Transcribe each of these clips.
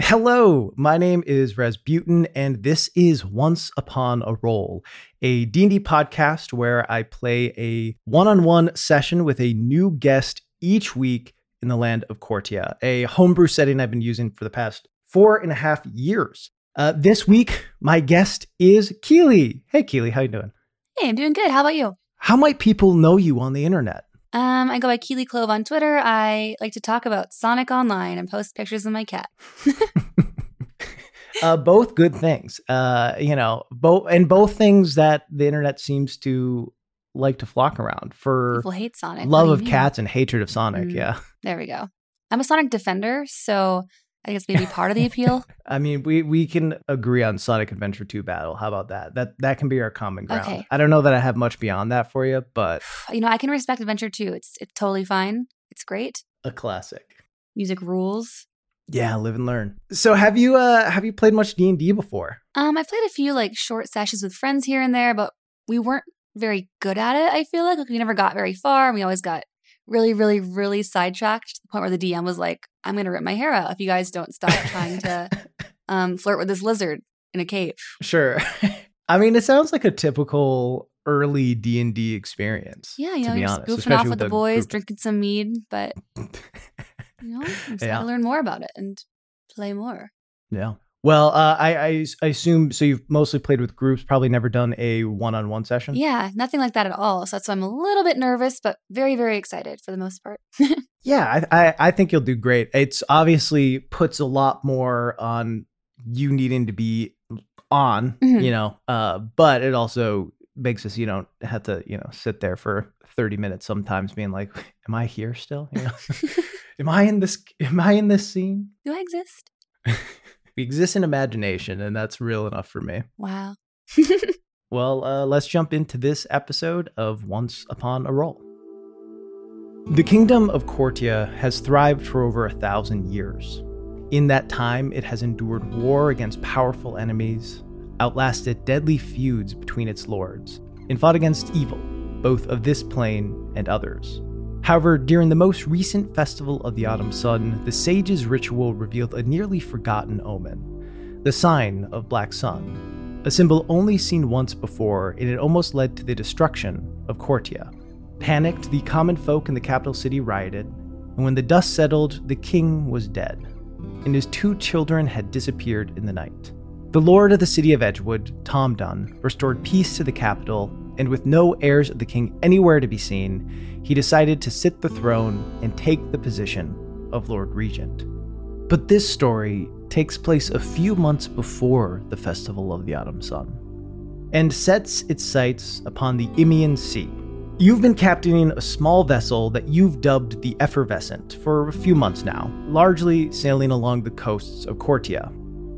Hello, my name is Rasputin, and this is Once Upon a Roll, a D&D podcast where I play a one-on-one session with a new guest each week in the land of Cortia, a homebrew setting I've been using for the past four and a half years. Uh, this week, my guest is Keely. Hey, Keely, how you doing? Hey, I'm doing good. How about you? How might people know you on the internet? Um, I go by Keely Clove on Twitter. I like to talk about Sonic Online and post pictures of my cat. uh, both good things. Uh, you know, both and both things that the internet seems to like to flock around for People hate Sonic. Love of mean? cats and hatred of Sonic. Mm. Yeah, There we go. I'm a Sonic defender, so I guess maybe part of the appeal. I mean, we we can agree on Sonic Adventure 2 battle. How about that? That that can be our common ground. Okay. I don't know that I have much beyond that for you, but You know, I can respect Adventure 2. It's it's totally fine. It's great. a classic. Music rules. Yeah, live and learn. So, have you uh have you played much D and D before? Um, I played a few like short sessions with friends here and there, but we weren't very good at it. I feel like like we never got very far, and we always got really, really, really sidetracked to the point where the DM was like, "I'm going to rip my hair out if you guys don't stop trying to um, flirt with this lizard in a cave." Sure. I mean, it sounds like a typical early D and D experience. Yeah, you to know, be you're honest, goofing off with the boys, group- drinking some mead, but you know, I'm just Yeah. to learn more about it and play more. Yeah. Well, uh, I, I I assume so. You've mostly played with groups, probably never done a one-on-one session. Yeah, nothing like that at all. So that's why I'm a little bit nervous, but very, very excited for the most part. Yeah, I, I I think you'll do great. It's obviously puts a lot more on you needing to be on, Mhm. you know, uh, but it also makes us you don't have to you know sit there for 30 minutes sometimes being like am i here still you know am i in this am i in this scene Do I exist? We exist in imagination and that's real enough for me Wow. Well, uh, let's jump into this episode of Once Upon a Roll. The kingdom of Cortia has thrived for over a thousand years. In that time, it has endured war against powerful enemies, outlasted deadly feuds between its lords, and fought against evil, both of this plane and others. However, during the most recent festival of the autumn sun, the sage's ritual revealed a nearly forgotten omen the sign of Black Sun, a symbol only seen once before, and it almost led to the destruction of Cortia. Panicked, the common folk in the capital city rioted, and when the dust settled, the king was dead, and his two children had disappeared in the night. The lord of the city of Edgewood, Tom Dunn, restored peace to the capital, and with no heirs of the king anywhere to be seen, he decided to sit the throne and take the position of Lord Regent. But this story takes place a few months before the Festival of the Autumn Sun and sets its sights upon the Imian Sea. You've been captaining a small vessel that you've dubbed the Effervescent for a few months now, largely sailing along the coasts of Cortia.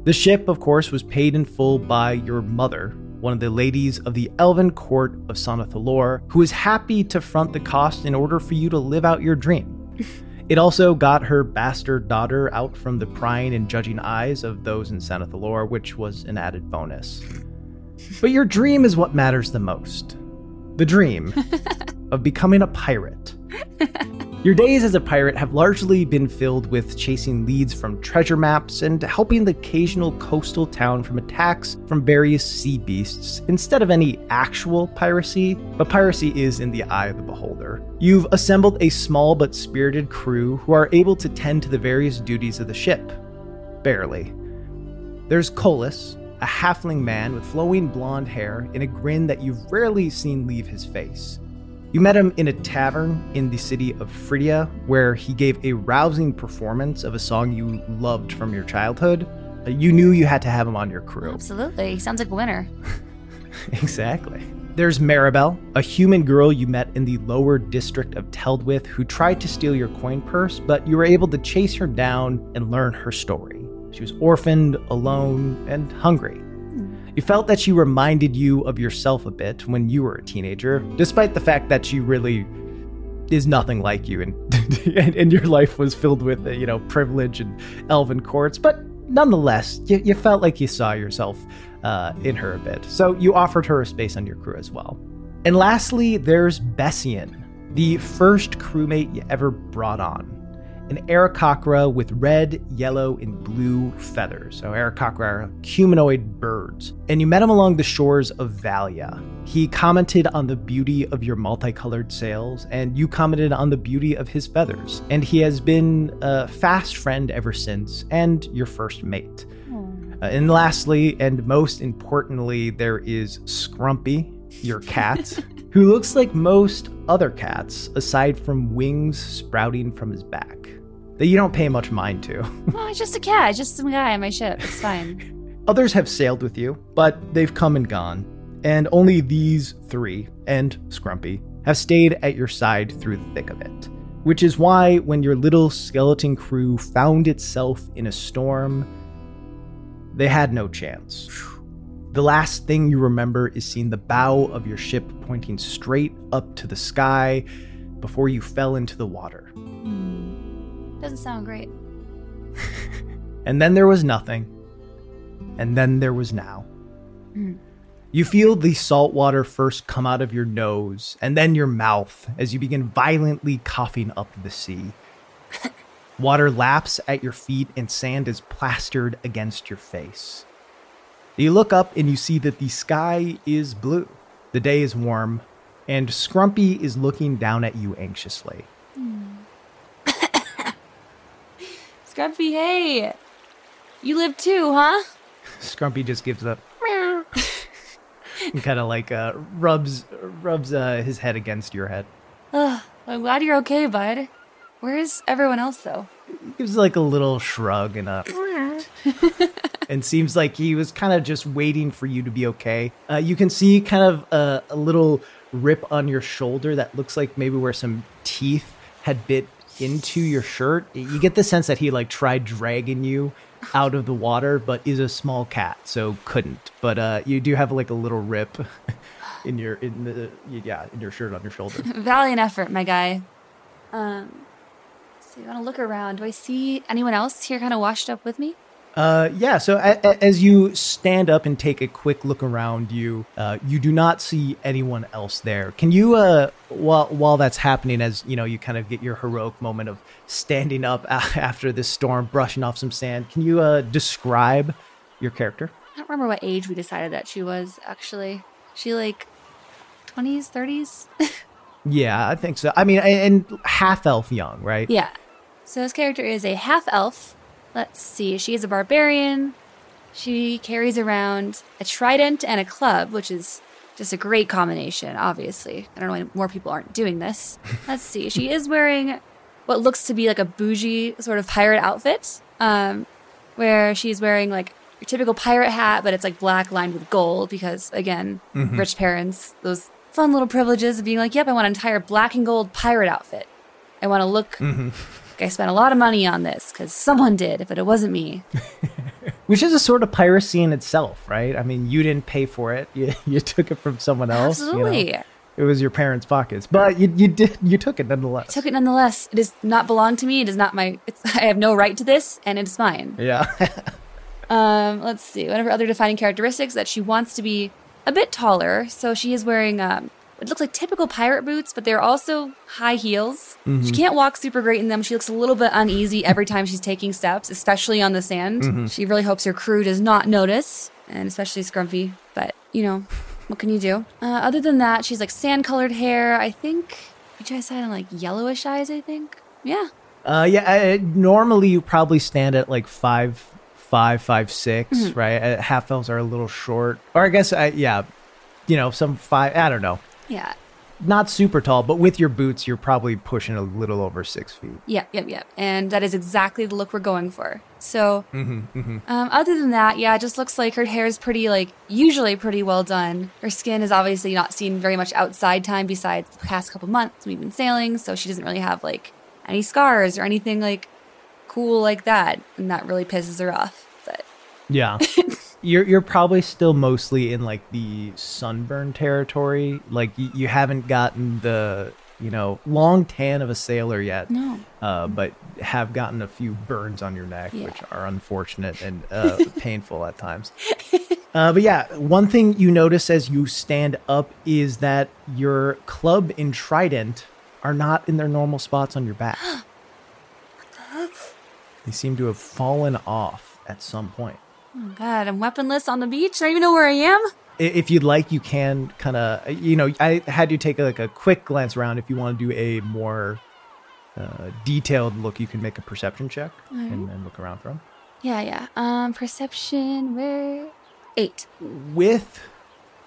The ship, of course, was paid in full by your mother, one of the ladies of the Elven court of Sonathalor, who is happy to front the cost in order for you to live out your dream. It also got her bastard daughter out from the prying and judging eyes of those in Sanathalor, which was an added bonus. But your dream is what matters the most. The dream of becoming a pirate. Your days as a pirate have largely been filled with chasing leads from treasure maps and helping the occasional coastal town from attacks from various sea beasts instead of any actual piracy, but piracy is in the eye of the beholder. You've assembled a small but spirited crew who are able to tend to the various duties of the ship. Barely. There's Colas, a halfling man with flowing blonde hair and a grin that you've rarely seen leave his face. You met him in a tavern in the city of Phrygia, where he gave a rousing performance of a song you loved from your childhood. Uh, You knew you had to have him on your crew. Absolutely. He Sounds like a winner. Exactly. There's Maribel, a human girl you met in the lower district of Teldwith who tried to steal your coin purse, but you were able to chase her down and learn her story. She was orphaned, alone, and hungry. You felt that she reminded you of yourself a bit when you were a teenager, despite the fact that she really is nothing like you and, and, and your life was filled with, you know, privilege and elven courts. But nonetheless, you, you felt like you saw yourself uh, in her a bit. So you offered her a space on your crew as well. And lastly, there's Bessian, the first crewmate you ever brought on. An aarakocra with red, yellow, and blue feathers. So aarakocra are humanoid birds. And you met him along the shores of Valia. He commented on the beauty of your multicolored sails, and you commented on the beauty of his feathers. And he has been a fast friend ever since, and your first mate. Uh, and lastly, and most importantly, there is Scrumpy, your cat, who looks like most other cats, aside from wings sprouting from his back that you don't pay much mind to. Oh, it's just a cat. Just some guy on my ship. It's fine. Others have sailed with you, but they've come and gone. And only these three, and Scrumpy, have stayed at your side through the thick of it. Which is why, when your little skeleton crew found itself in a storm, they had no chance. The last thing you remember is seeing the bow of your ship pointing straight up to the sky before you fell into the water. Doesn't sound great. And then there was nothing. And then there was now. Mm. You feel the salt water first come out of your nose and then your mouth as you begin violently coughing up the sea. Water laps at your feet and sand is plastered against your face. You look up and you see that the sky is blue. The day is warm, and Scrumpy is looking down at you anxiously. Scrumpy, hey. You live too, huh? Scrumpy just gives up and kind of like uh, rubs rubs uh, his head against your head. Ugh, I'm glad you're okay, bud. Where's everyone else, though? He Gives like a little shrug and a and seems like he was kind of just waiting for you to be okay. Uh, you can see kind of a, a little rip on your shoulder that looks like maybe where some teeth had bit into your shirt. You get the sense that he like tried dragging you out of the water, but is a small cat, so couldn't. But uh, you do have like a little rip in your in the yeah in your shirt on your shoulder. Valiant effort, my guy. Um, so you want to look around. Do I see anyone else here kind of washed up with me? Uh, yeah. So a- a- as you stand up and take a quick look around you, uh, you do not see anyone else there. Can you, uh, while while that's happening, as you know, you kind of get your heroic moment of standing up a- after this storm, brushing off some sand. Can you uh, describe your character? I don't remember what age we decided that she was, actually. She like 20s, 30s? Yeah, I think so. I mean, and half elf young, right? yeah. So his character is a half elf. Let's see. She is a barbarian. She carries around a trident and a club, which is just a great combination, obviously. I don't know why more people aren't doing this. Let's see. She is wearing what looks to be like a bougie sort of pirate outfit, um, where she's wearing like your typical pirate hat, but it's like black lined with gold because, again, rich parents, those fun little privileges of being like, yep, I want an entire black and gold pirate outfit. I want to look like I spent a lot of money on this because someone did, but it wasn't me. Which is a sort of piracy in itself, right? I mean, you didn't pay for it; you, you took it from someone else. you know? Absolutely. It was your parents' pockets, but you, you did you took it nonetheless. Took it nonetheless. It does not belong to me. It is not my. It's, I have no right to this, and it's mine. Yeah. Um, let's see. One of her other defining characteristics that she wants to be a bit taller. So she is wearing um, it looks like typical pirate boots, but they're also high heels. She can't walk super great in them. She looks a little bit uneasy every time she's taking steps, especially on the sand. She really hopes her crew does not notice, and especially Scrumpy. But you know, what can you do? Uh, other than that, she's like sand colored hair. I think you guys had like yellowish eyes. I think. Yeah. uh, yeah. I, normally, you probably stand at like five, five, five, six, right? Uh, half elves are a little short, or I guess, uh, yeah, you know, some five. I don't know. Yeah. Not super tall, but with your boots, you're probably pushing a little over six feet. Yep, yep, yep. And that is exactly the look we're going for. So, Um, other than that, yeah, it just looks like her hair is pretty, like, usually pretty well done. Her skin is obviously not seen very much outside time besides the past couple months we've been sailing, so she doesn't really have, like, any scars or anything, like, cool like that. And that really pisses her off. But Yeah. you're you're probably still mostly in like the sunburn territory. Like you, you haven't gotten the you know long tan of a sailor yet. No. Uh, but have gotten a few burns on your neck, Yeah. which are unfortunate and uh, painful at times. Uh, but yeah, one thing you notice as you stand up is that your club and trident are not in their normal spots on your back. They seem to have fallen off at some point. Oh God, I'm weaponless on the beach. I don't even know where I am. If you'd like, you can kind of, you know, I had you take like a quick glance around. If you want to do a more uh, detailed look, you can make a perception check and then look around from. Yeah, yeah. Um, perception. Where? Eight. With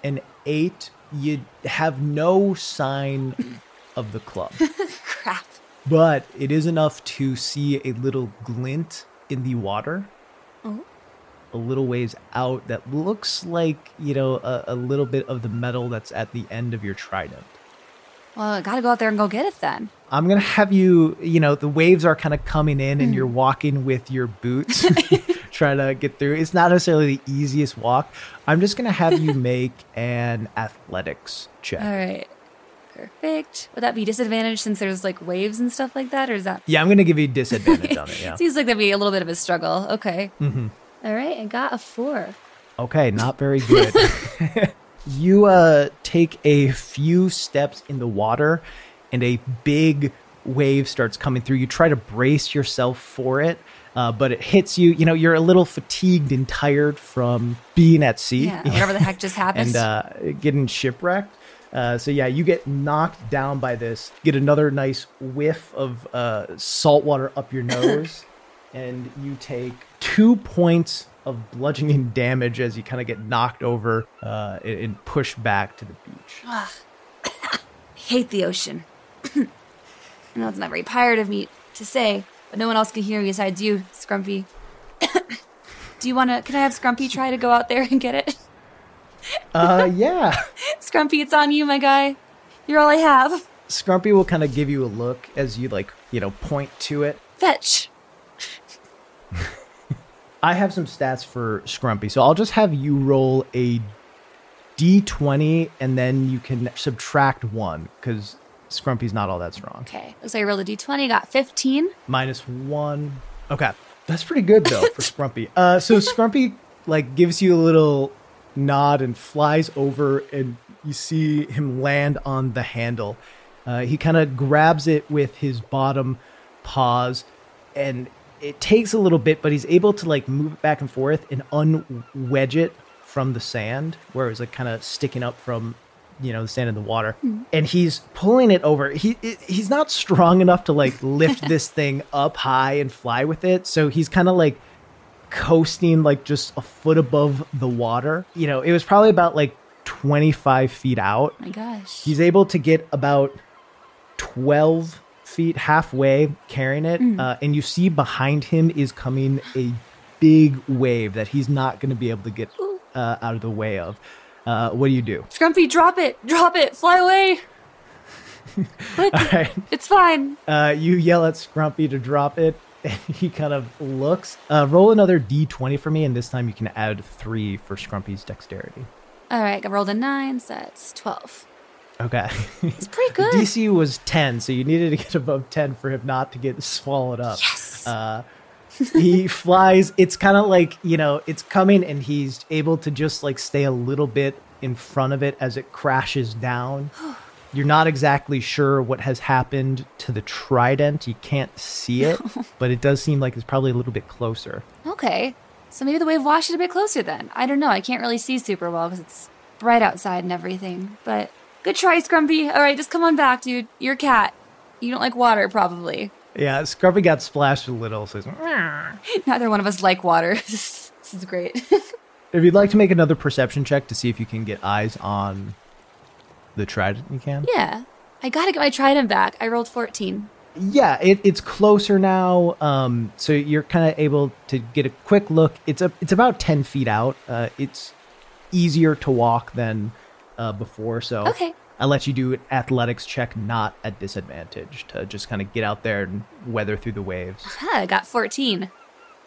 an eight, you have no sign of the club. Crap. but it is enough to see a little glint in the water. A little ways out that looks like you know a, a little bit of the metal that's at the end of your trident Well, I gotta go out there and go get it then. i'm gonna have you you know the waves are kind of coming in and you're walking with your boots trying to get through it's not necessarily the easiest walk i'm just gonna have you make an athletics check All right. Perfect. Would that be disadvantage since there's like waves and stuff like that, or is that? yeah i'm gonna give you disadvantage on it yeah Seems like that'd be a little bit of a struggle. Okay. Mhm. All right, I got a four. Okay, not very good. you uh take a few steps in the water and a big wave starts coming through. You try to brace yourself for it, uh, but it hits you. You know, you're a little fatigued and tired from being at sea Yeah, whatever the heck just happened. and uh, getting shipwrecked. Uh, so yeah, you get knocked down by this. Get another nice whiff of uh, salt water up your nose, and you take two points of bludgeoning damage as you kind of get knocked over uh, and, pushed back to the beach. I hate the ocean. I know it's not very pirate of me to say, but no one else can hear me besides you, Scrumpy. Do you want to? Can I have Scrumpy try to go out there and get it? Uh, yeah, Scrumpy, it's on you, my guy. You're all I have. Scrumpy will kind of give you a look as you like, you know, point to it. Fetch. I have some stats for Scrumpy, so I'll just have you roll a d20 and then you can subtract one because Scrumpy's not all that strong. Okay, like I rolled a d20, got 15. Minus one. Okay, that's pretty good though for Scrumpy. Uh, so Scrumpy like gives you a little nod and flies over, and you see him land on the handle. Uh, he kind of grabs it with his bottom paws, and it takes a little bit, but he's able to like move it back and forth and unwedge it from the sand, where it was like kind of sticking up from you know the sand in the water. Mm-hmm. And he's pulling it over. He he's not strong enough to like lift this thing up high and fly with it. So he's kind of like coasting like just a foot above the water. You know it was probably about like 25 feet out. My gosh. he's able to get about 12 feet halfway carrying it uh, and you see behind him is coming a big wave that he's not going to be able to get uh, out of the way of uh, what do you do Scrumpy, drop it! Drop it! Fly away! All right It's fine. Uh, you yell at Scrumpy to drop it, and he kind of looks. Uh, roll another d20 for me, and this time you can add three for Scrumpy's dexterity. All right, I rolled a nine, so that's 12. Okay. It's pretty good. DC was 10, so you needed to get above 10 for him not to get swallowed up. Yes. Uh, he flies. It's kind of like, you know, it's coming, and he's able to just like stay a little bit in front of it as it crashes down. You're not exactly sure what has happened to the trident. You can't see it, but it does seem like it's probably a little bit closer. Okay. So maybe the wave washed it a bit closer then. I don't know. I can't really see super well because it's bright outside and everything. But good try, Scrumpy. All right, just come on back, dude. You're a cat. You don't like water, probably. Yeah, Scrumpy got splashed a little. So he's- Neither one of us like water. this is great. if you'd like to make another perception check to see if you can get eyes on the trident, you can. yeah. I gotta get my trident back. I rolled 14. Yeah, it, it's closer now. Um, so you're kind of able to get a quick look. It's a it's about ten feet out. Uh, it's easier to walk than uh, before. So Okay. I let you do an athletics check, not at disadvantage, to just kind of get out there and weather through the waves. I got 14.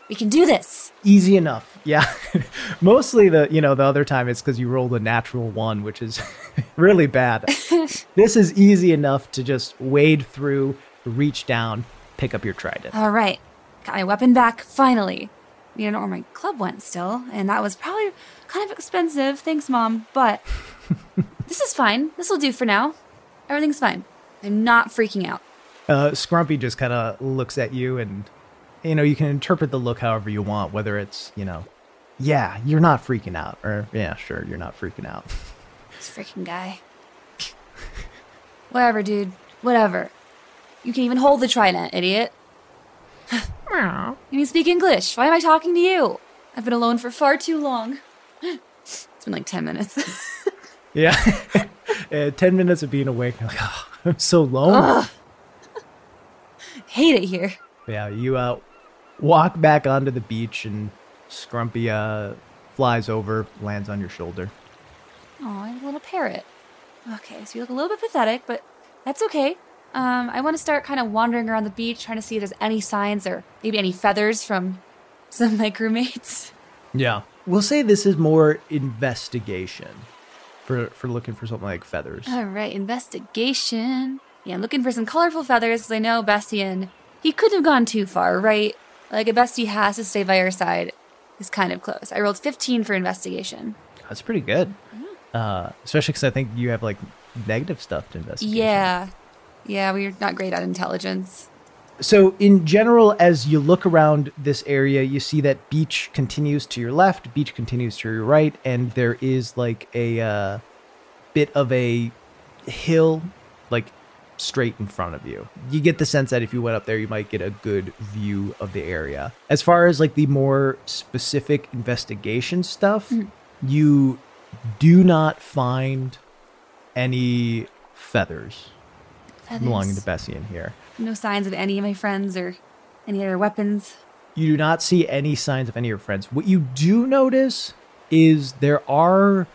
We can do this. Easy enough. Yeah. Mostly the you know the other time it's because you rolled a natural one, which is really bad. this is easy enough to just wade through, reach down, pick up your trident. All right. Got my weapon back, finally. You know where my club went still, and that was probably kind of expensive. Thanks, Mom. But this is fine. This will do for now. Everything's fine. I'm not freaking out. Uh, Scrumpy just kind of looks at you and you know, you can interpret the look however you want, whether it's, you know, yeah, you're not freaking out, or yeah, sure, you're not freaking out. This freaking guy. Whatever, dude. Whatever. You can even hold the trident, idiot. you can speak English. Why am I talking to you? I've been alone for far too long. It's been like 10 minutes. Yeah. Uh, 10 minutes of being awake, you're like, oh, I'm so lonely. Hate it here. Yeah, you uh, walk back onto the beach and Scrumpy uh, flies over, lands on your shoulder. Oh, a little parrot. Okay, so you look a little bit pathetic, but that's okay. Um, I want to start kind of wandering around the beach, trying to see if there's any signs or maybe any feathers from some of my crewmates. Yeah. We'll say this is more investigation for for looking for something like feathers. All right, investigation. Yeah, I'm looking for some colorful feathers because I know Bessian, he couldn't have gone too far, right? Like a bestie has to stay by your side is kind of close. I rolled 15 for investigation. That's pretty good. Uh, especially because I think you have like negative stuff to investigate. Yeah. Yeah, we're not great at intelligence. So, in general, as you look around this area, you see that beach continues to your left, beach continues to your right, and there is like a uh, bit of a hill, like straight in front of you. You get the sense that if you went up there, you might get a good view of the area. As far as like the more specific investigation stuff, you do not find any feathers, Feathers. belonging to Bessian here. No signs of any of my friends or any other weapons. You do not see any signs of any of your friends. What you do notice is there are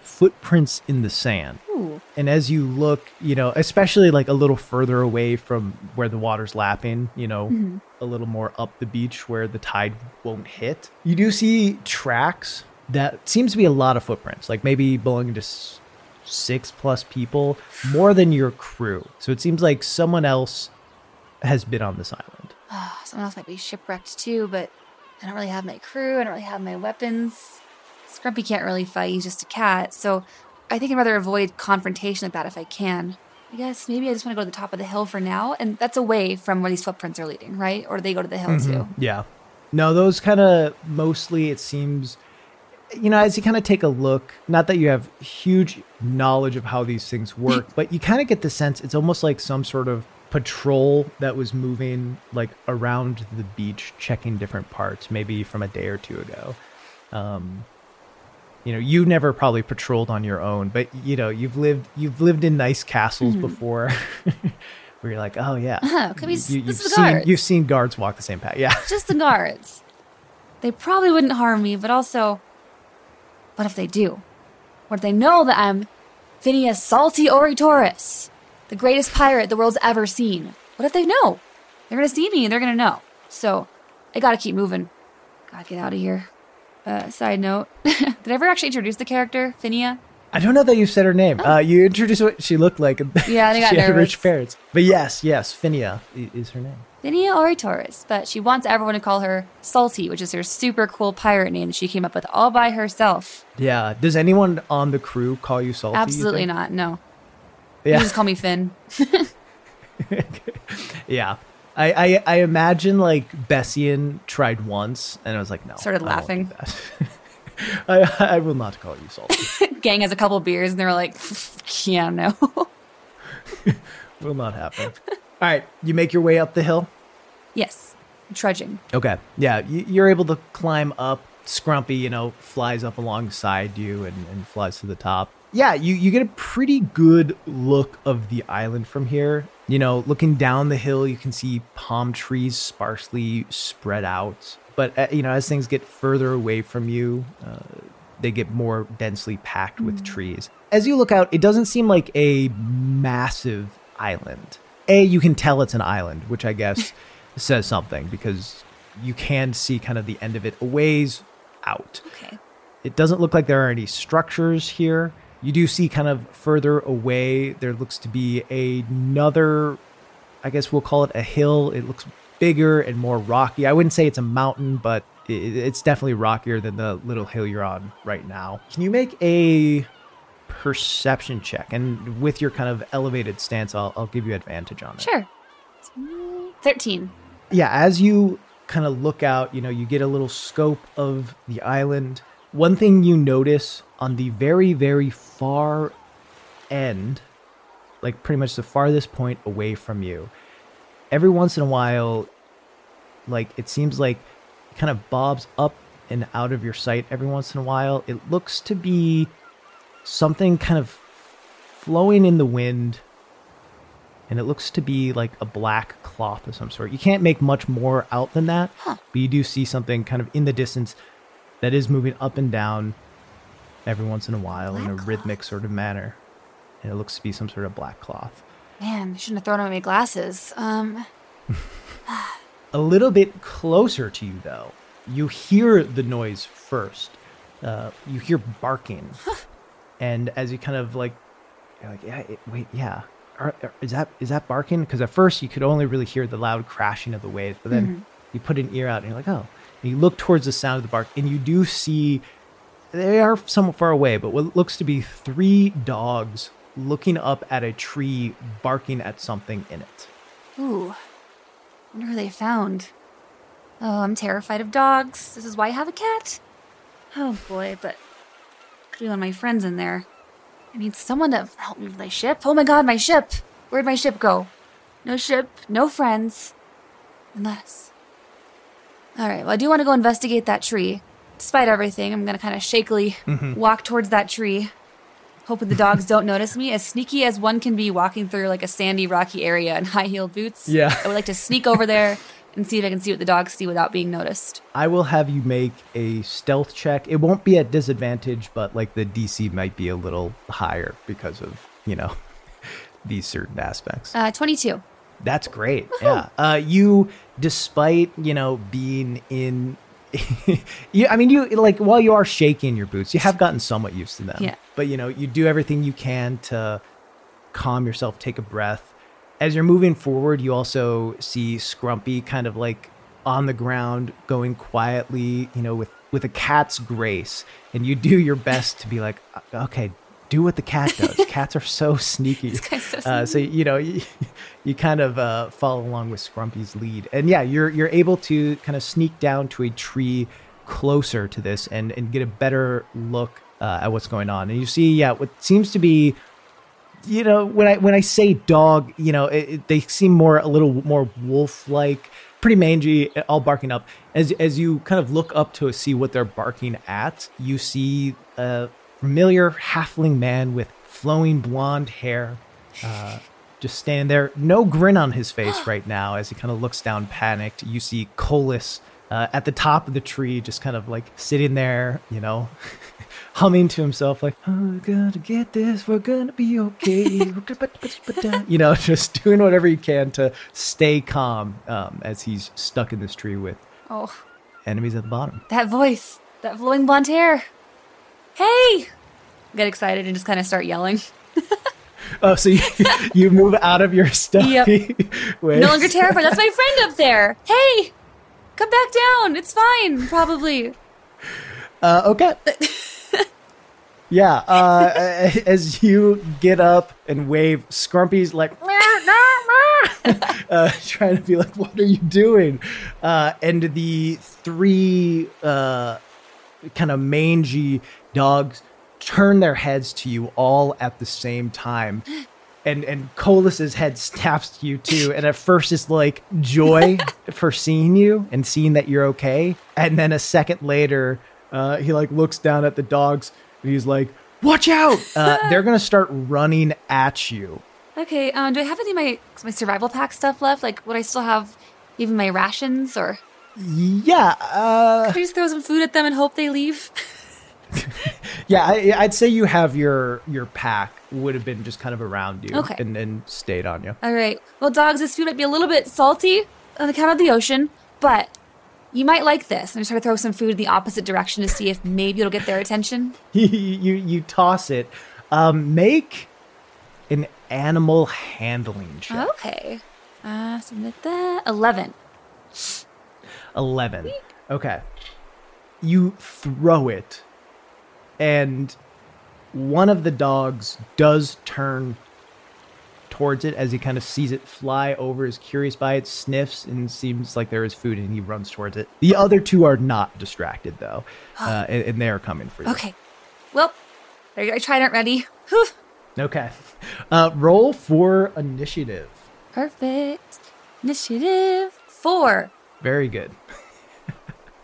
footprints in the sand. Ooh. And as you look, you know, especially like a little further away from where the water's lapping, you know, mm-hmm. a little more up the beach where the tide won't hit, you do see tracks that seems to be a lot of footprints, like maybe belonging to s- six plus people, more than your crew. So it seems like someone else has been on this island. Oh, someone else might be shipwrecked too, but I don't really have my crew. I don't really have my weapons. Scrumpy can't really fight. He's just a cat. So I think I'd rather avoid confrontation like that if I can. I guess maybe I just want to go to the top of the hill for now, and that's away from where these footprints are leading, right? Or do they go to the hill mm-hmm. too? Yeah. No, those kind of mostly it seems you know, as you kind of take a look, not that you have huge knowledge of how these things work, but you kind of get the sense it's almost like some sort of patrol that was moving like around the beach checking different parts maybe from a day or two ago. Um you know, you never probably patrolled on your own, but you know, you've lived you've lived in nice castles before where you're like, "Oh yeah." Oh, you, this you've seen guards. you've seen guards walk the same path. Yeah. Just the guards. They probably wouldn't harm me, but also, what if they do? What if they know that I'm Phineas Salty Oritoris, the greatest pirate the world's ever seen? What if they know? They're gonna see me and they're gonna know. So, I gotta keep moving. Gotta get out of here. Uh, side note, did I ever actually introduce the character, Finnea? I don't know that you've said her name. Uh, you introduced what she looked like. Oh. Yeah, I got she had nervous. rich parents. But yes, yes, Finnea i- is her name. Finnea Oritoris, but she wants everyone to call her Salty, which is her super cool pirate name that she came up with all by herself. Yeah. Does anyone on the crew call you salty? Absolutely not. No. You just call me Finn. Yeah. I, I, I imagine like Bessian tried once and I was like, no. Started I laughing. I, I will not call you salty. Gang has a couple beers and they're like, yeah, no. will not happen. All right. You make your way up the hill. yes. Trudging. Okay. Yeah, you're able to climb up. Scrumpy, you know, flies up alongside you and, and flies to the top. Yeah, you, you get a pretty good look of the island from here. You know, looking down the hill, you can see palm trees sparsely spread out. But, uh, you know, as things get further away from you, uh, they get more densely packed with trees. As you look out, it doesn't seem like a massive island. A, you can tell it's an island, which I guess says something because you can see kind of the end of it a ways out. Okay. It doesn't look like there are any structures here. You do see kind of further away, there looks to be another, I guess we'll call it a hill. It looks bigger and more rocky. I wouldn't say it's a mountain, but it's definitely rockier than the little hill you're on right now. Can you make a perception check? And with your kind of elevated stance, I'll, I'll give you advantage on it. Sure. 13. yeah, as you kind of look out, you know, you get a little scope of the island. One thing you notice on the very, very far end, like pretty much the farthest point away from you, every once in a while, like it seems like it kind of bobs up and out of your sight every once in a while. It looks to be something kind of flowing in the wind and it looks to be like a black cloth of some sort. You can't make much more out than that, Huh. but you do see something kind of in the distance that is moving up and down every once in a while in a Black rhythmic sort of manner. And it looks to be some sort of black cloth. Man, I shouldn't have thrown away my glasses. Um, A little bit closer to you, though, you hear the noise first. Uh, you hear barking, and as you kind of like, you're like, yeah, it, wait, yeah, Are, are- is that is that barking? Because at first you could only really hear the loud crashing of the waves, but then you put an ear out and you're like, oh, and you look towards the sound of the bark, and you do see they are somewhat far away, but what looks to be three dogs looking up at a tree, barking at something in it. ooh, wonder who they found. Oh, I'm terrified of dogs. This is why I have a cat. Oh boy, but could be one of my friends in there. I need someone to help me with my ship. Oh my god, my ship! Where'd my ship go? No ship, no friends. Unless. Alright, well, I do want to go investigate that tree. Despite everything, I'm gonna kind of shakily walk towards that tree, hoping the dogs don't notice me. As sneaky as one can be walking through like a sandy, rocky area in high heeled boots. Yeah. I would like to sneak over there and see if I can see what the dogs see without being noticed. I will have you make a stealth check. It won't be at disadvantage, but like the DC might be a little higher because of, you know, these certain aspects. Uh, 22. That's great. Yeah. Uh, you, despite, you know, being in. you, I mean, you like while you are shaking your boots, you have gotten somewhat used to them. Yeah. But you know, you do everything you can to calm yourself, take a breath. As you're moving forward, you also see Scrumpy kind of like on the ground, going quietly, you know, with with a cat's grace, and you do your best to be like, "Uh, okay, do what the cat does. Cats are so sneaky. guy's so Uh, so you know, you, you kind of uh, follow along with Scrumpy's lead, and yeah, you're you're able to kind of sneak down to a tree closer to this and and get a better look uh, at what's going on. And you see, yeah, what seems to be you know when i when i say dog you know it, it- they seem more a little more wolf like pretty mangy all barking up as as you kind of look up to see what they're barking at you see a familiar halfling man with flowing blonde hair uh, just standing there. No grin on his face right now as he kind of looks down panicked. You see colas uh, at the top of the tree just kind of like sitting there you know humming to himself like oh, we're gonna get this we're gonna be okay. You know just doing whatever he can to stay calm um, as he's stuck in this tree with Oh, enemies at the bottom. That voice, that flowing blonde hair. Hey! Get excited and just kind of start yelling. oh so you, you move out of your stuffy ways. No longer terrified. That's my friend up there. Hey! Come back down. It's fine, probably. Uh, okay. yeah. Uh, as you get up and wave, Scrumpy's like, uh, trying to be like, "What are you doing?" Uh, and the three uh, kind of mangy dogs turn their heads to you all at the same time. And and Colas's head snaps to you too. And at first it's like joy for seeing you and seeing that you're okay. And then a second later, uh, he like looks down at the dogs and he's like, "Watch out! Uh, they're gonna start running at you." Okay, um, do I have any of my, my survival pack stuff left? Like, would I still have even my rations? Or Yeah, uh, could I just throw some food at them and hope they leave? yeah. I, I'd say you have your your pack would have been just kind of around you Okay. and and stayed on you. All right. Well, dogs, this food might be a little bit salty on account of the ocean, but you might like this. I'm just trying to throw some food in the opposite direction to see if maybe it'll get their attention. you you you toss it. Um, make an animal handling check. Okay. Uh, submit that. 11. 11. Okay. You throw it, and one of the dogs does turn towards it as he kind of sees it fly over, is curious by it, sniffs, and seems like there is food, and he runs towards it. The other two are not distracted though, uh, and, and they're coming for you. Okay. Well, there you go. I tried it ready. Whew. Okay. Uh, roll for initiative. Perfect. Initiative four. Very good.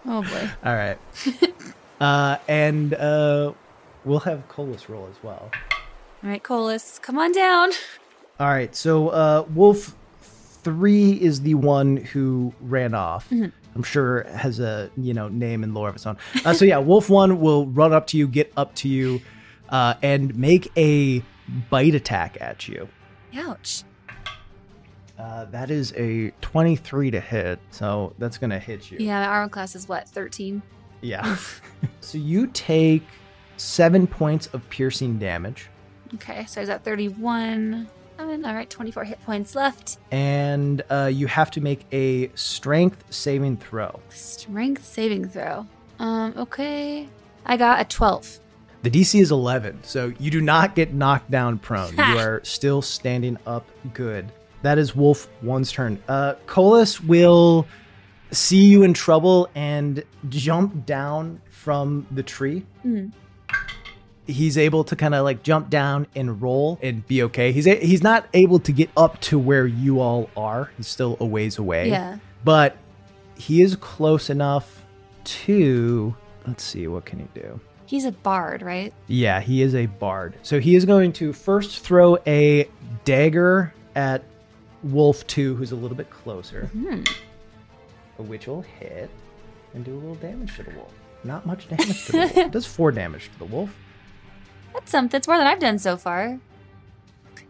Oh boy. All right. uh, and uh, we'll have Colas roll as well. All right, Colas, come on down. All right. So uh, Wolf three is the one who ran off. I'm sure has a you know name and lore of its own. Uh, so yeah, Wolf one will run up to you, get up to you, uh, and make a bite attack at you. Ouch. Uh, that is a 23 to hit, so that's gonna hit you. Yeah, my armor class is what, 13? Yeah. so you take seven points of piercing damage, Okay, so I was at 31. Seven. All right, 24 hit points left. and uh, you have to make a strength saving throw. Strength saving throw. Um, okay. I got a 12. The DC is 11, so you do not get knocked down prone. you are still standing up good. That is Wolf one's turn. Uh, Colas will see you in trouble and jump down from the tree. Mhm. He's able to kind of like jump down and roll and be okay. He's a- he's not able to get up to where you all are. He's still a ways away Yeah. but he is close enough to let's see what can he do He's a bard, right? yeah he is a bard so he is going to first throw a dagger at wolf 2 who's a little bit closer Hmm. Which will hit and do a little damage to the wolf not much damage to the wolf It does 4 damage to the wolf That's something. That's more than I've done so far.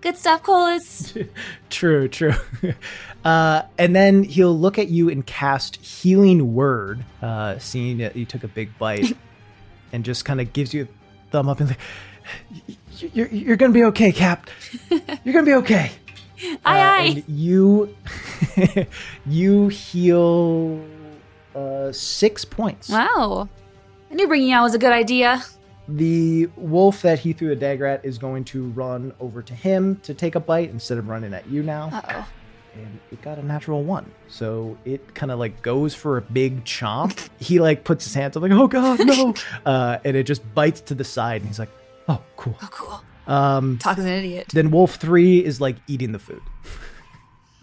Good stuff, Colas. true true uh, and then he'll look at you and cast healing word uh, seeing that you took a big bite and just kind of gives you a thumb up and like "Y- y- you're, you're gonna be okay cap you're gonna be okay aye, Uh, aye. and you you heal uh, six points Wow. I knew bringing out was a good idea. the wolf that he threw a dagger at is going to run over to him to take a bite instead of running at you now Uh oh. and it got a natural one. So it kind of like goes for a big chomp. he like puts his hands up like, oh god, no, uh, and it just bites to the side, and he's like, oh cool. Oh, cool. Um, Talk as an idiot. then Wolf Three is like eating the food.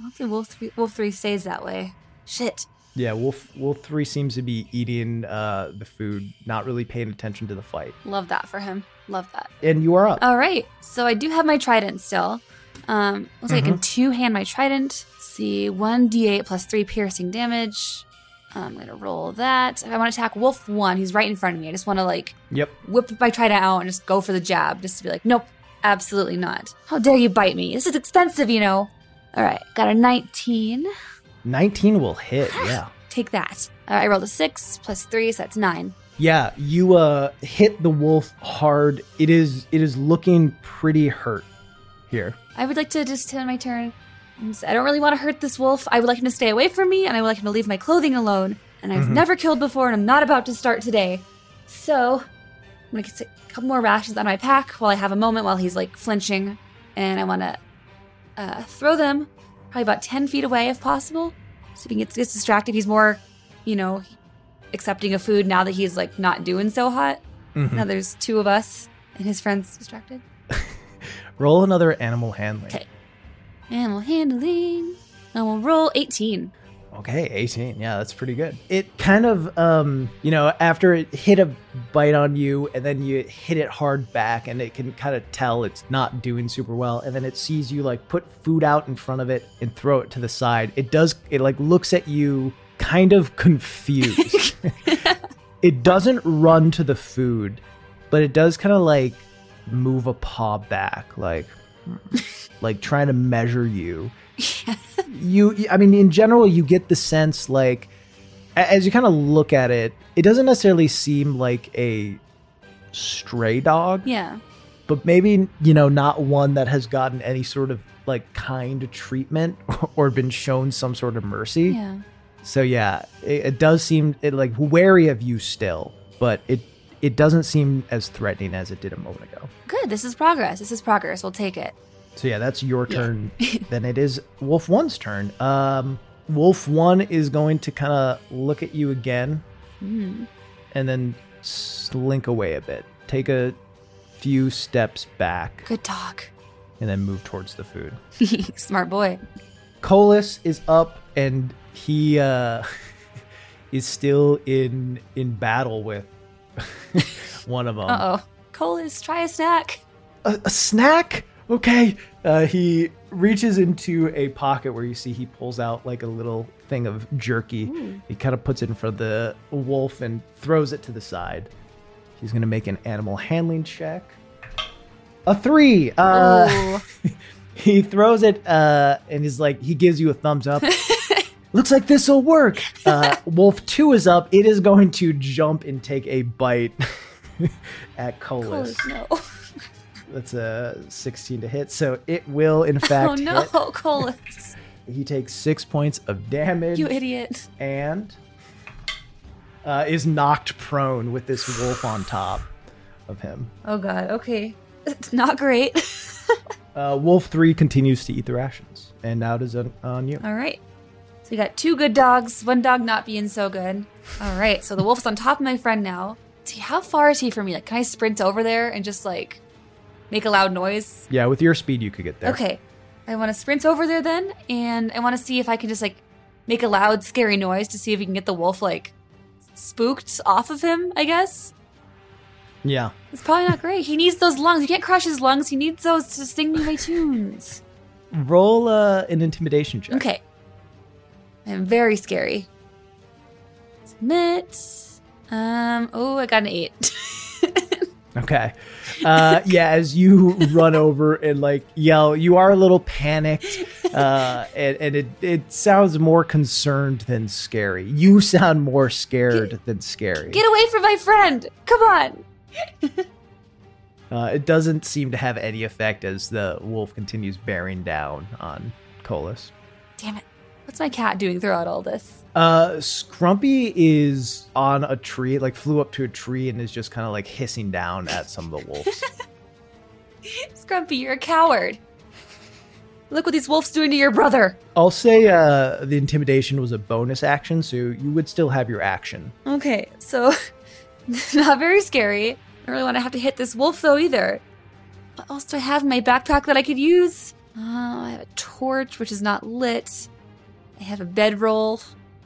Hopefully, Wolf 3, Wolf 3 stays that way. Shit. Yeah, Wolf Wolf Three seems to be eating uh, the food, not really paying attention to the fight. Love that for him. Love that. And you are up. All right. So I do have my trident still. Um, looks like I can two hand my trident. Let's see, one d8 plus three piercing damage. I'm gonna roll that. I want to attack Wolf One. He's right in front of me. I just want to like Yep. whip my trident out and just go for the jab, just to be like, nope, absolutely not. How dare you bite me? This is expensive, you know. All right, got a 19. Nineteen will hit. Yeah. Take that. Uh, I rolled a six plus three, so that's nine. Yeah, you uh hit the wolf hard. It is it is looking pretty hurt here. I would like to just take my turn. I don't really want to hurt this wolf. I would like him to stay away from me, and I would like him to leave my clothing alone. And I've never killed before, and I'm not about to start today. So I'm gonna get a couple more rashes on my pack while I have a moment while he's like flinching, and I want to uh, throw them probably about ten feet away if possible, so he gets, gets distracted. He's more, you know, accepting of food now that he's like not doing so hot. Now there's two of us, and his friend's distracted. Roll another animal handling. Okay. Animal handling. I will roll 18. Okay, 18. Yeah, that's pretty good. It kind of, um, you know, after it hit a bite on you and then you hit it hard back and it can kind of tell it's not doing super well. And then it sees you like put food out in front of it and throw it to the side. It does, it like looks at you kind of confused. it doesn't run to the food, but it does kind of like move a paw back, like, like trying to measure you you i mean in general you get the sense like as you kind of look at it it doesn't necessarily seem like a stray dog Yeah. but maybe you know not one that has gotten any sort of like kind treatment or been shown some sort of mercy Yeah. so yeah it, it does seem it, like wary of you still but it it doesn't seem as threatening as it did a moment ago Good. This is progress. This is progress. We'll take it. So yeah, that's your Yeah. turn. then it is Wolf One's turn. Um, Wolf One is going to kind of look at you again Mm. and then slink away a bit. Take a few steps back Good talk. and then move towards the food. Smart boy. Colas is up and he uh, is still in in battle with one of them. Uh oh. Colas, try a snack. a, a snack? Okay. Uh, he reaches into a pocket where you see he pulls out like a little thing of jerky. Ooh. He kind of puts it in front of the wolf and throws it to the side. He's going to make an animal handling check. A three. Uh, Ooh. he throws it uh, and is like, he gives you a thumbs up. Looks like this will work. Uh, wolf 2 is up. It is going to jump and take a bite at Colas. No. That's a 16 to hit. So it will, in fact, Oh no. Colas. He takes six points of damage You idiot. and uh, is knocked prone with this wolf on top of him. Oh god, okay. It's not great. Uh, wolf 3 continues to eat the rations. And now it is on, on you. All right. We got two good dogs, one dog not being so good. All right. So the wolf's on top of my friend now. See, how far is he from me? Like, can I sprint over there and just like make a loud noise? Yeah, with your speed, you could get there. Okay. I want to sprint over there then, and I want to see if I can just like make a loud, scary noise to see if we can get the wolf like spooked off of him. I guess Yeah. it's probably not great. He needs those lungs. You can't crush his lungs. He needs those to sing me my tunes. Roll uh, an intimidation check. Okay. I'm very scary. Submit. Um. Oh, I got an eight. Okay. Uh, yeah, as you run over and like yell, you are a little panicked, uh, and, and it, it sounds more concerned than scary. You sound more scared than scary. Get away from my friend! Come on. Uh, it doesn't seem to have any effect as the wolf continues bearing down on Colas. Damn it. What's my cat doing throughout all this? Uh, Scrumpy is on a tree, like flew up to a tree and is just kind of like hissing down at some of the wolves. Scrumpy, you're a coward. Look what these wolves doing to your brother. I'll say uh, the intimidation was a bonus action, so you would still have your action. Okay, so not very scary. I don't really want to have to hit this wolf though either. What else do I have in my backpack that I could use? Uh, I have a torch, which is not lit. I have a bedroll.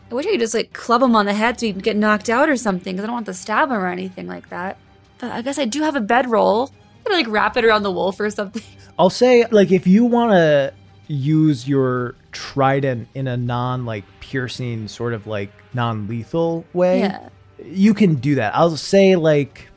I wish I could just like club him on the head so he'd get knocked out or something, because I don't want to stab him or anything like that. But I guess I do have a bedroll. I'm gonna like wrap it around the wolf or something. I'll say, like, if you want to use your trident in a non like piercing, sort of like non lethal way, Yeah. you can do that. I'll say, like,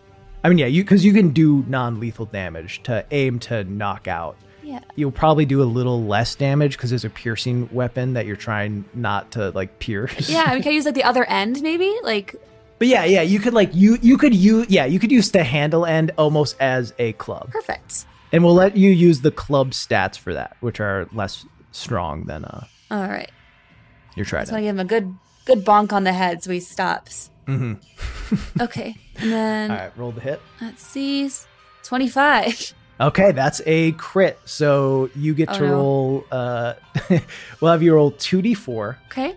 I mean, yeah, you because you can do non lethal damage to aim to knock out. Yeah. You'll probably do a little less damage because there's a piercing weapon that you're trying not to like pierce. Yeah, I mean, can I use like the other end maybe? Like, But yeah, yeah, you could like you you could use yeah you could use the handle end almost as a club, perfect. and we'll let you use the club stats for that, which are less strong than uh All right. You're trying. to trident. give him a good, good bonk on the head so he stops. Mm-hmm. Okay, and then All right, roll the hit. let's see, twenty-five. Okay, that's a crit. So you get Oh, to no. roll. uh We'll have you roll two d four Okay,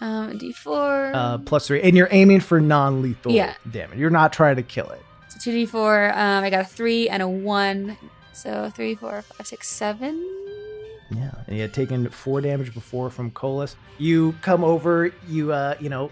um, D four. uh plus three, and you're aiming for non lethal Yeah. damage. You're not trying to kill it. so two D four. Um, I got a three and a one. So three, four, five, six, seven. Yeah, and you had taken four damage before from Colas. You come over, you uh, you know,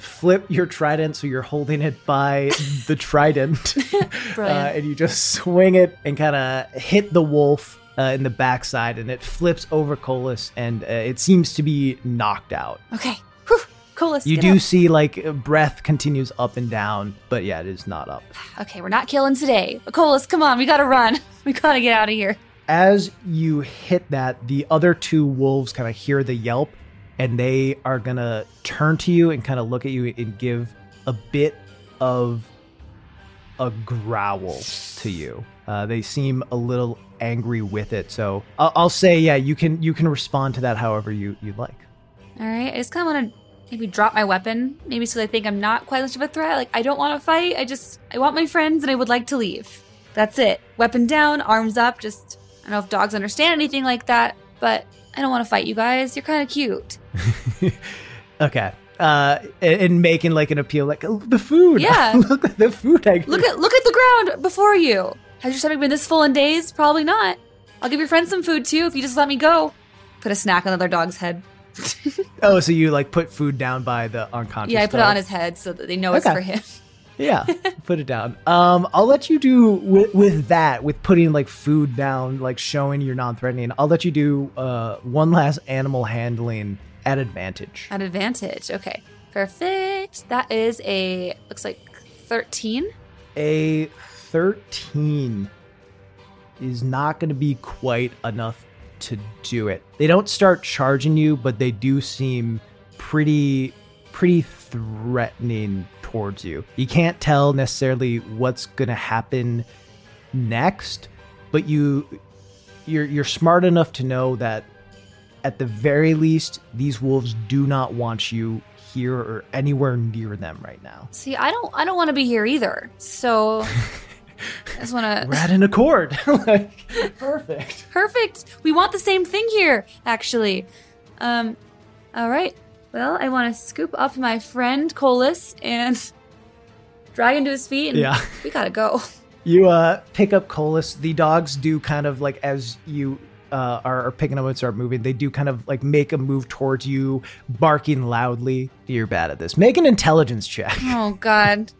flip your trident so you're holding it by the trident, uh, and you just swing it and kind of hit the wolf uh, in the backside, and it flips over Colas, and uh, it seems to be knocked out. Okay, Whew. cool. You do up. see like breath continues up and down, but yeah, it is not up. Okay, we're not killing today. Colas, come on, we gotta run. We gotta get out of here. as you hit that, the other two wolves kind of hear the yelp and they are to turn to you and kind of look at you and give a bit of a growl to you. Uh, they seem a little angry with it. So I'll, I'll say, yeah, you can you can respond to that however you you'd like. All right, I just kind of want to maybe drop my weapon, maybe so they think I'm not quite as much of a threat. Like I don't want to fight. I just I want my friends and I would like to leave. That's it. Weapon down, arms up. Just I don't know if dogs understand anything like that, but I don't want to fight you guys. You're kind of cute. okay. Uh, and, and making like an appeal, like "Oh, the food. Yeah. look at the food. I Look at look at the ground before you. Has your stomach been this full in days? Probably not. I'll give your friend some food too if you just let me go. Put a snack on the other dog's head. Oh, so you like put food down by the unconscious. Yeah, I put it on his head so that they know it's for him. Yeah, put it down. Um, I'll let you do with, with that, with putting like food down, like showing you're non-threatening. I'll let you do uh one last animal handling at advantage. At advantage. Okay. Perfect. That is a looks like 13. A thirteen is not going to be quite enough to do it. They don't start charging you, but they do seem pretty pretty threatening towards you. You can't tell necessarily what's going to happen next, but you you're you're smart enough to know that at the very least these wolves do not want you here or anywhere near them right now. See, I don't I don't want to be here either. So I just want We're to at an accord. like perfect. Perfect. We want the same thing here, actually. Um all right. Well, I want to scoop up my friend Colas and drag him to his feet and Yeah. we got to go. You uh pick up Colas. The dogs do kind of like as you uh, are, are picking up and start moving. They do kind of like make a move towards you, barking loudly. You're bad at this. Make an intelligence check. Oh god.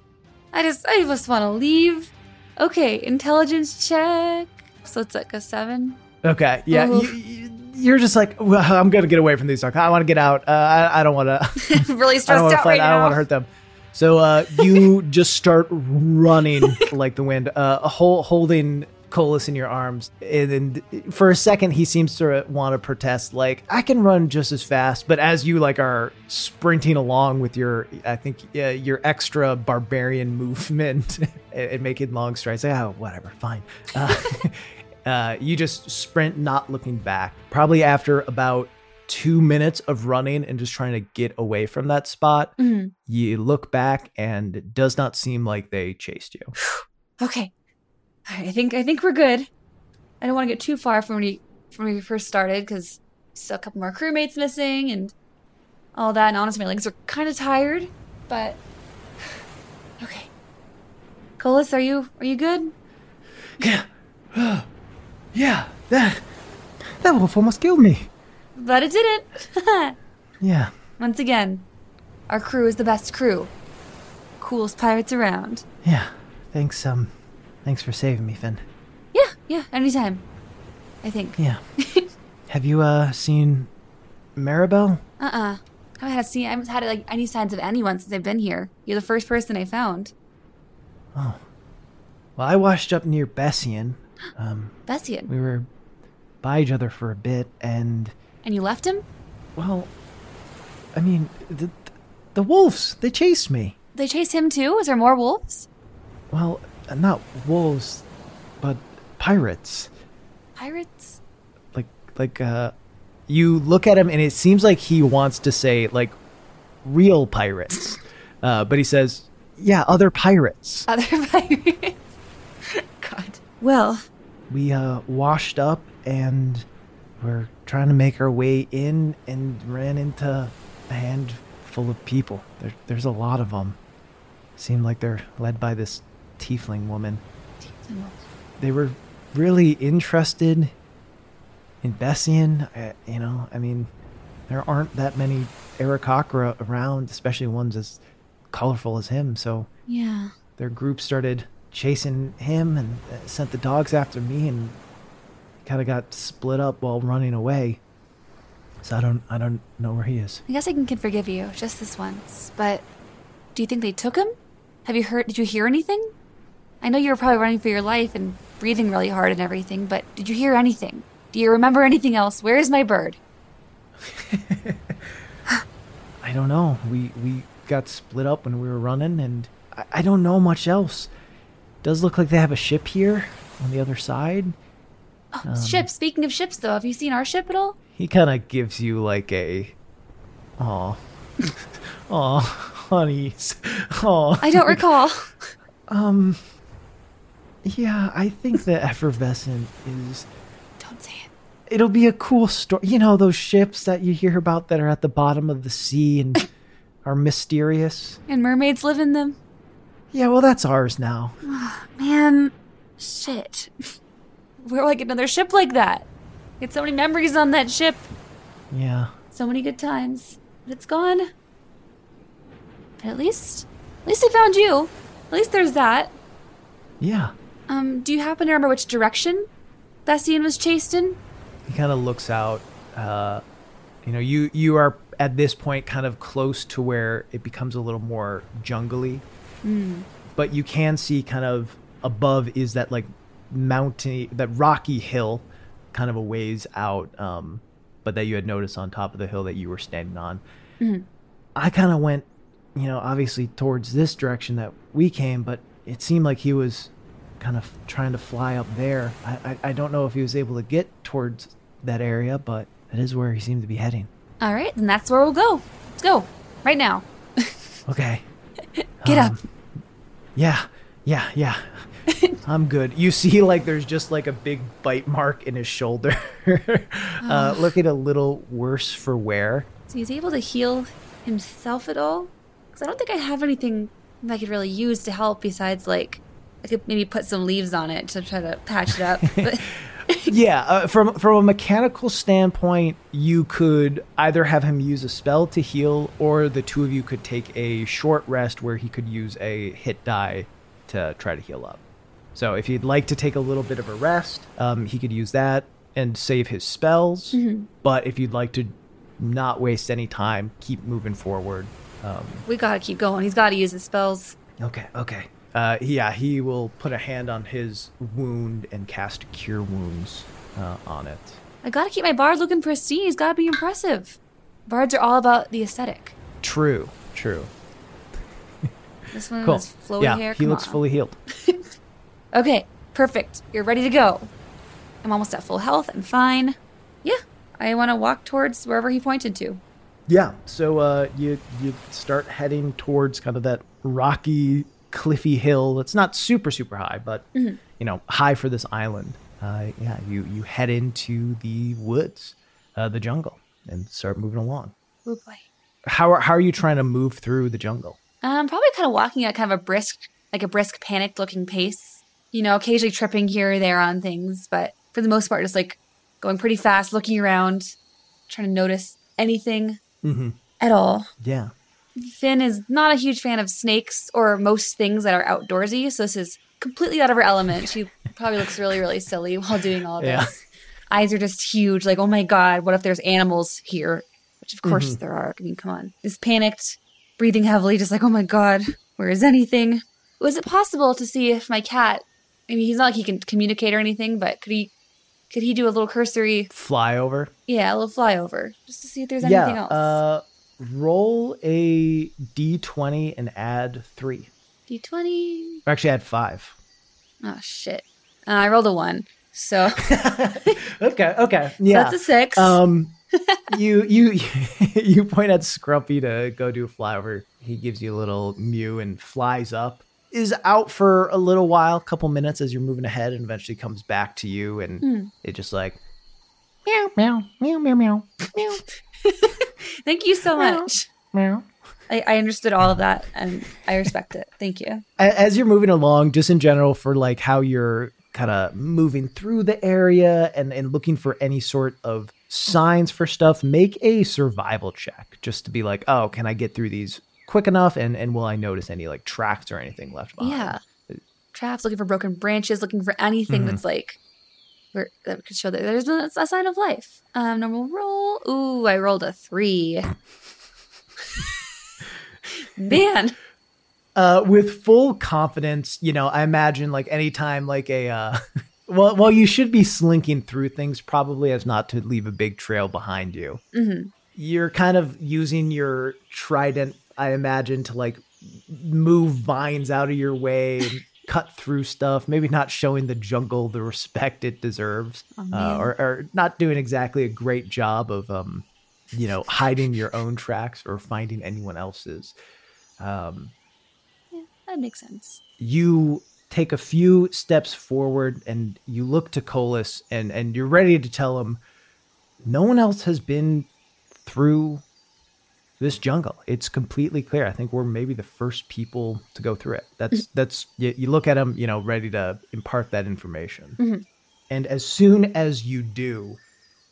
I just I just want to leave. Okay, intelligence check. So it's like a 7. Okay, yeah. You, you- you're just like, well, I'm gonna get away from these dogs. I want to get out. Uh, I, I don't want to. really I stressed don't out fight. right I don't want to hurt them. So uh, you just start running like the wind, uh, hol- holding Colas in your arms. And then for a second, he seems to want to protest, like, I can run just as fast. But as you like are sprinting along with your, I think, uh, your extra barbarian movement and, and making long strides, like, oh, whatever, fine. Uh, you just sprint, not looking back. Probably after about two minutes of running and just trying to get away from that spot, Mhm. you look back and it does not seem like they chased you. Okay. I think I think we're good. I don't want to get too far from when we from when we first started because still a couple more crewmates missing and all that. And honestly, my legs are kind of tired. But okay. Colas, are you are you good? Yeah, yeah, that that wolf almost killed me. But it didn't. Yeah, Once again, our crew is the best crew. Coolest pirates around. yeah. Thanks, um, thanks for saving me, Finn. Yeah, yeah, anytime. I think. Yeah. Have you uh seen Maribel? Uh-uh. I haven't had seen I haven't had like any signs of anyone since I've been here. You're the first person I found. Oh, well, I washed up near Bessian. Um, Bessian. we were by each other for a bit, and And you left him? well, I mean, the the wolves they chased me. They chased him too? Is there more wolves? Well, uh, not wolves, but pirates. Pirates? Like, like, uh, you look at him and it seems like he wants to say, like, real pirates. Uh, but he says, yeah, other pirates. Other pirates? God. Well, We, uh, washed up and we're trying to make our way in and ran into a handful of people. There, there's a lot of them. Seemed like they're led by this tiefling woman. they were really interested in Bessian. Uh, you know, I mean, there aren't that many Aarakocra around, especially ones as colorful as him. So yeah. their group started chasing him and uh, sent the dogs after me, and kind of got split up while running away. So I don't, I don't know where he is. I guess I can, can forgive you just this once. But do you think they took him? Have you heard did you hear anything? I know you were probably running for your life and breathing really hard and everything, but did you hear anything? Do you remember anything else? Where is my bird? I don't know. We we got split up when we were running, and I, I don't know much else. Does look like they have a ship here on the other side. Oh, ships. Speaking of ships though, have you seen our ship at all? He kind of gives you like a, aw, aw, honeys, aw. I don't recall. Um, yeah, I think the effervescent is Don't say it. It'll be a cool story. You know those ships that you hear about that are at the bottom of the sea and are mysterious. And mermaids live in them. Yeah, well, that's ours now. Man, shit. We're like another ship like that? Get so many memories on that ship. Yeah. So many good times. But it's gone. But at least, at least I found you. At least there's that. Yeah. Um, do you happen to remember which direction Bessian was chased in? He kind of looks out. Uh, you know, you you are at this point kind of close to where it becomes a little more jungly, but you can see kind of above is that like mountain, that rocky hill, kind of a ways out. Um, but that you had noticed on top of the hill that you were standing on. I kind of went, you know, obviously towards this direction that we came, but it seemed like he was kind of trying to fly up there. I, I, I don't know if he was able to get towards that area, but that is where he seemed to be heading. All right, then that's where we'll go. Let's go. Right now. Okay. Get up. Um, Yeah, yeah, yeah. I'm good. You see, like, there's just like a big bite mark in his shoulder. uh, looking a little worse for wear. So he's able to heal himself at all? Because I don't think I have anything that I could really use to help besides, like, I could maybe put some leaves on it to try to patch it up. But yeah, uh, from from a mechanical standpoint, you could either have him use a spell to heal, or the two of you could take a short rest where he could use a hit die to try to heal up. So if he'd like to take a little bit of a rest, um, he could use that and save his spells. But if you'd like to not waste any time, keep moving forward. Um, we gotta keep going. He's gotta use his spells. Okay, okay. Uh, yeah, he will put a hand on his wound and cast Cure Wounds uh, on it. I gotta keep my bard looking pristine. He's gotta be impressive. Bards are all about the aesthetic. True, true. This one Cool. has flowy yeah, hair. he looks on. fully healed. Okay, perfect. You're ready to go. I'm almost at full health. I'm fine. Yeah, I want to walk towards wherever he pointed to. Yeah. So uh, you you start heading towards kind of that rocky, cliffy hill. That's not super super high, but Mm-hmm. you know high for this island. Uh, yeah. You you head into the woods, uh, the jungle, and start moving along. Oh boy. How are how are you trying to move through the jungle? Um, probably kind of walking at kind of a brisk, like a brisk, panicked-looking pace. You know, occasionally tripping here or there on things, but for the most part, just like going pretty fast, looking around, trying to notice anything Mm-hmm. at all. Yeah. Finn is not a huge fan of snakes or most things that are outdoorsy, so this is completely out of her element. She probably looks really, really silly while doing all of Yeah. this. Eyes are just huge, like, oh my god, what if there's animals here? Which of course there are. I mean, come on. Is panicked, breathing heavily, just like, oh my god, where is anything? Was it possible to see if my cat I mean he's not like he can communicate or anything, but could he could he do a little cursory flyover? yeah, a little flyover just to see if there's anything yeah. else? Uh, roll a d20 and add three. D twenty Or actually, add five. Oh shit! Uh, I rolled a one, so, so Okay. Okay. Yeah. that's a six. Um, you you you point at Scrumpy to go do a flyover. He gives you a little mew and flies up. Is out for a little while, a couple minutes as you're moving ahead, and eventually comes back to you, and Hmm. it just like meow meow meow meow meow meow Thank you so much. meow. I, I understood all of that, and I respect it. Thank you. As you're moving along, just in general, for like how you're kind of moving through the area and and looking for any sort of signs for stuff, make a survival check just to be like, oh, can I get through these quick enough? And and will I notice any like tracks or anything left behind? Yeah. Traps looking for broken branches, looking for anything Mhm. that's like where that could show that there's a, sign of life. Um, normal roll. Ooh, I rolled a three. Man, Uh, with full confidence, you know, I imagine like anytime like a uh, well, well, you should be slinking through things probably as not to leave a big trail behind you. Mhm. You're kind of using your trident, I imagine, to like move vines out of your way cut through stuff. Maybe not showing the jungle the respect it deserves, Oh, uh, or, or not doing exactly a great job of um, you know, hiding your own tracks or finding anyone else's. Um, that makes sense. you take a few steps forward and you look to Colas and and you're ready to tell him no one else has been through this jungle. It's completely clear. I think we're maybe the first people to go through it. That's that's you, you look at them, you know, ready to impart that information. Mhm. And as soon as you do,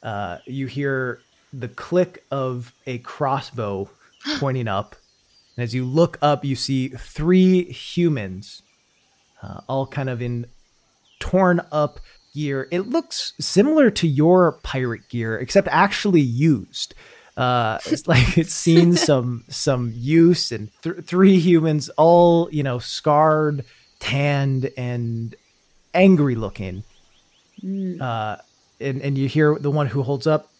uh, you hear the click of a crossbow pointing up. And as you look up, you see three humans, uh, all kind of in torn up gear. It looks similar to your pirate gear, except actually used. Uh, it's like it's seen some some use, and th- three humans, all you know, scarred, tanned, and angry looking. Mm. Uh, and and you hear the one who holds up,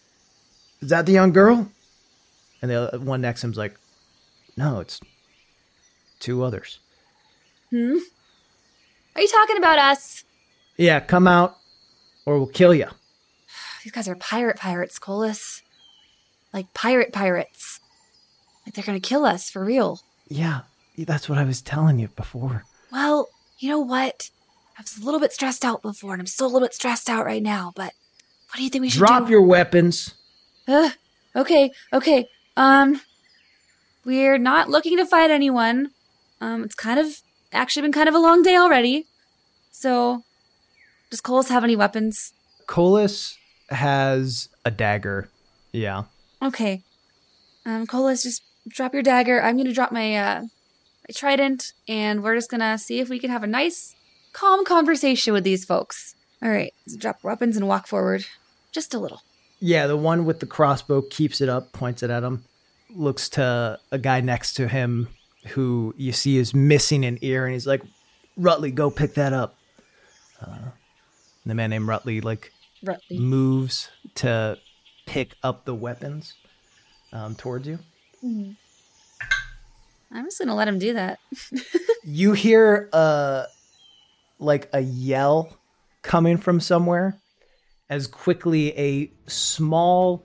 "Is that the young girl?" And the other- one next to him's like, "No, it's two others." Hmm? Are you talking about us? Yeah, come out, or we'll kill you. These guys are pirate pirates, Colas. Like pirate pirates. Like they're gonna kill us for real. Yeah, that's what I was telling you before. Well, you know what? I was a little bit stressed out before, and I'm still a little bit stressed out right now. But what do you think we should do? Drop do? your weapons. Ugh, okay, okay. Um, we're not looking to fight anyone. Um, it's kind of actually been kind of a long day already. So, does Colas have any weapons? Colas has a dagger. Yeah. Okay. Um, Colas, just drop your dagger. I'm gonna drop my uh my trident, and we're just gonna see if we can have a nice, calm conversation with these folks. All right, so drop weapons and walk forward, just a little. Yeah, the one with the crossbow keeps it up, points it at him, looks to a guy next to him who you see is missing an ear, and he's like, Rutley, go pick that up. Uh, the man named Rutley, like, Rutley. moves to pick up the weapons um, towards you. I'm just gonna let him do that. You hear uh, like a yell coming from somewhere as quickly a small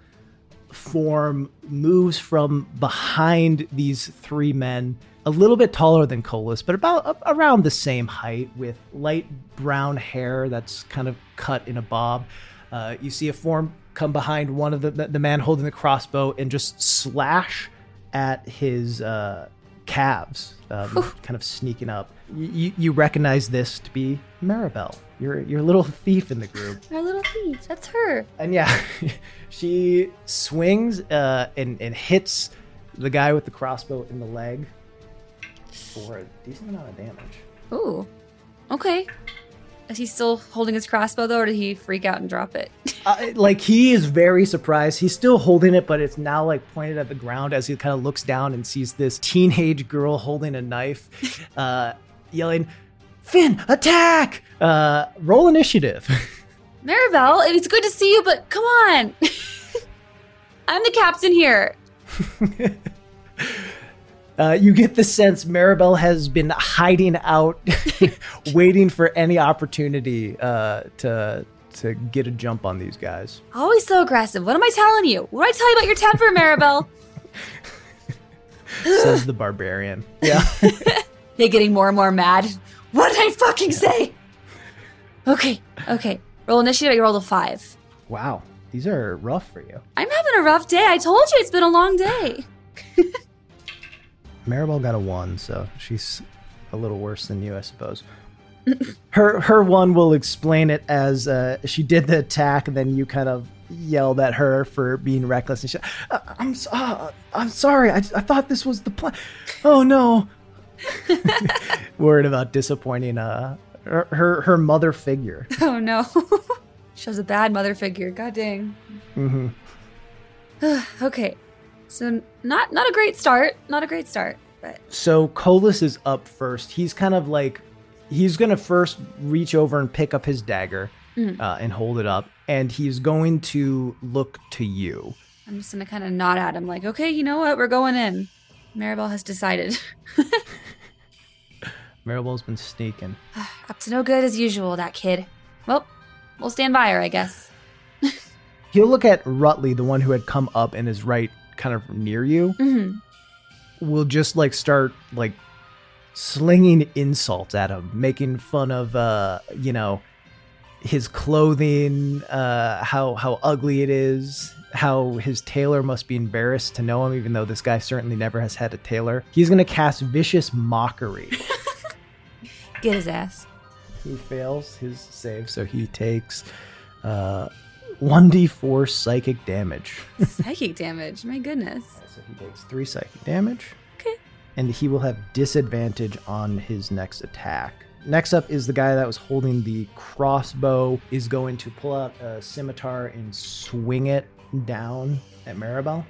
form moves from behind these three men, a little bit taller than Colas, but about a- around the same height, with light brown hair that's kind of cut in a bob. Uh, you see a form come behind one of the the man holding the crossbow and just slash at his uh, calves, um, kind of sneaking up. You, you, recognize this to be Maribel, your your little thief in the group. Our little thief. That's her. And yeah, she swings uh, and, and hits the guy with the crossbow in the leg for a decent amount of damage. Ooh. Okay. Is he still holding his crossbow though, or did he freak out and drop it? Uh, like he is very surprised. He's still holding it, but it's now like pointed at the ground as he kind of looks down and sees this teenage girl holding a knife, uh, yelling, "Finn, attack!" Uh, roll initiative. Maribel, it's good to see you, but come on. I'm the captain here. Uh, you get the sense Maribel has been hiding out, waiting for any opportunity uh, to to get a jump on these guys. Always so aggressive. What am I telling you? What did I tell you about your temper, Maribel? Says the barbarian. Yeah. They're getting more and more mad. What did I fucking say? Okay, okay. Roll initiative, you rolled a five. wow, these are rough for you. I'm having a rough day. I told you it's been a long day. Maribel got a one, so she's a little worse than you, I suppose. her her one will explain it as uh, she did the attack, and then you kind of yelled at her for being reckless. And she, "Uh, I'm s- uh, I'm sorry. I, I thought this was the plan. Oh no. Worried about disappointing uh her her, her mother figure. Oh no. Shows a bad mother figure. God dang. hmm okay. So not not a great start. Not a great start. But So Colas is up first. He's kind of like he's gonna first reach over and pick up his dagger Mhm. uh, and hold it up, and he's going to look to you. I'm just gonna kind of nod at him, like, okay, you know what? We're going in. Maribel has decided. Maribel's been sneaking. Up to no good as usual, that kid. Well, we'll stand by her, I guess. He'll look at Rutley, the one who had come up and is right kind of near you. hmm Will just like start like slinging insults at him, making fun of, uh, you know, his clothing, uh, how how ugly it is, how his tailor must be embarrassed to know him, even though this guy certainly never has had a tailor. He's gonna cast vicious mockery. Get his ass. He fails his save, so he takes uh, 1d4 psychic damage. Psychic damage. My goodness. so he takes three psychic damage. Okay. And he will have disadvantage on his next attack. Next up is the guy that was holding the crossbow, is going to pull out a scimitar and swing it down at Maribel.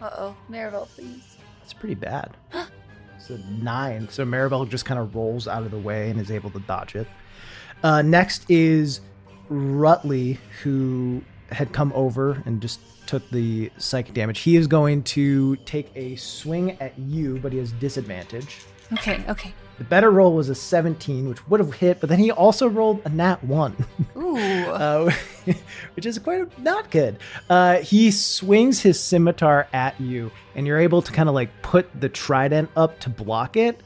Uh oh. Maribel, please. That's pretty bad. it's a nine. So Maribel just kind of rolls out of the way and is able to dodge it. Uh, next is Rutley, who had come over and just took the psychic damage. He is going to take a swing at you, but he has disadvantage. Okay, okay. The better roll was a 17, which would have hit, but then he also rolled a nat 1, Ooh. uh, which is quite a, not good. Uh, he swings his scimitar at you, and you're able to kind of like put the trident up to block it.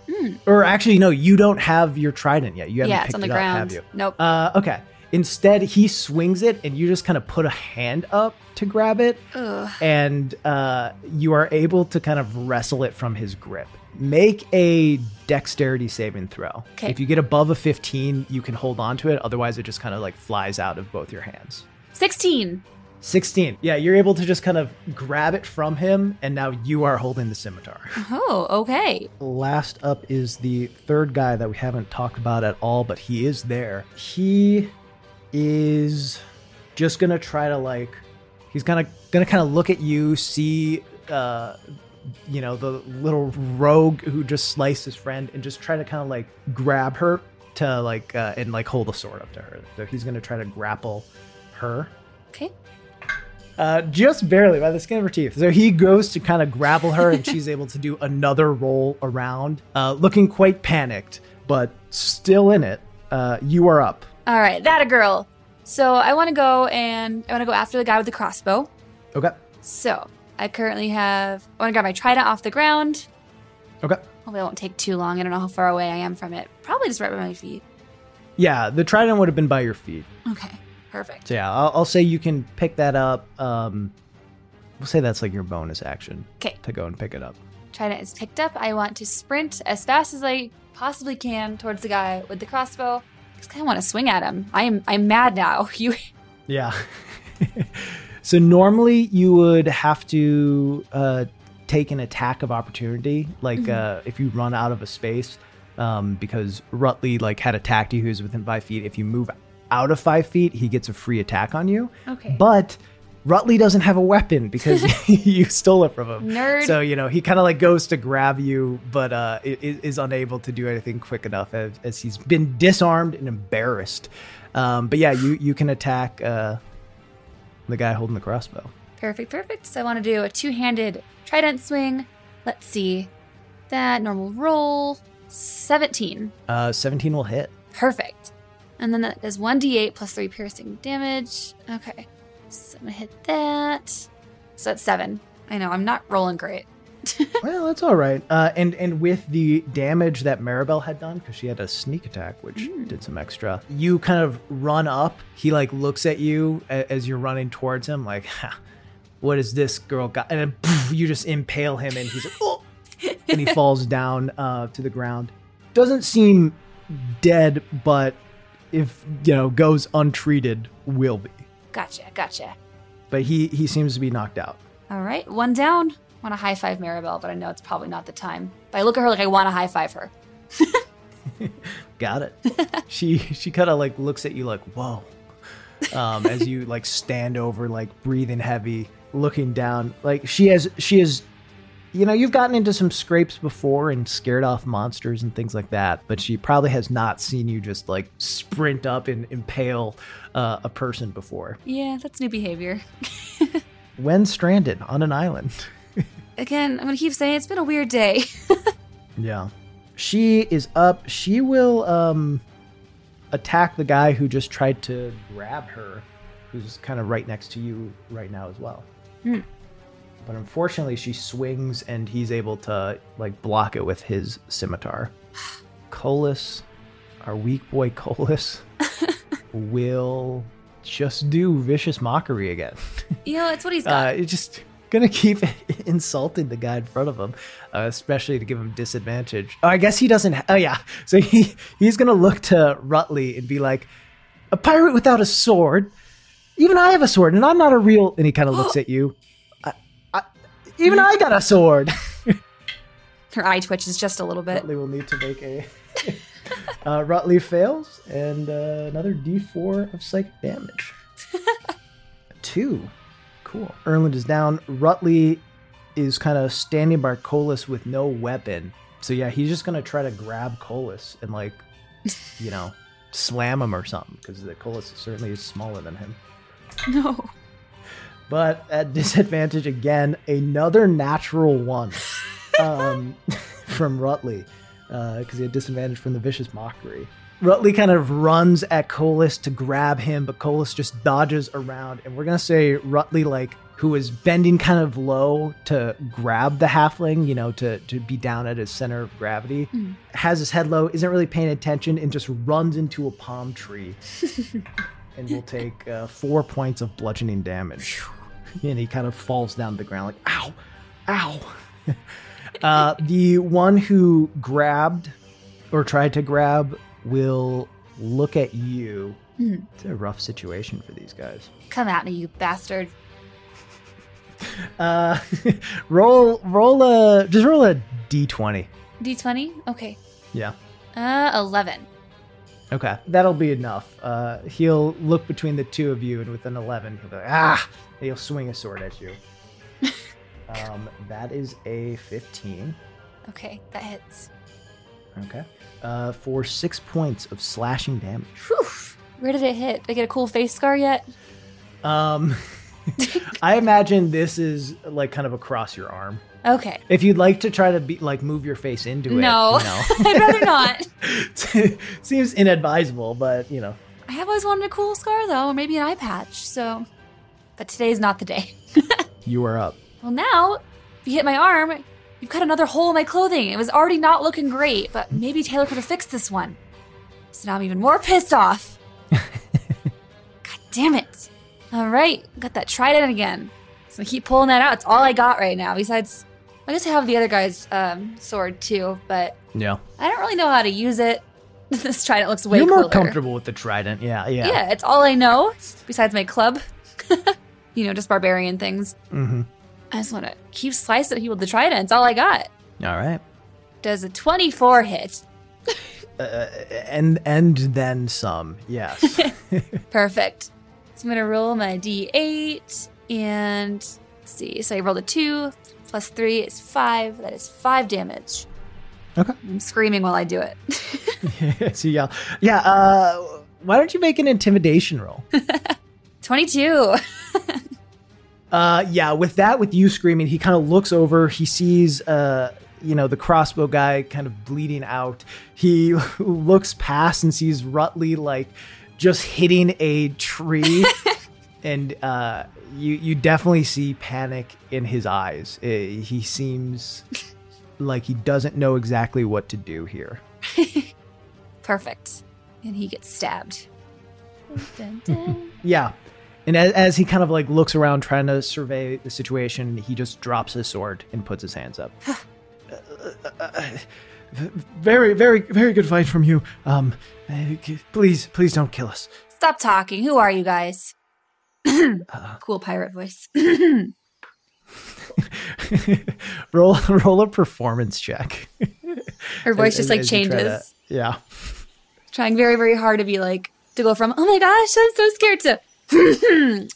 Or actually, no, you don't have your trident yet. You haven't yeah, picked it's on the it up, ground. have you? Nope. Uh, okay. Instead, he swings it, and you just kind of put a hand up to grab it, Ugh. and uh, you are able to kind of wrestle it from his grip. Make a dexterity saving throw. Okay. If you get above a 15, you can hold on to it. Otherwise, it just kind of like flies out of both your hands. 16. 16. Yeah, you're able to just kind of grab it from him, and now you are holding the scimitar. Oh, okay. Last up is the third guy that we haven't talked about at all, but he is there. He is just gonna try to like, he's gonna gonna kind of look at you, see, uh, you know, the little rogue who just sliced his friend, and just try to kind of like grab her to like uh, and like hold a sword up to her. So he's gonna try to grapple her. Okay. Uh, just barely by the skin of her teeth. So he goes to kind of grapple her, and she's able to do another roll around, uh, looking quite panicked, but still in it. Uh, you are up. All right, that a girl. So I want to go and I want to go after the guy with the crossbow. Okay. So I currently have. I want to grab my trident off the ground. Okay. Hopefully, it won't take too long. I don't know how far away I am from it. Probably just right by my feet. Yeah, the trident would have been by your feet. Okay, perfect. So yeah, I'll, I'll say you can pick that up. Um, we'll say that's like your bonus action Okay, to go and pick it up. trident is picked up. I want to sprint as fast as I possibly can towards the guy with the crossbow. Just kind of want to swing at him. I am. I'm mad now. You. Yeah. so normally you would have to uh, take an attack of opportunity, like uh, if you run out of a space, um, because Rutley like had attacked you, who's within five feet. If you move out of five feet, he gets a free attack on you. Okay. But Rutley doesn't have a weapon because you stole it from him. Nerd. So you know he kind of like goes to grab you, but uh, i- i- is unable to do anything quick enough as, as he's been disarmed and embarrassed. Um, but yeah, you you can attack uh, the guy holding the crossbow. Perfect, perfect. So I want to do a two-handed trident swing. Let's see. That normal roll. 17. Uh, Seventeen will hit. Perfect. And then that does 1d8 plus 3 piercing damage. Okay. So I'm to hit that. So that's 7. I know, I'm not rolling great. well, that's all right. Uh, and and with the damage that Maribel had done, because she had a sneak attack, which did some extra, you kind of run up. He like looks at you a- as you're running towards him, like, ha, "What is this girl got?" And then poof, you just impale him, and he's like, "Oh!" and he falls down uh, to the ground. Doesn't seem dead, but if you know goes untreated, will be. Gotcha, gotcha. But he he seems to be knocked out. All right, one down. want to high five Maribel, but I know it's probably not the time. But I look at her like I want to high five her. Got it. she she kind of like looks at you like whoa, um, as you like stand over like breathing heavy, looking down. Like she has she has, you know, you've gotten into some scrapes before and scared off monsters and things like that, but she probably has not seen you just like sprint up and impale uh, a person before. Yeah, that's new behavior. When stranded on an island. Again, I'm going to keep saying it's been a weird day. Yeah. She is up. She will um attack the guy who just tried to grab her, who's kind of right next to you right now as well. But unfortunately, she swings and he's able to like block it with his scimitar. Colas, our weak boy Colas, will just do vicious mockery again. Know, it's what he's got. Uh, it's just gonna keep insulting the guy in front of him, uh, especially to give him disadvantage. Oh, I guess he doesn't. Ha- oh yeah, so he he's gonna look to Rutley and be like, "A pirate without a sword. Even I have a sword, and I'm not a real." And he kind of looks at you. I, I, even I got a sword. Her eye twitches just a little bit. Rutley will need to make a. uh, Rutley fails, and uh, another D4 of psychic damage. Two. Cool. Erland is down. Rutley is kind of standing by Colas with no weapon. So yeah, he's just gonna try to grab Colas and like, you know, slam him or something because the Colas certainly is smaller than him. No. But at disadvantage again, another natural one um, from Rutley because he had disadvantage from the vicious mockery. Rutley kind of runs at Colas to grab him, but Colas just dodges around, and we're gonna say Rutley like who is bending kind of low to grab the halfling, you know, to to be down at his center of gravity, Mhm. has his head low, isn't really paying attention, and just runs into a palm tree, and will take uh, four points of bludgeoning damage. and he kind of falls down to the ground like, ow, ow. uh, the one who grabbed or tried to grab will look at you. Hmm. It's a rough situation for these guys. Come at me, you bastard. Uh, roll, roll a, just roll a d20. D20? Okay. Yeah. Uh, 11. Okay, that'll be enough. Uh, he'll look between the two of you, and with an 11, he'll be like, ah! He'll swing a sword at you. Um, that is a 15. Okay, that hits. Okay. Uh, for six points of slashing damage. Whew. Where did it hit? Did I get a cool face scar yet? Um, I imagine this is like kind of across your arm. Okay. If you'd like to try to be like move your face into it, No. you know, I'd rather not. seems inadvisable, but you know, I have always wanted a cool scar though, or maybe an eye patch, so. But today's not the day. you are up. Well, now, if you hit my arm, you've cut another hole in my clothing. It was already not looking great, but maybe Taylor could have fixed this one. So now I'm even more pissed off. God damn it. All right, got that trident again. So I keep pulling that out. It's all I got right now. Besides, I guess I have the other guy's um, sword too, but Yeah, I don't really know how to use it. this trident looks way you're more cooler. comfortable with the trident. Yeah, yeah. Yeah, it's all I know besides my club. you know, just barbarian things. Mm-hmm. I just want to keep slicing people with the trident. It's all I got. All right. Does a 24 hit? Uh, and and then some. Yes. Perfect. So I'm going to roll my d8 and let's see. So I rolled a 2 plus 3 is 5. That is 5 damage. Okay. I'm screaming while I do it. so yeah, yeah. Uh, why don't you make an intimidation roll? 22. Uh, yeah, with that, with you screaming, he kind of looks over. He sees, uh, you know, the crossbow guy kind of bleeding out. He looks past and sees Rutley like just hitting a tree, and uh, you you definitely see panic in his eyes. Uh, he seems like he doesn't know exactly what to do here. Perfect. And he gets stabbed. Dun, dun. Yeah. And as, as he kind of like looks around trying to survey the situation, he just drops his sword and puts his hands up. Uh, uh, uh, very, very, very good fight from you. Um, please, please don't kill us. Stop talking. Who are you guys? cool pirate voice. roll, roll a performance check. Her voice As- just like as you to- changes. yeah. Trying very, very hard to be like, to go from, oh my gosh, I'm so scared to, who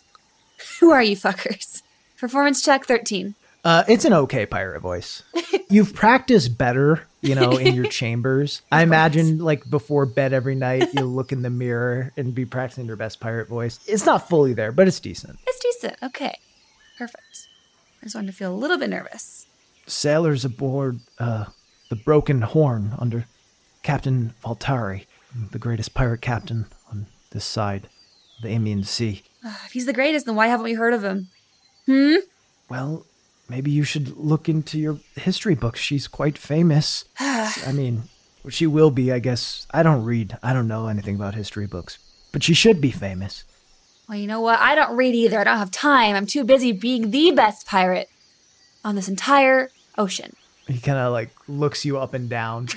are you fuckers? Performance check 13. Uh, it's an okay pirate voice. You've practiced better, you know, in your chambers. I imagine, like before bed every night, you'll look in the mirror and be practicing your best pirate voice. It's not fully there, but it's decent. It's decent. Okay. Perfect. I just wanted to feel a little bit nervous. Sailors aboard uh, the Broken Horn under Captain Valtari, the greatest pirate captain on this side the Imian Sea. If he's the greatest, then why haven't we heard of him? Hmm? Well, maybe you should look into your history books. She's quite famous. I mean, she will be, I guess. I don't read. I don't know anything about history books, but she should be famous. Well, you know what? I don't read either. I don't have time. I'm too busy being the best pirate on this entire ocean. He kind of like looks you up and down.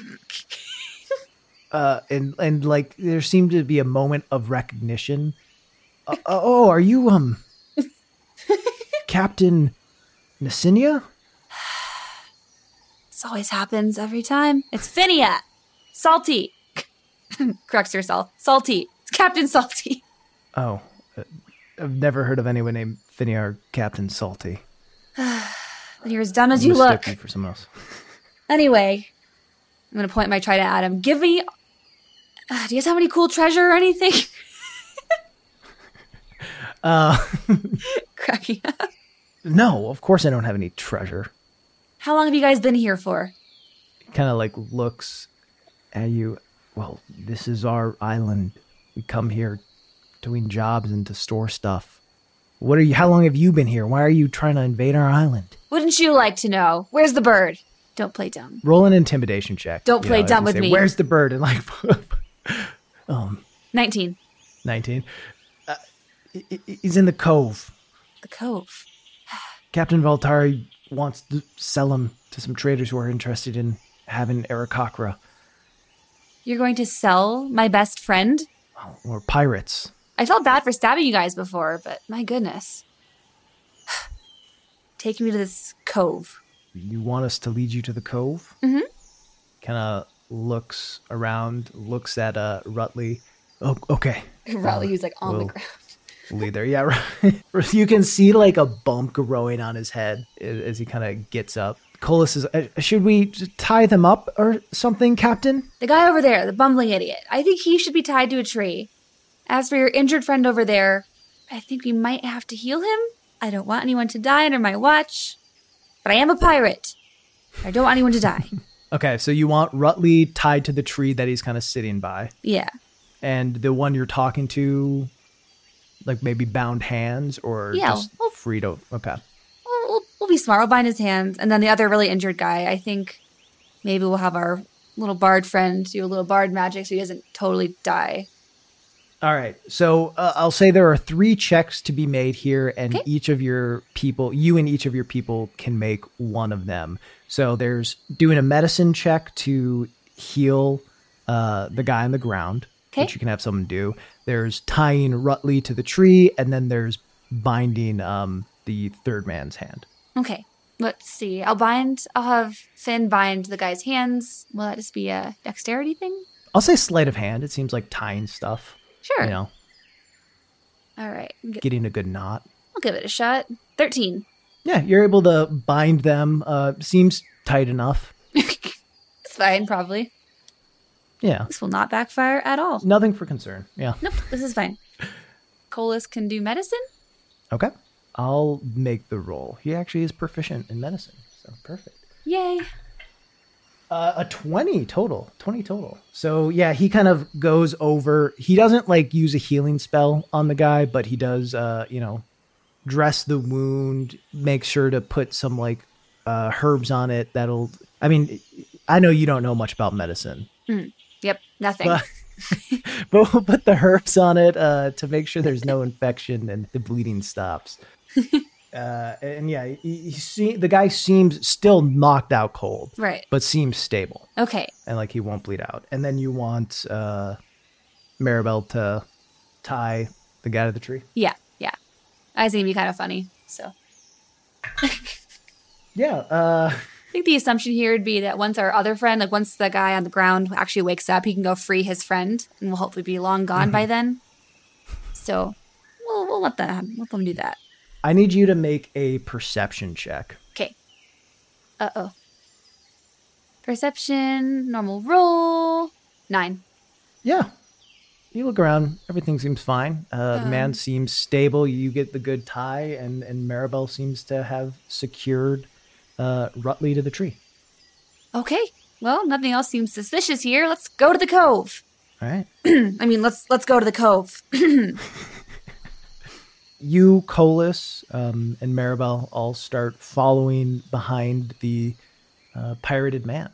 uh, and and like there seemed to be a moment of recognition. Uh, oh, are you um Captain Nasinia? This always happens every time. It's Finnea. Salty. Corrects herself. Salty. It's Captain Salty. Oh, uh, I've never heard of anyone named Finnea or Captain Salty. You're as dumb as you Mistook look. me for someone else. Anyway, I'm gonna point my trident at him. Give me. Uh, do you guys have any cool treasure or anything? Uh, Cracking up. no, of course I don't have any treasure. How long have you guys been here for? Kind of like looks at you. Well, this is our island. We come here doing jobs and to store stuff. What are you? How long have you been here? Why are you trying to invade our island? Wouldn't you like to know? Where's the bird? Don't play dumb. Roll an intimidation check. Don't You play know, dumb with say, me. Where's the bird? And like um, 19. 19. He- he- he's in the cove. The cove. Captain Valtari wants to sell him to some traders who are interested in having Aarakocra You're going to sell my best friend? or pirates. I felt bad for stabbing you guys before, but my goodness. Take me to this cove. You want us to lead you to the cove? Mm-hmm. Kind of looks around, looks at uh, Rutley. Oh, okay. Raleigh, who's like on Well, the ground. Lead there. Yeah, right. you can see like a bump growing on his head as, as he kind of gets up. Colas is, uh, should we tie them up or something, Captain? The guy over there, the bumbling idiot. I think he should be tied to a tree. As for your injured friend over there, I think we might have to heal him. I don't want anyone to die under my watch. But I am a pirate. I don't want anyone to die. Okay, so you want Rutley tied to the tree that he's kind of sitting by, Yeah. and the one you're talking to, like maybe bound hands or Yeah, just well- free to. Okay. We'll, we'll, we'll be smart. We'll bind his hands. And then the other really injured guy, I think maybe we'll have our little bard friend do a little bard magic so he doesn't totally die. All right. So uh, I'll say there are three checks to be made here, and Okay. each of your people, you and each of your people, can make one of them. So there's doing a medicine check to heal uh, the guy on the ground, Okay. which you can have someone do. There's tying Rutley to the tree, and then there's binding um, the third man's hand. Okay. Let's see. I'll bind, I'll have Finn bind the guy's hands. Will that just be a dexterity thing? I'll say sleight of hand. It seems like tying stuff. Sure. You know, All right. I'll getting a good knot. I'll give it a shot. 13. Yeah, you're able to bind them. Uh, seems tight enough. It's fine, probably. Yeah, This will not backfire at all. nothing for concern. Yeah. Nope, this is fine. Colas can do medicine? Okay. I'll make the roll. He actually is proficient in medicine. So perfect. Yay. Uh, a 20 total. 20 total. So yeah, he kind of goes over. He doesn't like use a healing spell on the guy, but he does, uh, you know, dress the wound, make sure to put some like uh, herbs on it that'll. I mean, I know you don't know much about medicine, Yep, nothing. but, but we'll put the herbs on it uh, to make sure there's no infection and the bleeding stops. uh, and yeah, he, he see, the guy seems still knocked out cold, right. but seems stable Okay. and like he won't bleed out. And then you want uh, Maribel to tie the guy to the tree. Yeah, yeah. I think it'd be kind of funny. So Yeah. Uh, I think the assumption here would be that once our other friend, like once the guy on the ground actually wakes up, he can go free his friend, and we'll hopefully be long gone by then. So we'll we'll let them let them do that. I need you to make a perception check. Okay. Uh oh. Perception, normal roll, nine. Yeah. You look around, everything seems fine. Uh, the man seems stable. You get the good tie, and, and Maribel seems to have secured uh, Rutley to the tree. Okay. Well, nothing else seems suspicious here. Let's go to the cove. All right. I mean, let's let's go to the cove. you, Colas, um, and Maribel all start following behind the uh, pirated man.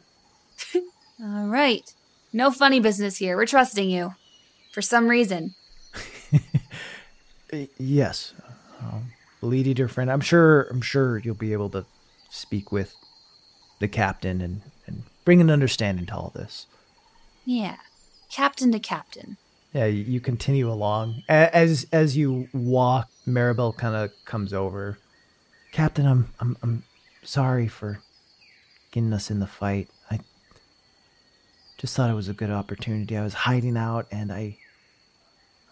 All right. No funny business here. We're trusting you. For some reason. Yes, um, Lady, dear friend. I'm sure. I'm sure you'll be able to speak with the captain and and bring an understanding to all this. Yeah. Captain to captain. Yeah, you, you continue along as as you walk. Maribel kind of comes over. Captain, I'm I'm I'm sorry for getting us in the fight. I just thought it was a good opportunity. I was hiding out, and I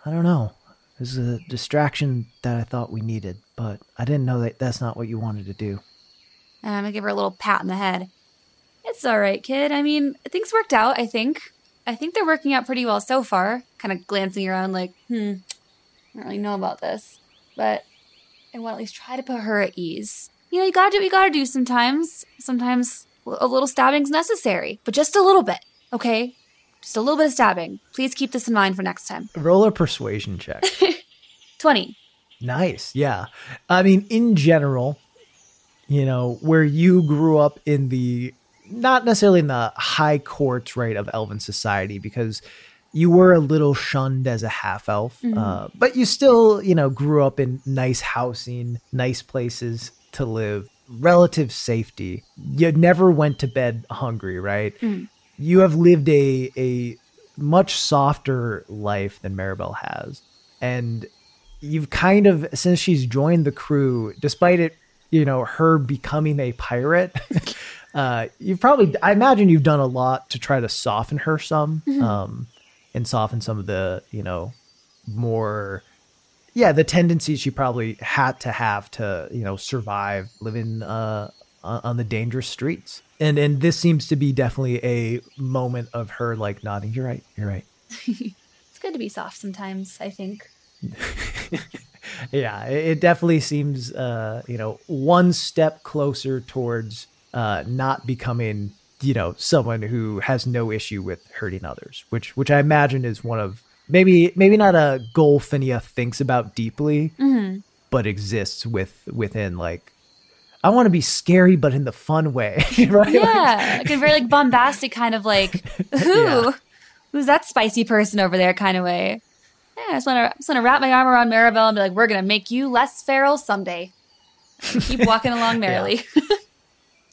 I don't know. It was a distraction that I thought we needed, but I didn't know that that's not what you wanted to do. I'm gonna give her a little pat on the head. It's all right, kid. I mean, things worked out, I think. I think they're working out pretty well so far. Kind of glancing around like, hmm, I don't really know about this. But I want to at least try to put her at ease. You know, you gotta do what you gotta do sometimes. Sometimes a little stabbing's necessary, but just a little bit, okay? Just a little bit of stabbing. Please keep this in mind for next time. Roll a persuasion check. 20. Nice. Yeah. I mean, in general, you know, where you grew up in the not necessarily in the high courts, right, of elven society, because you were a little shunned as a half elf, uh, but you still, you know, grew up in nice housing, nice places to live, relative safety. You never went to bed hungry, right? You have lived a a much softer life than Maribel has, and you've kind of since she's joined the crew, despite it, you know, her becoming a pirate. uh, you've probably, I imagine, you've done a lot to try to soften her some, um, and soften some of the, you know, more, yeah, the tendencies she probably had to have to, you know, survive living uh, on on the dangerous streets. And and this seems to be definitely a moment of her like nodding. You're right. You're right. It's good to be soft sometimes, I think. yeah it it definitely seems uh you know one step closer towards uh not becoming you know someone who has no issue with hurting others which which i imagine is one of maybe maybe not a goal Finnea thinks about deeply but exists with within like i want to be scary but in the fun way right Yeah, like a very like bombastic kind of like, who, Yeah. who's that spicy person over there kind of way. Yeah, I just want to just want to wrap my arm around Maribel and be like, we're gonna make you less feral someday. Keep walking along merrily.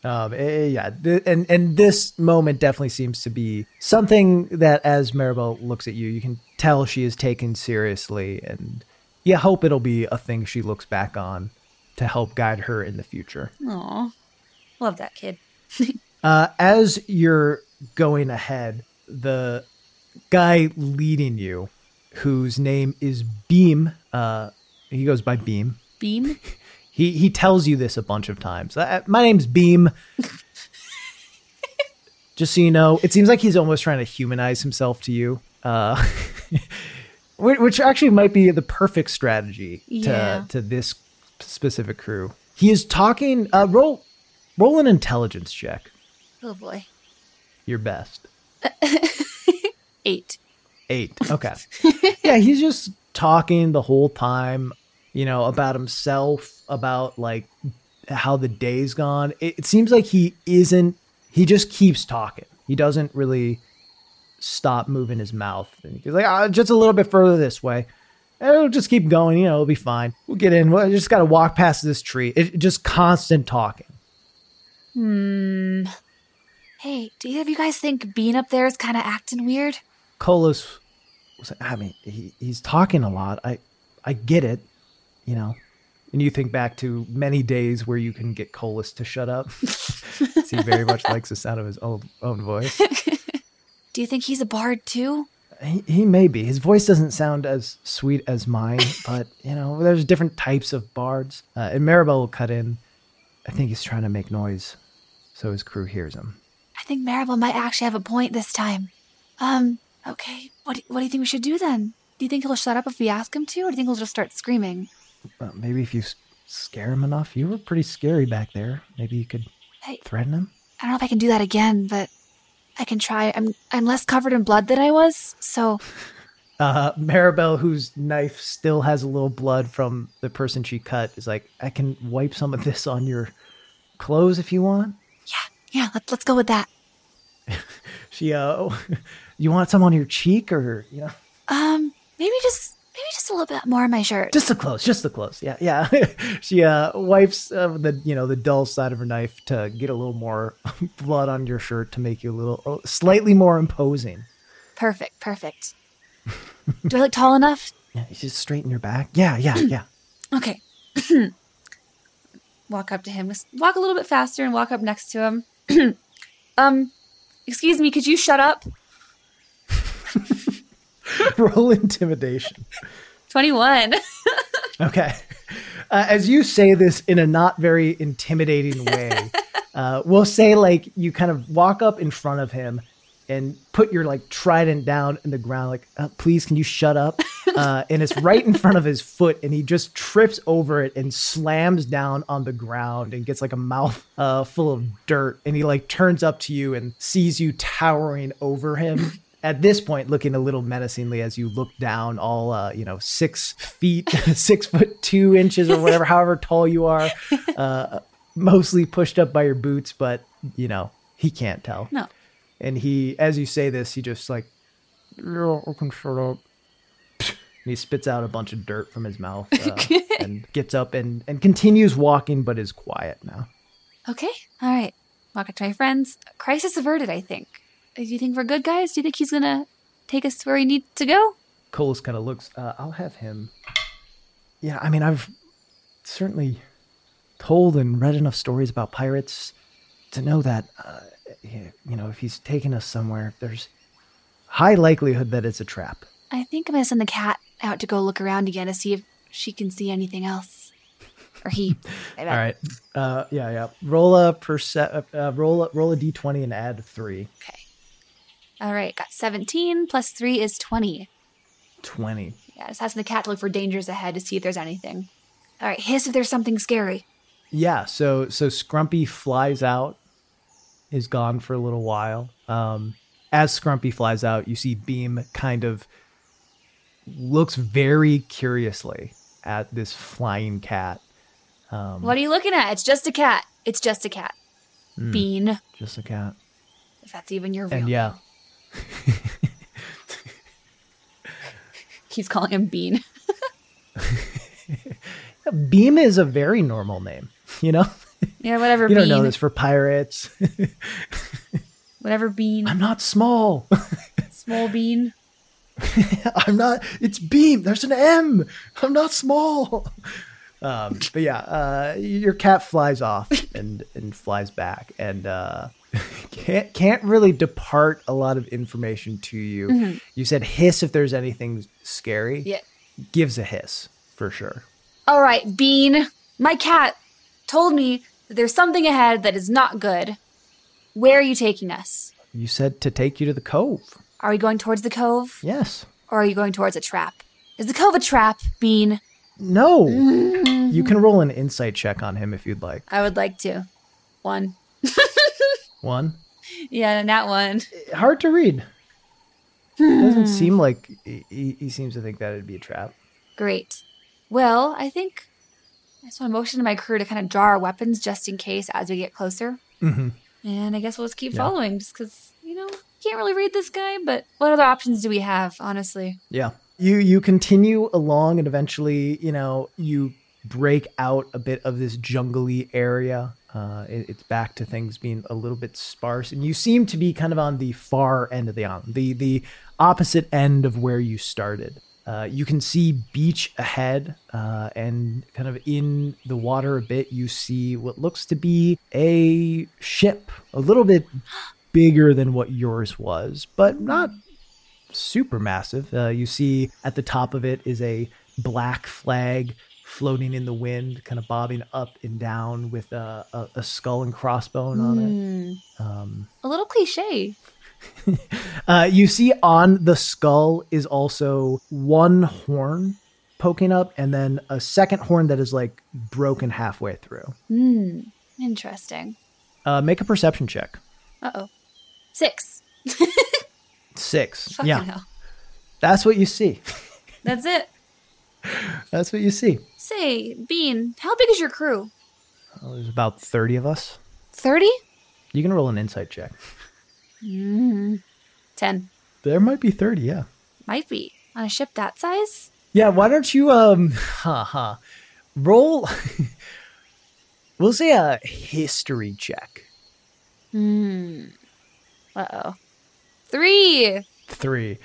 Um, eh, yeah, and and this moment definitely seems to be something that, as Maribel looks at you, you can tell she is taken seriously, and you hope it'll be a thing she looks back on to help guide her in the future. Aw, love that kid. Uh, as you're going ahead, the guy leading you, whose name is Beam, uh, he goes by Beam. Beam. He he tells you this a bunch of times. Uh, my name's Beam. Just so you know, it seems like he's almost trying to humanize himself to you, uh, which which actually might be the perfect strategy Yeah. to to this specific crew. He is talking. Uh, roll roll an intelligence check. Oh boy. Your best. Eight. Eight. Okay. yeah, he's just talking the whole time, you know, about himself, about like how the day's gone. It, it seems like he isn't, he just keeps talking. He doesn't really stop moving his mouth. And he's like, ah, just a little bit further this way. It'll just keep going, you know, it'll be fine. We'll get in. We just got to walk past this tree. It just constant talking. Hmm. Hey, do either of you guys think being up there is kind of acting weird? Colas was I mean, he, he's talking a lot. I I get it, you know. And you think back to many days where you can get Colas to shut up. he very much likes the sound of his own own voice. Do you think he's a bard too? He, he may be. His voice doesn't sound as sweet as mine, but you know, there's different types of bards. Uh, and Maribel will cut in. I think he's trying to make noise, so his crew hears him. I think Maribel might actually have a point this time. Um, okay. What do, what do you think we should do then? Do you think he'll shut up if we ask him to, or do you think he'll just start screaming? Maybe if you s- scare him enough. You were pretty scary back there. Maybe you could Hey, threaten him. I don't know if I can do that again, but I can try. I'm I'm less covered in blood than I was, so Uh, Maribel, whose knife still has a little blood from the person she cut, is like, I can wipe some of this on your clothes if you want. Yeah, yeah, let's let's go with that. She, uh, you want some on your cheek or, you know, Um, maybe just maybe just a little bit more on my shirt. just the clothes, just the clothes. Yeah, yeah. she, uh, wipes uh, the, you know, the dull side of her knife to get a little more blood on your shirt to make you a little, uh, slightly more imposing. Perfect, perfect. Do I look tall enough? Yeah, you just straighten your back. Yeah, yeah, yeah. Okay. walk up to him. Just Walk a little bit faster and walk up next to him. um, excuse me, could you shut up? Roll intimidation. 21. Okay. Uh, as you say this in a not very intimidating way, uh, we'll say like you kind of walk up in front of him and put your like trident down in the ground, like, uh, please, can you shut up? Uh, and it's right in front of his foot, and he just trips over it and slams down on the ground and gets like a mouth uh, full of dirt. And he like turns up to you and sees you towering over him. At this point, looking a little menacingly as you look down, all uh, you know, six feet, six foot two inches, or whatever, however tall you are, uh, mostly pushed up by your boots, but you know he can't tell. no. And he, as you say this, he just like, yeah, I can shut up. And he spits out a bunch of dirt from his mouth uh, and gets up and, and continues walking, but is quiet now. Okay. All right. Walk up to my friends. Crisis averted, I think. Do you think we're good, guys? Do you think he's going to take us where he needs to go? Colas kind of looks, uh, I'll have him. Yeah, I mean, I've certainly told and read enough stories about pirates to know that, uh, you know, if he's taking us somewhere, there's high likelihood that it's a trap. I think I'm going to send the cat out to go look around again to see if she can see anything else. Or he. All right. Uh, yeah, yeah. Roll a perce- uh, roll a, roll a d20 and add three. Okay. All right. Got 17 plus 3 is 20. 20. Yeah, just asking the cat to look for dangers ahead to see if there's anything. All right. Hiss if there's something scary. Yeah. So so Scrumpy flies out, is gone for a little while. Um, as Scrumpy flies out, you see Beam kind of looks very curiously at this flying cat. Um, What are you looking at? It's just a cat. It's just a cat. Bean. just a cat. If that's even your real And yeah, He's calling him Bean. Beam is a very normal name. You know, yeah, whatever you Bean. don't know this for pirates. Whatever Bean. I'm not small. Small Bean. I'm not. It's Beam. There's an M. I'm not small. Um, but yeah, uh, your cat flies off and and flies back, and uh, can't can't really depart a lot of information to you. Mm-hmm. You said hiss if there's anything scary. Yeah. gives a hiss for sure. All right, Bean. My cat told me that there's something ahead that is not good. Where are you taking us? You said to take you to the cove. Are we going towards the cove? Yes. Or are you going towards a trap? Is the cove a trap, Bean? No. Mm-hmm. You can roll an insight check on him if you'd like. I would like to. One. One. Yeah, not one. Hard to read. Doesn't seem like he, he seems to think that it'd be a trap. Great. Well, I think I just want to motion to my crew to kind of draw our weapons just in case as we get closer. Mm-hmm. And I guess we'll just keep Yeah. following just because, you know, can't really read this guy, but what other options do we have, honestly? Yeah. You you continue along and eventually, you know, you break out a bit of this jungly area. Uh, it- it's back to things being a little bit sparse, and you seem to be kind of on the far end of the island, the the opposite end of where you started. Uh, you can see beach ahead, uh, and kind of in the water a bit, you see what looks to be a ship, a little bit bigger than what yours was, but not super massive. Uh, you see at the top of it is a black flag floating in the wind, kind of bobbing up and down with a, a, a skull and crossbone on it. Hmm. Um, A little cliche. uh, you see on the skull is also one horn poking up, and then a second horn that is like broken halfway through. Hmm. Interesting. Uh, make a perception check. Uh oh. Six. Six. Fucking yeah. hell. That's what you see. That's it. That's what you see. Say, Bean, how big is your crew? Well, there's about 30 of us. 30? You can roll an insight check. Mm, 10. There might be 30, yeah. Might be. On a ship that size? Yeah, why don't you um haha roll we'll say a history check. Hmm. Uh oh. Three. 3.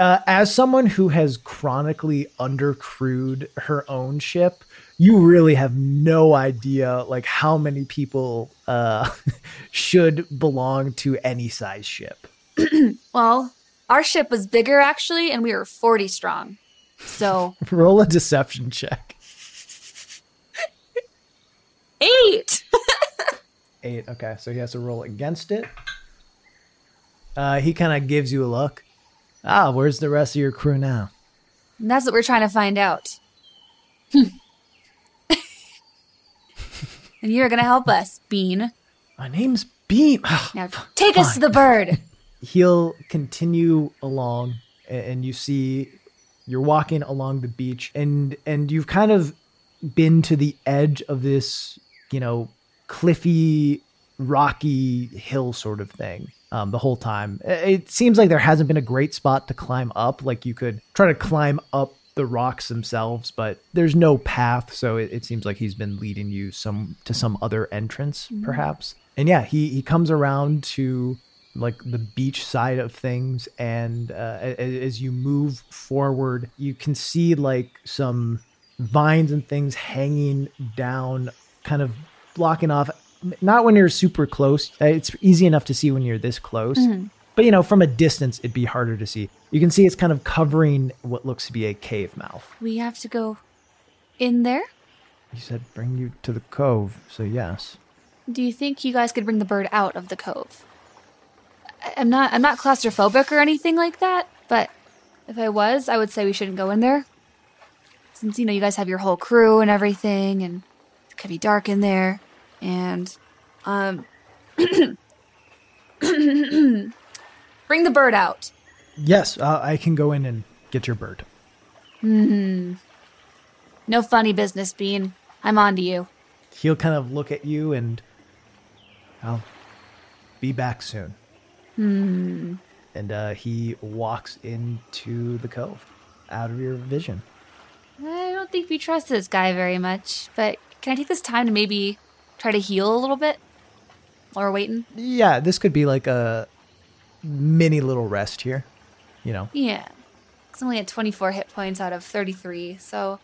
Uh, as someone who has chronically undercrewed her own ship, you really have no idea like how many people uh, should belong to any size ship. Well, our ship was bigger actually, and we were 40 strong. So, Roll a deception check. eight. Eight. Okay, so he has to roll against it. Uh, he kind of gives you a look. Ah, where's the rest of your crew now? And that's what we're trying to find out. and you're going to help us, Bean. My name's Bean. Now take us to the bird. He'll continue along, and you see you're walking along the beach, and and you've kind of been to the edge of this, you know, cliffy, rocky hill sort of thing. Um, the whole time, it seems like there hasn't been a great spot to climb up. Like you could try to climb up the rocks themselves, but there's no path, so it, it seems like he's been leading you some to some other entrance, perhaps. And yeah, he he comes around to like the beach side of things and uh, as you move forward you can see like some vines and things hanging down kind of blocking off not when you're super close. Uh, it's easy enough to see when you're this close. But you know from a distance it'd be harder to see. You can see it's kind of covering what looks to be a cave mouth. We have to go in there? he said bring you to the cove so yes. Do you think you guys could bring the bird out of the cove? I- I'm not I'm not claustrophobic or anything like that, but if I was, I would say we shouldn't go in there. Since you know you guys have your whole crew and everything and it could be dark in there and um bring the bird out. yes uh, i can go in and get your bird No funny business, Bean. I'm on to you. he'll kind of look at you and I'll be back soon. Hmm. And uh, he walks into the cove, out of your vision. I don't think we trust this guy very much, but can I take this time to maybe try to heal a little bit while we're waiting? Yeah, this could be like a mini little rest here. You know, Yeah. I'm only at 24 hit points out of 33, so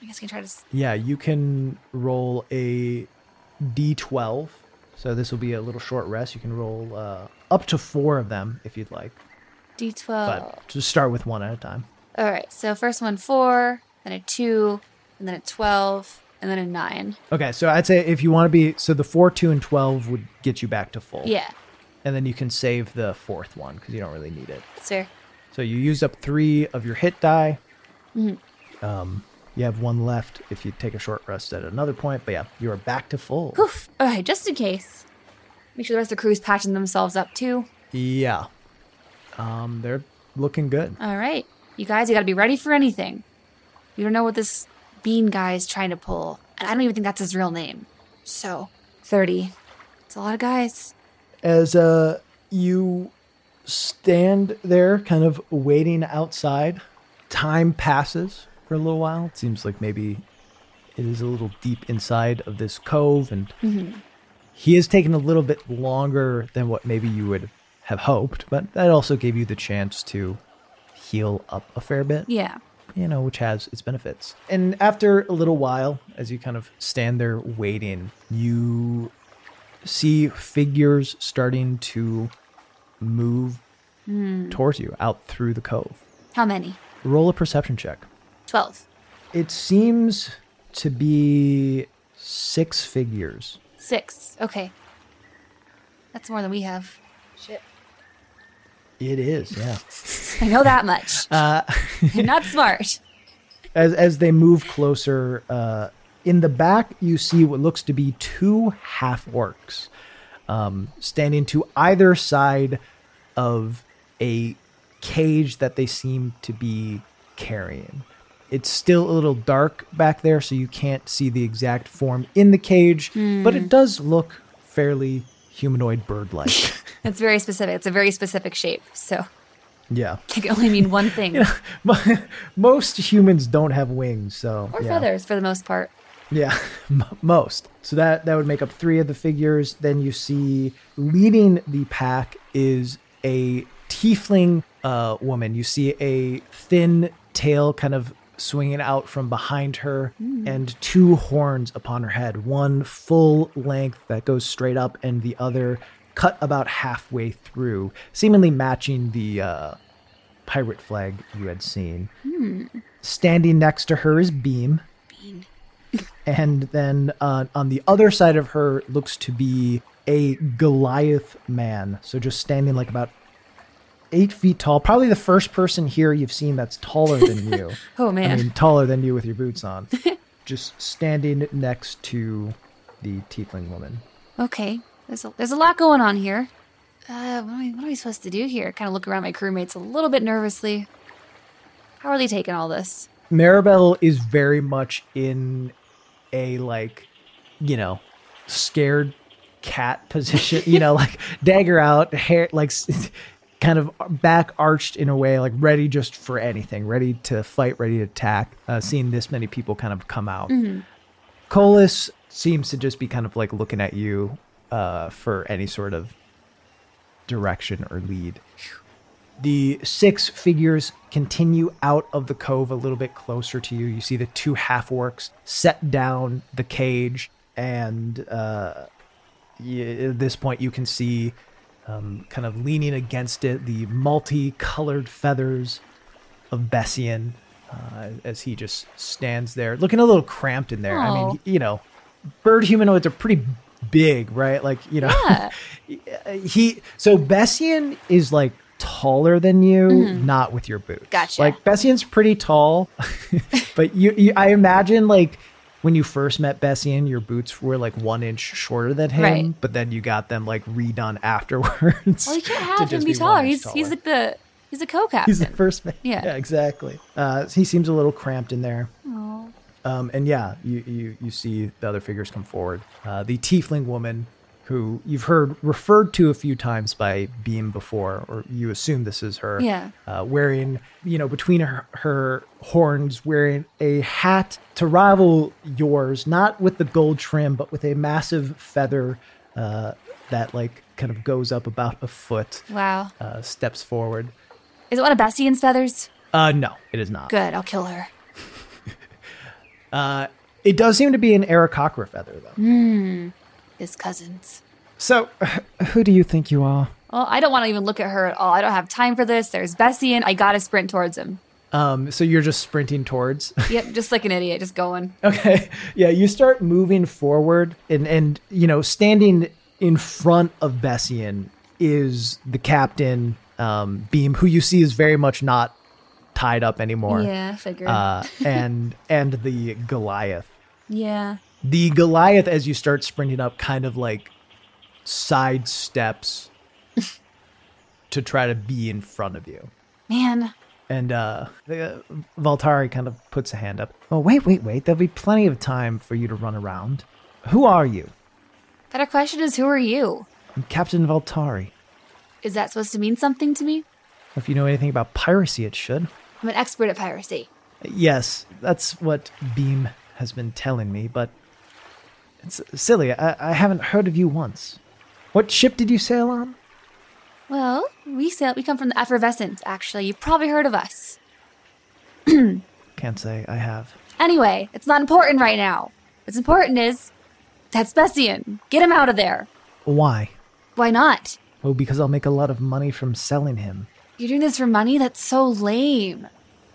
I guess I can try to. s- yeah, you can roll a d12. So this will be a little short rest. You can roll uh, up to four of them if you'd like, D12. but just start with one at a time. All right, so first one 4, then a 2, and then a 12, and then a 9. Okay, so I'd say if you want to be so the four, two, and twelve would get you back to full. Yeah, and then you can save the fourth one because you don't really need it. fair. So you used up three of your hit die. Mm-hmm. Um, you have one left if you take a short rest at another point. But yeah, you are back to full. Poof. All right, just in case. Make sure the rest of the crew's patching themselves up too. Yeah, um, they're looking good. All right, you guys, you gotta be ready for anything. You don't know what this bean guy is trying to pull, and I don't even think that's his real name. So, 30. It's a lot of guys. As uh, you stand there, kind of waiting outside, time passes for a little while. It seems like maybe it is a little deep inside of this cove, and he is taking a little bit longer than what maybe you would have hoped. But that also gave you the chance to heal up a fair bit Yeah. You know, which has its benefits. And after a little while, as you kind of stand there waiting, you see figures starting to move hmm. towards you out through the cove. How many? Roll a perception check. 12. It seems to be six figures. Six. Okay. That's more than we have. Shit. It is, yeah. I know that much. Uh, I'm not smart. as as they move closer uh, in the back you see what looks to be two half orcs um, standing to either side of a cage that they seem to be carrying. It's still a little dark back there, so you can't see the exact form in the cage, but it does look fairly humanoid bird like. It's very specific. It's a very specific shape. So yeah. it can only mean one thing. Most humans don't have wings, so. Or yeah. feathers for the most part. Yeah, m- most. So that that would make up three of the figures. Then you see leading the pack is a tiefling uh, woman. You see a thin tail kind of swinging out from behind her, and two horns upon her head. One full length that goes straight up, and the other cut about halfway through, seemingly matching the uh, pirate flag you had seen. Standing next to her is Beam and then uh, on the other side of her looks to be a Goliath man. So just standing like about eight feet tall. Probably the first person here you've seen that's taller than you. Oh man. I mean, taller than you with your boots on. just standing next to the tiefling woman. Okay, there's a, there's a lot going on here. Uh, what, am I, what are we supposed to do here? Kind of look around my crewmates a little bit nervously. How are they taking all this? Maribel is very much in a like, you know, scared cat position. you know, like dagger out, hair like kind of back arched in a way, like ready just for anything, ready to fight, ready to attack. Uh, seeing this many people kind of come out, Colas seems to just be kind of like looking at you uh, for any sort of direction or lead. The six figures continue out of the cove a little bit closer to you. You see the two half orcs set down the cage, and uh, at this point, you can see um, kind of leaning against it the multicolored feathers of Bessian uh, as he just stands there, looking a little cramped in there. I mean, you know, bird humanoids are pretty big, right? Like, you know, Yeah. he so Bessian is like taller than you, not with your boots. Mm-hmm. Gotcha. Like Bessian's pretty tall, but you, you, I imagine like when you first met Bessian, your boots were like one inch shorter than him, Right. but then you got them like redone afterwards. Well, you can't have him just be taller. He's he's taller. like the he's a co-captain. He's the first man. Yeah. exactly. Uh, he seems a little cramped in there. Aw. Um, and yeah, you, you, you see the other figures come forward. Uh, the tiefling woman, who you've heard referred to a few times by Beam before, or you assume this is her. Yeah. Uh, wearing, you know, between her, her horns, wearing a hat to rival yours, not with the gold trim, but with a massive feather uh, that, like, kind of goes up about a foot, Wow. uh, steps forward. Is it one of Bessian's feathers? Uh, no, it is not. Good. I'll kill her. Uh, it does seem to be an Aarakocra feather, though. His cousins. So, who do you think you are? Well, I don't want to even look at her at all. I don't have time for this. There's Bessian. I gotta sprint towards him. Um, so you're just sprinting towards. Yep, just like an idiot, just going. okay, yeah, you start moving forward, and and you know, standing in front of Bessian is the captain, um, Beam, who you see is very much not tied up anymore. Yeah, figured. Uh, and and the Goliath. yeah. The Goliath, as you start sprinting up, kind of like sidesteps to try to be in front of you. Man, And uh, the, uh, Valtari kind of puts a hand up. Oh, wait, wait, wait. There'll be plenty of time for you to run around. Who are you? better question is who are you? I'm Captain Valtari. Is that supposed to mean something to me? If you know anything about piracy, it should. I'm an expert at piracy. Yes, that's what Beam has been telling me, but it's silly. I, I haven't heard of you once. What ship did you sail on? Well, we sail. We come from the Effervescent. Actually, you've probably heard of us. Can't say I have. Anyway, it's not important right now. What's important is that's Bessian. Get him out of there. Why? Why not? Oh, because I'll make a lot of money from selling him. You're doing this for money? That's so lame.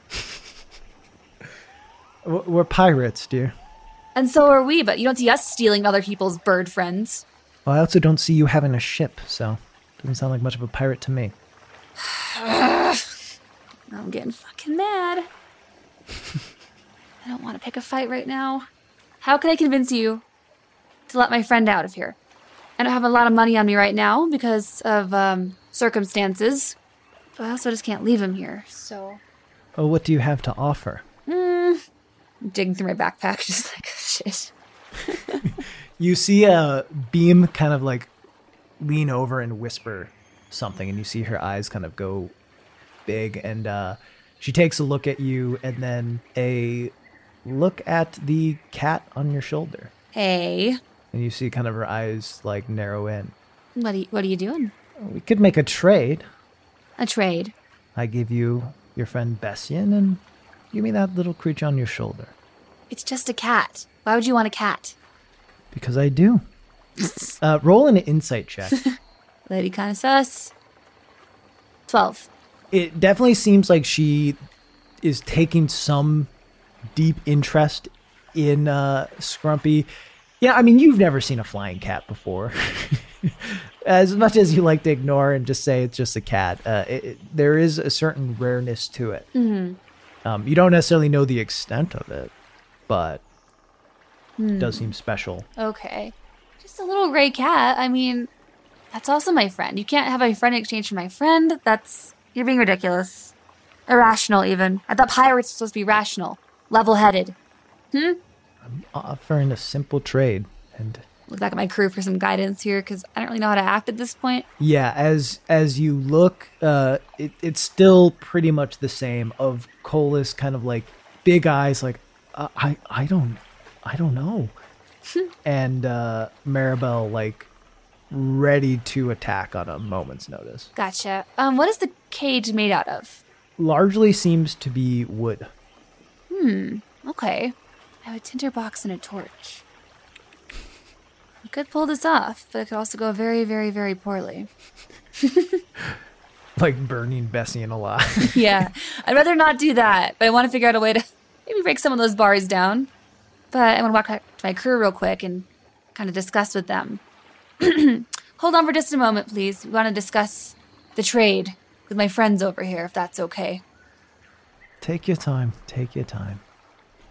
We're pirates, dear. And so are we, but you don't see us stealing other people's bird friends. Well, I also don't see you having a ship, so doesn't sound like much of a pirate to me. I'm getting fucking mad. I don't want to pick a fight right now. How can I convince you to let my friend out of here? I don't have a lot of money on me right now because of um, circumstances. but I also just can't leave him here. So, Oh, what do you have to offer? mm, digging through my backpack, just like shit. You see a beam kind of like lean over and whisper something, and you see her eyes kind of go big, and uh, she takes a look at you, and then a look at the cat on your shoulder, Hey, and you see kind of her eyes like narrow in. what are you, what are you doing? We could make a trade. A trade. I give you your friend Bessian, and give me that little creature on your shoulder. It's just a cat. Why would you want a cat? Because I do. uh, roll an insight check. Lady kind of sus. Twelve. it definitely seems like she is taking some deep interest in uh, Scrumpy. Yeah, I mean, you've never seen a flying cat before. as much as you like to ignore and just say it's just a cat, uh, it, it- there is a certain rareness to it. Um, you don't necessarily know the extent of it, but it does seem special. Okay. Just a little gray cat. I mean, that's also my friend. You can't have a friend exchange for my friend. That's. You're being ridiculous. Irrational, even. I thought pirates were supposed to be rational, level headed. Hmm. Offering a simple trade, and Look back at my crew for some guidance here because I don't really know how to act at this point. Yeah, as as you look, uh, it, it's still pretty much the same. Of Colas, kind of like big eyes, like uh, I I don't I don't know, and uh, Maribel like ready to attack on a moment's notice. Gotcha. Um, what is the cage made out of? Largely seems to be wood. Hmm. Okay. I have a tinderbox and a torch. I could pull this off, but it could also go very, very, very poorly. Like burning Bessian alive. yeah, I'd rather not do that, but I want to figure out a way to maybe break some of those bars down. But I want to walk back to my crew real quick and kind of discuss with them. Hold on for just a moment, please. We want to discuss the trade with my friends over here, if that's okay. take your time. Take your time.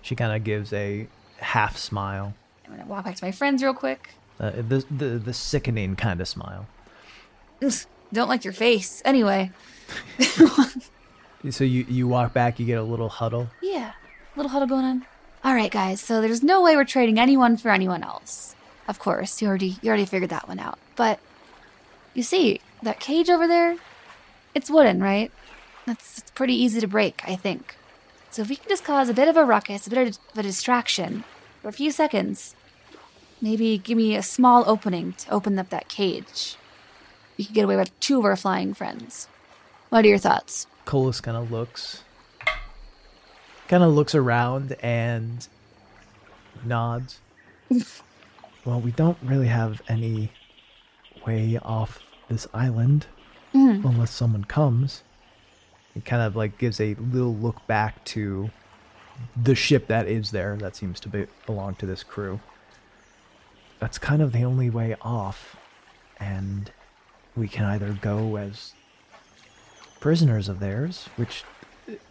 She kind of gives a half smile, I'm going to walk back to my friends real quick. uh, the the the sickening kind of smile. Don't like your face. Anyway, So you you walk back, you get a little huddle. yeah, little huddle going on. All right, guys. So there's no way we're trading anyone for anyone else. Of course, you already you already figured that one out. But you see that cage over there? It's wooden, right? That's it's pretty easy to break, I think. So if we can just cause a bit of a ruckus, a bit of a distraction for a few seconds, maybe give me a small opening to open up that cage. We could get away with two of our flying friends. What are your thoughts? Colas kind of looks, kind of looks around and nods. well, we don't really have any way off this island mm-hmm. unless someone comes. It kind of like gives a little look back to the ship that is there that seems to be, belong to this crew. That's kind of the only way off, and we can either go as prisoners of theirs, which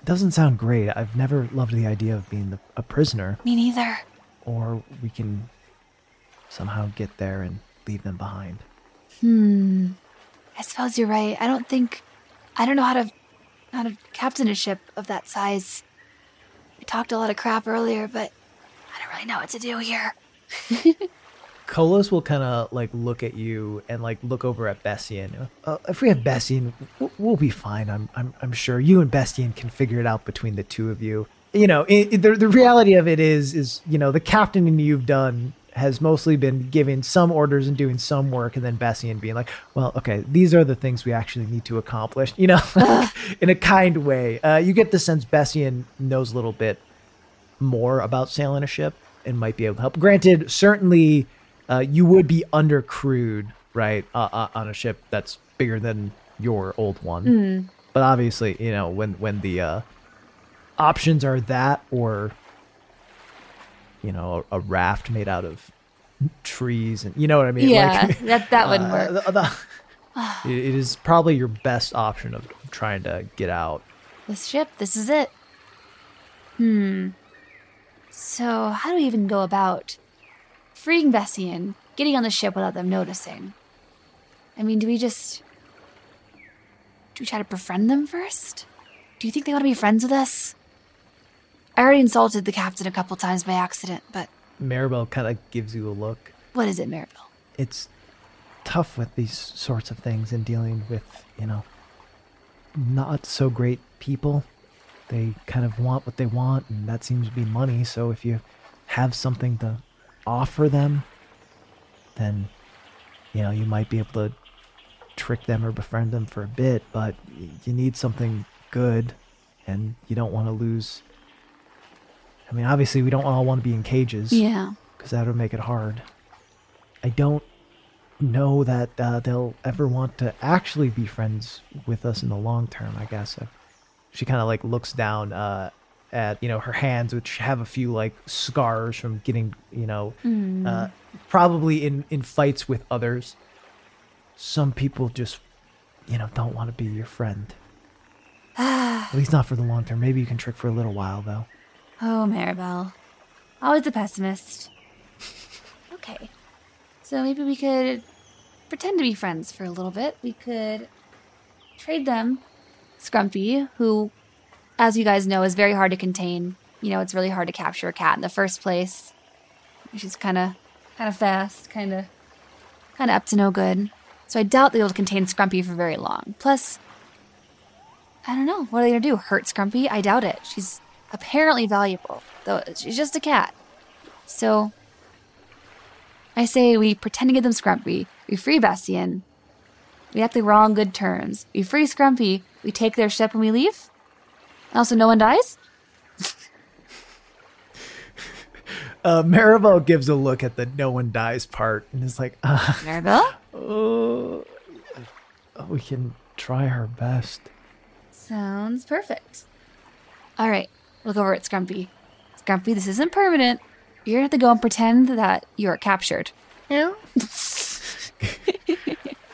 doesn't sound great. I've never loved the idea of being the, a prisoner, Me neither. or we can somehow get there and leave them behind. Hmm. I suppose you're right. I don't think I don't know how to how to captain a ship of that size. I talked a lot of crap earlier, but I don't really know what to do here. Colas will kind of like look at you and like look over at Bessian. Uh, if we have Bessian, w- we'll be fine. I'm, I'm, I'm sure you and Bessian can figure it out between the two of you. You know, it, it- the the reality of it is, is you know, the captaining you've done has mostly been giving some orders and doing some work, and then Bessian being like, well, okay, these are the things we actually need to accomplish. You know, in a kind way. Uh, you get the sense Bessian knows a little bit more about sailing a ship and might be able to help. Granted, certainly uh, you would be undercrewed, right, uh, uh, on a ship that's bigger than your old one. But obviously, you know, when when the uh, options are that or you know a, a raft made out of trees and you know what I mean. Yeah, Like, that that wouldn't uh, work. the- the- it- it is probably your best option of trying to get out. This ship, this is it. Hmm. So how do we even go about freeing Bessie and getting on the ship without them noticing? I mean, do we just do we try to befriend them first? Do you think they want to be friends with us? I already insulted the captain a couple times by accident, but Maribel kind of gives you a look. what is it, Maribel? It's tough with these sorts of things and dealing with, you know, not so great people. They kind of want what they want, and that seems to be money. So if you have something to offer them, then, you know, you might be able to trick them or befriend them for a bit, but you need something good, and you don't want to lose. I mean, obviously, we don't all want to be in cages Yeah. because that would make it hard. I don't know that uh, they'll ever want to actually be friends with us in the long term. I guess she kind of like looks down uh, at you know her hands, which have a few like scars from getting you know uh, probably in in fights with others. Some people just you know don't want to be your friend. At least not for the long term. Maybe you can trick for a little while though. Oh, Maribel. Always a pessimist. Okay. So maybe we could pretend to be friends for a little bit. We could trade them Scrumpy, who, as you guys know, is very hard to contain. You know, it's really hard to capture a cat in the first place. She's kind of, kind of fast, kind of, kind of up to no good. So I doubt they'll contain Scrumpy for very long. Plus, I don't know. What are they gonna do? Hurt Scrumpy? I doubt it. She's apparently valuable, though she's just a cat. So I say we pretend to give them Scrumpy. We free Bessian. We act the on good terms. We free Scrumpy. We take their ship and we leave. And also, no one dies. Uh, Maribel gives a look at the no one dies part and is like, uh, Maribel. oh, we can try our best. Sounds perfect. All right, look over at Scrumpy. Scrumpy, this isn't permanent. You're gonna have to go and pretend that you're captured.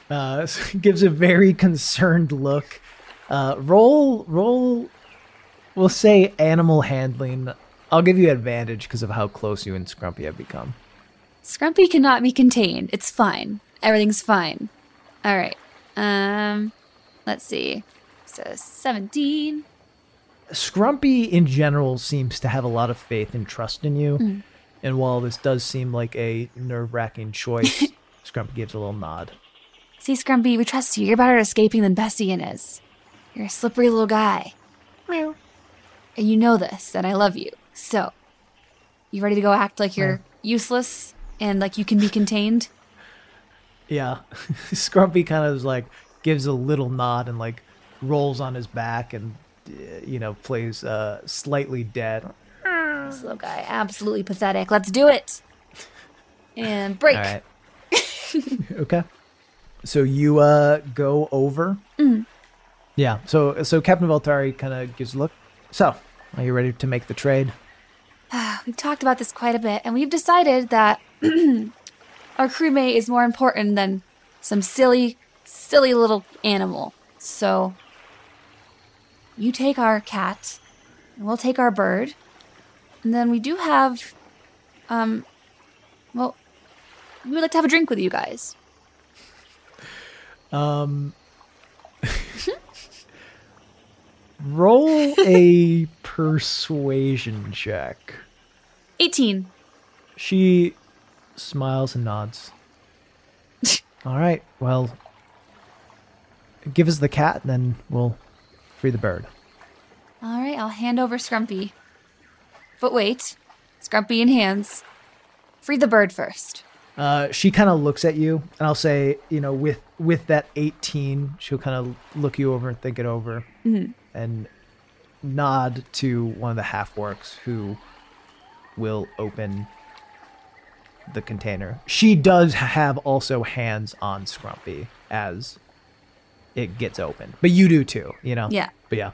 Uh, gives a very concerned look. Uh, roll, roll. We'll say animal handling. I'll give you advantage because of how close you and Scrumpy have become. Scrumpy cannot be contained. It's fine. Everything's fine. All right. Um, let's see. So 17. Scrumpy in general seems to have a lot of faith and trust in you. And while this does seem like a nerve wracking choice, Scrumpy gives a little nod. See, Scrumpy, we trust you. You're better at escaping than Bessian is. You're a slippery little guy. Meow. And you know this, and I love you. So, you ready to go act like you're useless and like you can be contained? Yeah. Scrumpy kind of like gives a little nod and like rolls on his back and you know plays uh slightly dead. This little guy, absolutely pathetic. Let's do it. And break. Right. okay. So you uh go over. Yeah. So so Captain Voltari kind of gives a look. So are you ready to make the trade? We've talked about this quite a bit, and we've decided that our crewmate is more important than some silly, silly little animal. So you take our cat, and we'll take our bird, and then we do have, um, well, we would like to have a drink with you guys. Um. roll a persuasion check. 18. She smiles and nods. All right. Well, give us the cat, then we'll free the bird. All right, I'll hand over Scrumpy. But wait, Scrumpy in hands. Free the bird first. Uh, she kind of looks at you, and I'll say, you know, with with that eighteen, she'll kind of look you over and think it over, and nod to one of the half orcs who will open the container. She does have also hands on Scrumpy as it gets open, but you do too, you know. Yeah. But yeah,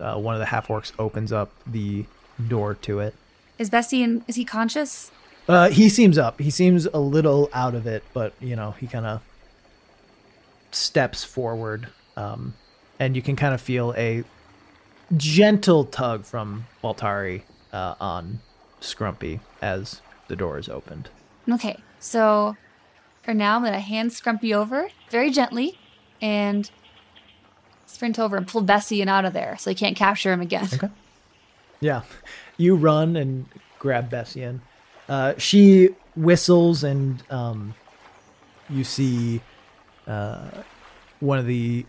uh, one of the half orcs opens up the door to it. Is Bessian, is he conscious? Uh, he seems up. He seems a little out of it, but you know, he kind of steps forward, um, and you can kind of feel a gentle tug from Voltari uh, on Scrumpy as the door is opened. Okay, so for now, I'm going to hand Scrumpy over very gently and sprint over and pull Bessian out of there so he can't capture him again. Okay. Yeah. You run and grab Bessian. Uh, she whistles, and um, you see uh, one of the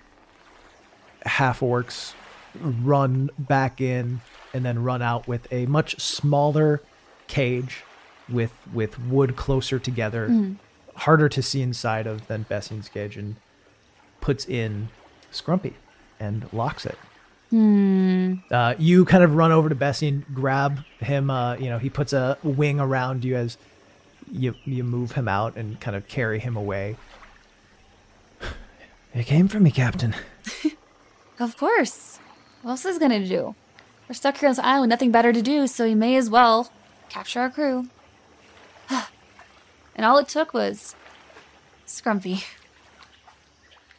half orcs run back in and then run out with a much smaller cage with with wood closer together, harder to see inside of than Bessian's cage, and puts in Scrumpy and locks it. Uh, you kind of run over to Bessie and grab him. Uh, you know, he puts a wing around you as you you move him out and kind of carry him away. It came from me, Captain. Of course. What else is gonna do? We're stuck here on this island, with nothing better to do, so we may as well capture our crew. and all it took was Scrumpy.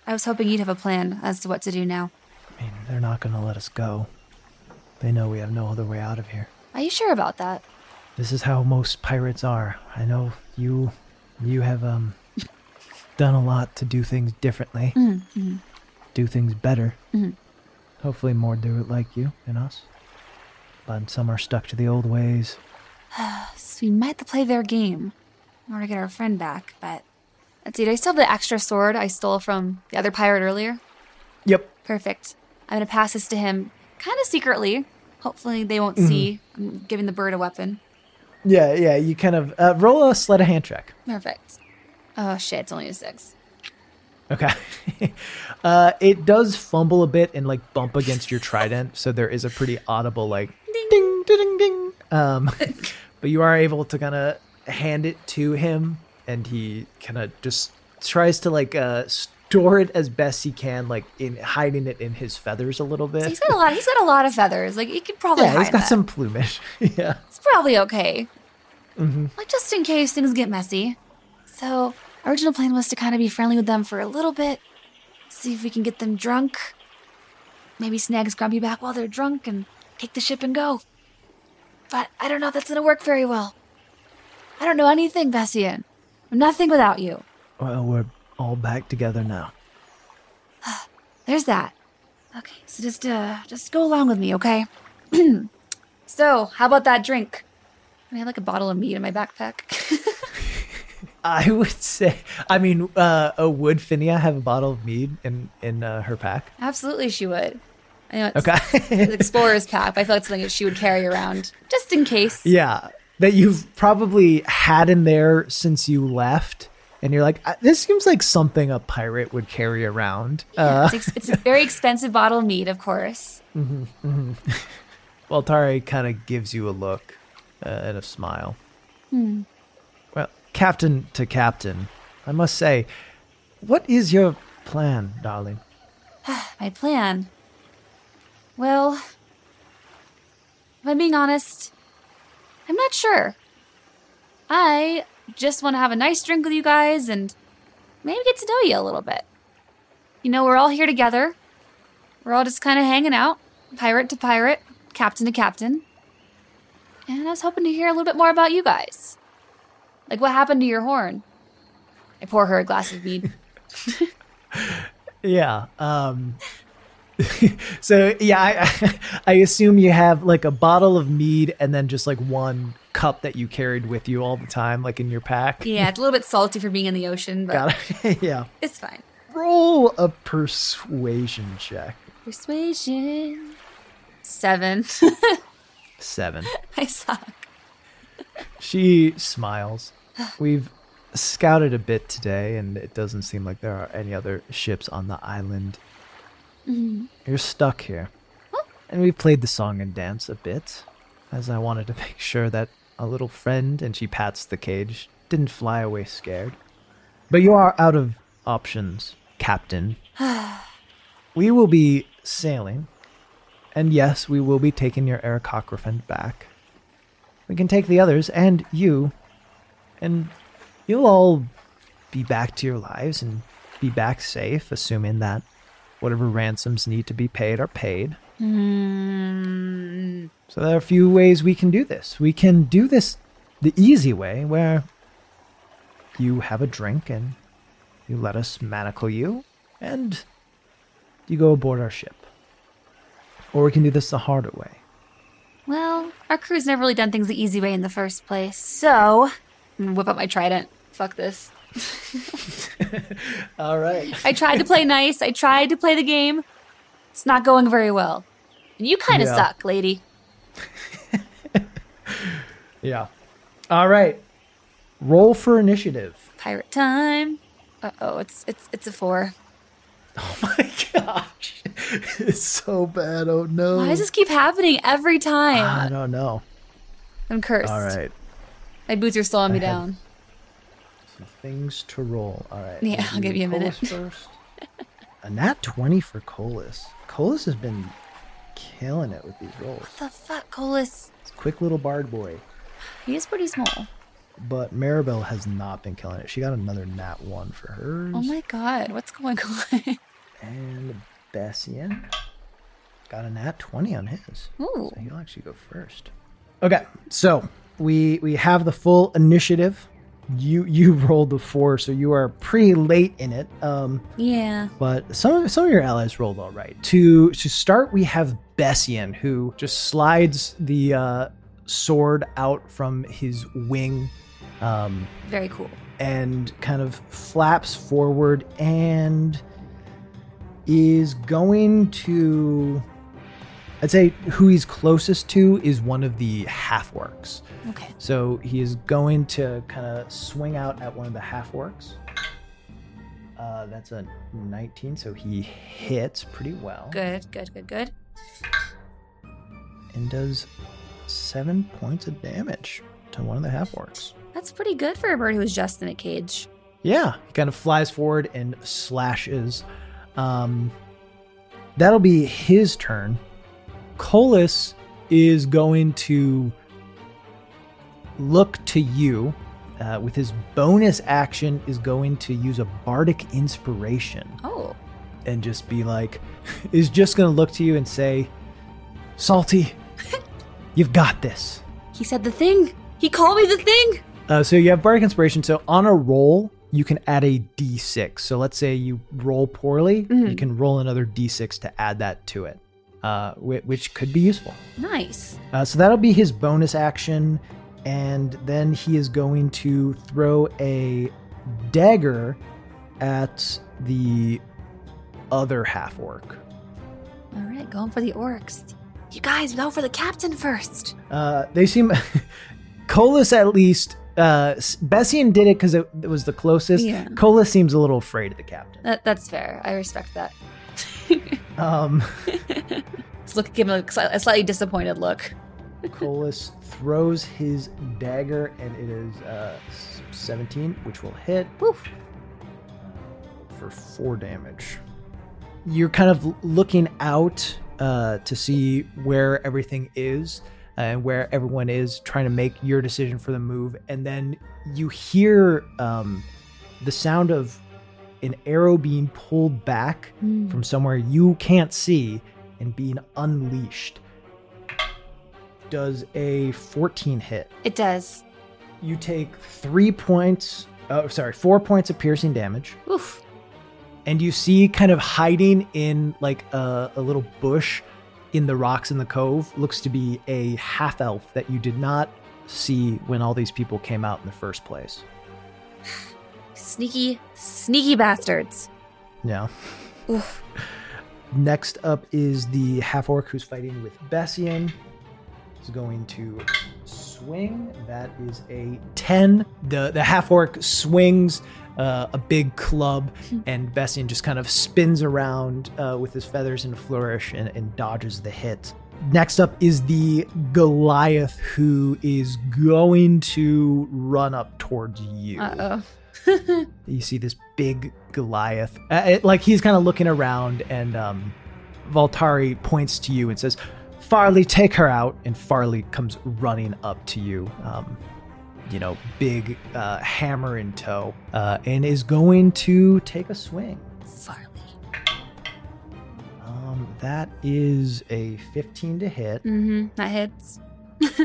I was hoping you'd have a plan as to what to do now. I mean, they're not going to let us go. They know we have no other way out of here. Are you sure about that? This is how most pirates are. I know you you have um done a lot to do things differently. Do things better. Hopefully more do it like you and us. But some are stuck to the old ways. So we might have to play their game in order to get our friend back, but let's see, do I still have the extra sword I stole from the other pirate earlier? Yep. Perfect. I'm gonna pass this to him kind of secretly. Hopefully they won't see I'm giving the bird a weapon. Yeah, yeah. You kind of uh, roll a sleight of hand check. Perfect. Oh shit, it's only a six. Okay. uh, it does fumble a bit and like bump against your trident, so there is a pretty audible like ding ding ding ding. Um, but you are able to kind of hand it to him, and he kind of just tries to like uh, store it as best he can, like in hiding it in his feathers a little bit. He's got a lot. He's got a lot of feathers. Like he could probably yeah, he's got that. some plumage. yeah. It's probably okay. Mm-hmm. Like just in case things get messy. So original plan was to kind of be friendly with them for a little bit, see if we can get them drunk. Maybe snag Scrumpy back while they're drunk and take the ship and go. But I don't know if that's gonna work very well. I don't know anything, Bessian. I'm nothing without you. Well, we're all back together now. There's that. Okay, so just uh just go along with me, okay? so, how about that drink? I have like a bottle of meat in my backpack. I would say, I mean, uh, would Finnea have a bottle of mead in in uh, her pack? Absolutely, she would. I know it's Okay. explorer's pack, but I feel like something that she would carry around just in case. Yeah, that you've probably had in there since you left, and you're like, "Uh, this seems like something a pirate would carry around. Uh, It's, ex- it's a very expensive bottle of mead, of course. Voltari kind of gives you a look uh, and a smile. Well, captain to captain, I must say, what is your plan, darling? My plan. Well, if I'm being honest, I'm not sure. I just want to have a nice drink with you guys and maybe get to know you a little bit. You know, we're all here together. We're all just kind of hanging out, pirate to pirate, captain to captain. And I was hoping to hear a little bit more about you guys. Like what happened to your horn? I pour her a glass of mead. Yeah. Um, so yeah, I, I assume you have like a bottle of mead and then just like one cup that you carried with you all the time, like in your pack. yeah, it's a little bit salty for being in the ocean, but Got it. yeah. it's fine. Roll a persuasion check. Persuasion. Seven. Seven. I suck. She smiles. We've scouted a bit today, and it doesn't seem like there are any other ships on the island. Mm-hmm. You're stuck here. And we've played the song and dance a bit, as I wanted to make sure that a little friend, and she pats the cage, didn't fly away scared. But you are out of options, Captain. we will be sailing, and yes, we will be taking your Aarakocra back. We can take the others and you, and you'll all be back to your lives and be back safe, assuming that whatever ransoms need to be paid are paid. Mm, So there are a few ways we can do this. We can do this the easy way, where you have a drink and you let us manacle you, and you go aboard our ship. Or we can do this the harder way. Well, our crew's never really done things the easy way in the first place, so whip out my trident. Fuck this. All right. I tried to play nice. I tried to play the game. It's not going very well. And you kind of Yeah. suck, lady. Yeah. All right. Roll for initiative. Pirate time. Uh oh, it's it's it's a four. Oh my gosh. It's so bad. Oh no. Why does this keep happening every time? I don't know. I'm cursed. All right. My boots are slowing me I had- down. Some things to roll. All right. Yeah, I'll give you a minute. First. a nat 20 for Colas. Colas has been killing it with these rolls. What the fuck, Colas? It's a quick little bard boy. He is pretty small. But Maribel has not been killing it. She got another nat 1 for hers. Oh my god, what's going on? And Bessian got a nat 20 on his. Ooh. So he'll actually go first. Okay, so we we have the full initiative. You you rolled the four, so you are pretty late in it. Um, Yeah. but some of some of your allies rolled all right. To to start, we have Bessian, who just slides the uh, sword out from his wing, um, Very cool. and kind of flaps forward and is going to. I'd say who he's closest to is one of the half orcs. Okay. So he is going to kind of swing out at one of the half orcs. Uh, that's a 19, so he hits pretty well Good, good, good, good. and does seven points of damage to one of the half orcs. That's pretty good for a bird who was just in a cage. Yeah, he kind of flies forward and slashes. Um, that'll be his turn. Colas is going to look to you uh, with his bonus action is going to use a bardic inspiration Oh. and just be like is just going to look to you and say salty you've got this He said the thing. He called me the thing. Uh, so you have bardic inspiration. So on a roll, you can add a d6. So let's say you roll poorly, you Mhm. can roll another d6 to add that to it, uh, whi- which could be useful. Nice. Uh, so that'll be his bonus action, and then he is going to throw a dagger at the other half orc. All right, going for the orcs. You guys go for the captain first. Uh, they seem. Colas at least. Uh, Bessian did it because it, it was the closest. Yeah. Colas seems a little afraid of the captain. That, that's fair. I respect that. Um, Just look, give him a, a slightly disappointed look. Colas throws his dagger, and it is uh, 17, which will hit Woof. for four damage. You're kind of looking out uh, to see where everything is and where everyone is, trying to make your decision for the move, and then you hear um, the sound of an arrow being pulled back Hmm. from somewhere you can't see and being unleashed. Does a 14 hit? It does. You take three points, oh, sorry, four points of piercing damage, Oof. and you see kind of hiding in like a, a little bush in the rocks in the cove looks to be a half elf that you did not see when all these people came out in the first place. Sneaky, sneaky bastards. Yeah. Oof. Next up is the half orc who's fighting with Bessian. He's going to swing. That is a 10. The the half orc swings uh, a big club, and Bessian just kind of spins around uh, with his feathers in a flourish and, and dodges the hit. Next up is the Goliath who is going to run up towards you. Uh oh. You see this big Goliath. Uh, it- like he's kind of looking around, and um, Voltari points to you and says, Farley, take her out. And Farley comes running up to you, um, you know, big uh, hammer in tow, uh, and is going to take a swing. Farley. Um, that is a 15 to hit, Mm-hmm. That hits.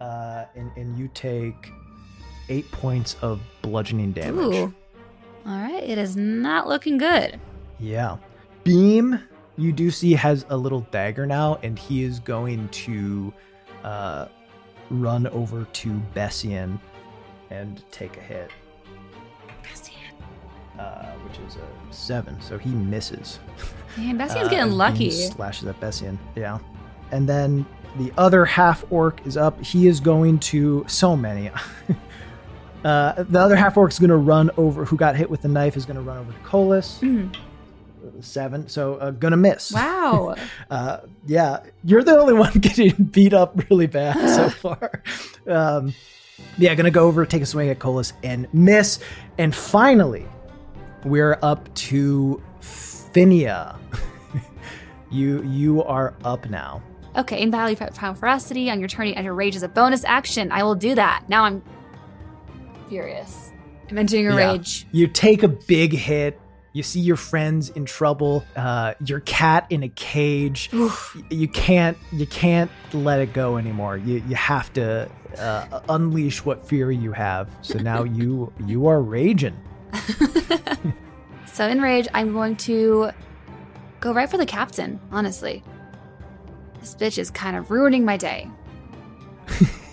uh, and, and you take eight points of bludgeoning damage. Ooh. All right. It is not looking good. Yeah. Beam, you do see, has a little dagger now, and he is going to uh, run over to Bessian and take a hit, uh, which is a seven. So he misses. Man, Bessian's Uh, getting lucky. Slashes at Bessian. Yeah. And then the other half orc is up. He is going to. So many. uh, the other half orc is going to run over. Who got hit with the knife is going to run over to Colas. Mhm. Seven. So uh, going to miss. Wow. Uh, yeah, you're the only one getting beat up really bad so far. Um, yeah, gonna go over, take a swing at Colas and miss. And finally, we're up to Finnea. you you are up now. okay, in of Final Ferocity, on your turn, you enter Rage as a bonus action. I will do that. Now I'm furious. I'm entering a Yeah. rage. You take a big hit. You see your friends in trouble. Uh, your cat in a cage. Oof. you can't you can't let it go anymore. You you have to uh, unleash what fury you have. So now you you are raging. So in rage, I'm going to go right for the captain, honestly. This bitch is kind of ruining my day.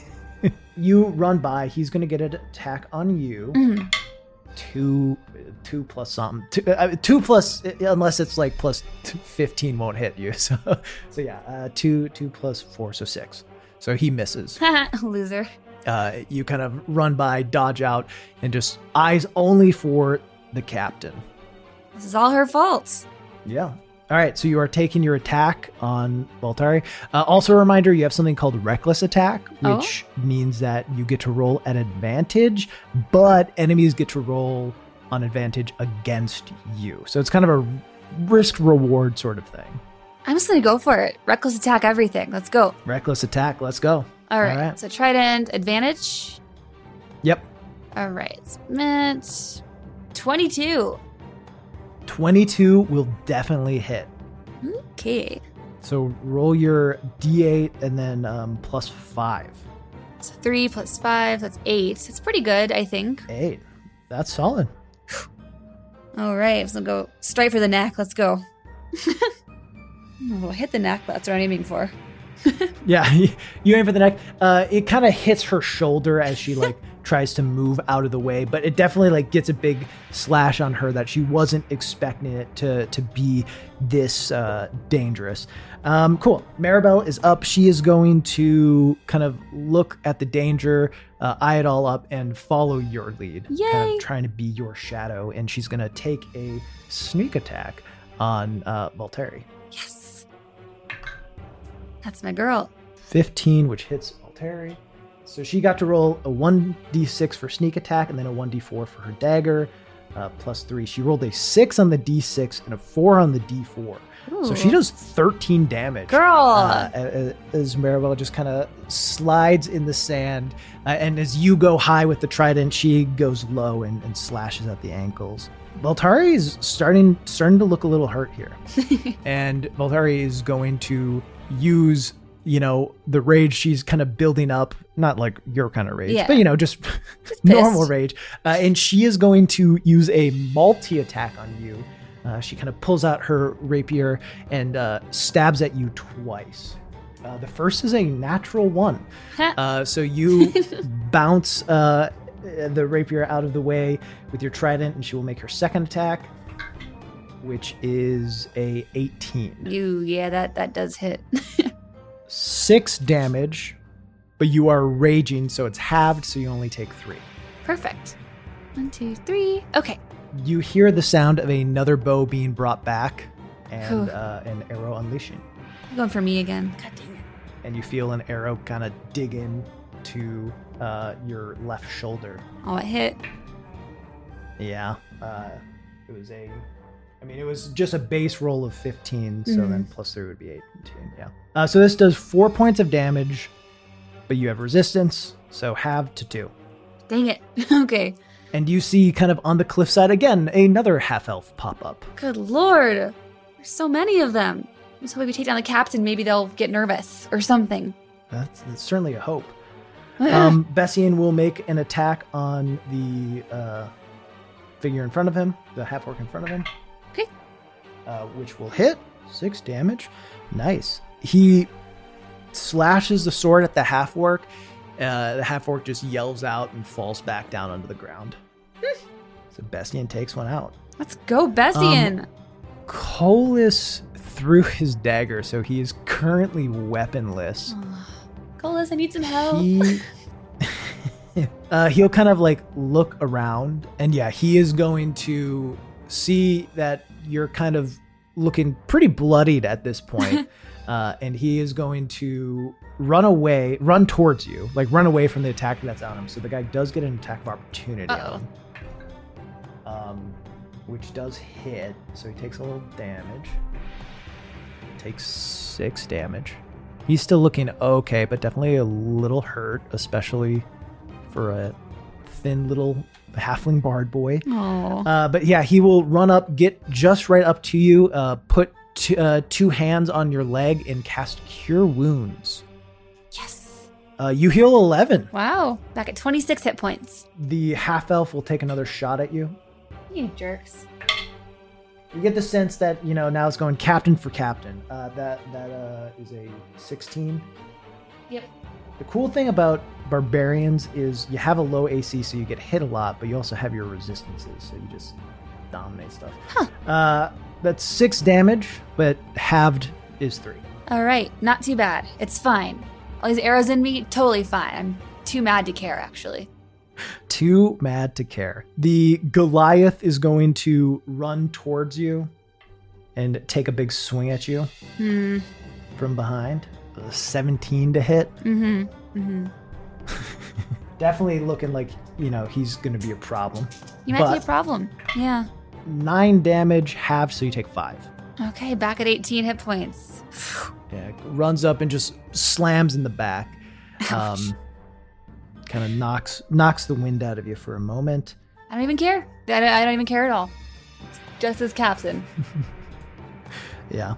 You run by. He's gonna get an attack on you. Mhm. Two two plus something. Two, uh, two plus unless it's like plus t- fifteen won't hit you. So so yeah. Uh, two two plus four so six. So he misses. Loser. uh, you kind of run by, dodge out, and just eyes only for the captain. This is all her fault. Yeah. All right. So you are taking your attack on Voltari. Uh, also, a reminder: you have something called Reckless Attack, Oh. which means that you get to roll at advantage, but enemies get to roll on advantage against you. So it's kind of a risk reward sort of thing. I'm just gonna go for it. Reckless attack everything. Let's go. Reckless Attack. Let's go. All right. All right. So trident advantage. Yep. All right. It's meant 22. 22 will definitely hit. Okay. So roll your d8 and then um, plus five. So three plus five. That's eight. That's pretty good, I think. Eight. That's solid. All right. So go straight for the neck. Let's go. oh, hit the neck. That's what I'm aiming for. Yeah, you aim for the neck. Uh, it kind of hits her shoulder as she like tries to move out of the way, but it definitely like gets a big slash on her that she wasn't expecting it to to be this uh, dangerous. Um, cool. Maribel is up. She is going to kind of look at the danger, uh, eye it all up, and follow your lead. Kind Yay. of trying to be your shadow, and she's gonna take a sneak attack on uh, Voltari. Yes. That's my girl. 15, which hits Voltari. So she got to roll a 1d6 for sneak attack and then a 1d4 for her dagger, uh, plus 3. She rolled a 6 on the d6 and a 4 on the d4. So she does 13 damage. Girl. Uh, as Maribel just kind of slides in the sand. Uh, and as you go high with the trident, she goes low and, and slashes at the ankles. Voltari is starting starting to look a little hurt here. and Voltari is going to use, you know, the rage she's kind of building up, not like your kind of rage, Yeah. but you know, just normal rage. Uh, and she is going to use a multi attack on you. Uh, she kind of pulls out her rapier and uh, stabs at you twice. Uh, the first is a natural one. Uh, so you bounce uh, the rapier out of the way with your trident, and she will make her second attack, which is a 18. You, yeah, that that does hit. Six damage, but you are raging, so it's halved, so you only take three. Perfect. One, two, three. Okay. You hear the sound of another bow being brought back and Whew. uh, an arrow unleashing. You're Going for me again. God dang it. And you feel an arrow kind of dig in to uh, your left shoulder. Oh, it hit. Yeah. Uh, it was a. I mean, it was just a base roll of 15, so Mhm. then plus 3 would be 18. Yeah. Uh, so this does 4 points of damage, but you have resistance, so half to 2. Dang it. okay. And you see, kind of on the cliffside again, another half elf pop up. Good lord. There's so many of them. So if we take down the captain, maybe they'll get nervous or something. That's, that's certainly a hope. Um, Bessian will make an attack on the uh, figure in front of him, the half orc in front of him. Okay. uh, which will hit six damage. Nice. He slashes the sword at the half orc. Uh, the half orc just yells out and falls back down onto the ground. so Bessian takes one out. Let's go, Bessian. Colas threw his dagger, so he is currently weaponless. Colas, I need some help. He, uh, he'll kind of like look around, and yeah, he is going to see that you're kind of looking pretty bloodied at this point, uh, and he is going to run away, run towards you, like run away from the attack that's on him. So the guy does get an attack of opportunity Uh-oh. on him, um, which does hit. So he takes a little damage. Takes six damage. He's still looking okay, but definitely a little hurt, especially for a thin little halfling bard boy. Uh, but yeah, he will run up, get just right up to you, uh, put t- uh, two hands on your leg, and cast Cure Wounds. yes. Uh, you heal 11. Wow. Back at 26 hit points. The half elf will take another shot at you. You jerks. You get the sense that you know now it's going captain for captain. Uh, that that uh, is a 16. Yep. The cool thing about barbarians is you have a low AC, so you get hit a lot, but you also have your resistances, so you just dominate stuff. Uh, that's six damage, but halved is three. All right. Not too bad. It's fine. All these arrows in me, totally fine. I'm too mad to care, actually. Too mad to care. The Goliath is going to run towards you and take a big swing at you Hmm. from behind. 17 to hit. Mm hmm. Definitely looking like, you know, he's going to be a problem. You might be But- a problem. Yeah. Nine damage, half, so you take five. Okay. Back at 18 hit points. Yeah, runs up and just slams in the back. Um, kind of knocks knocks the wind out of you for a moment. I don't even care. I don't, I don't even care at all. Just as captain. Yeah.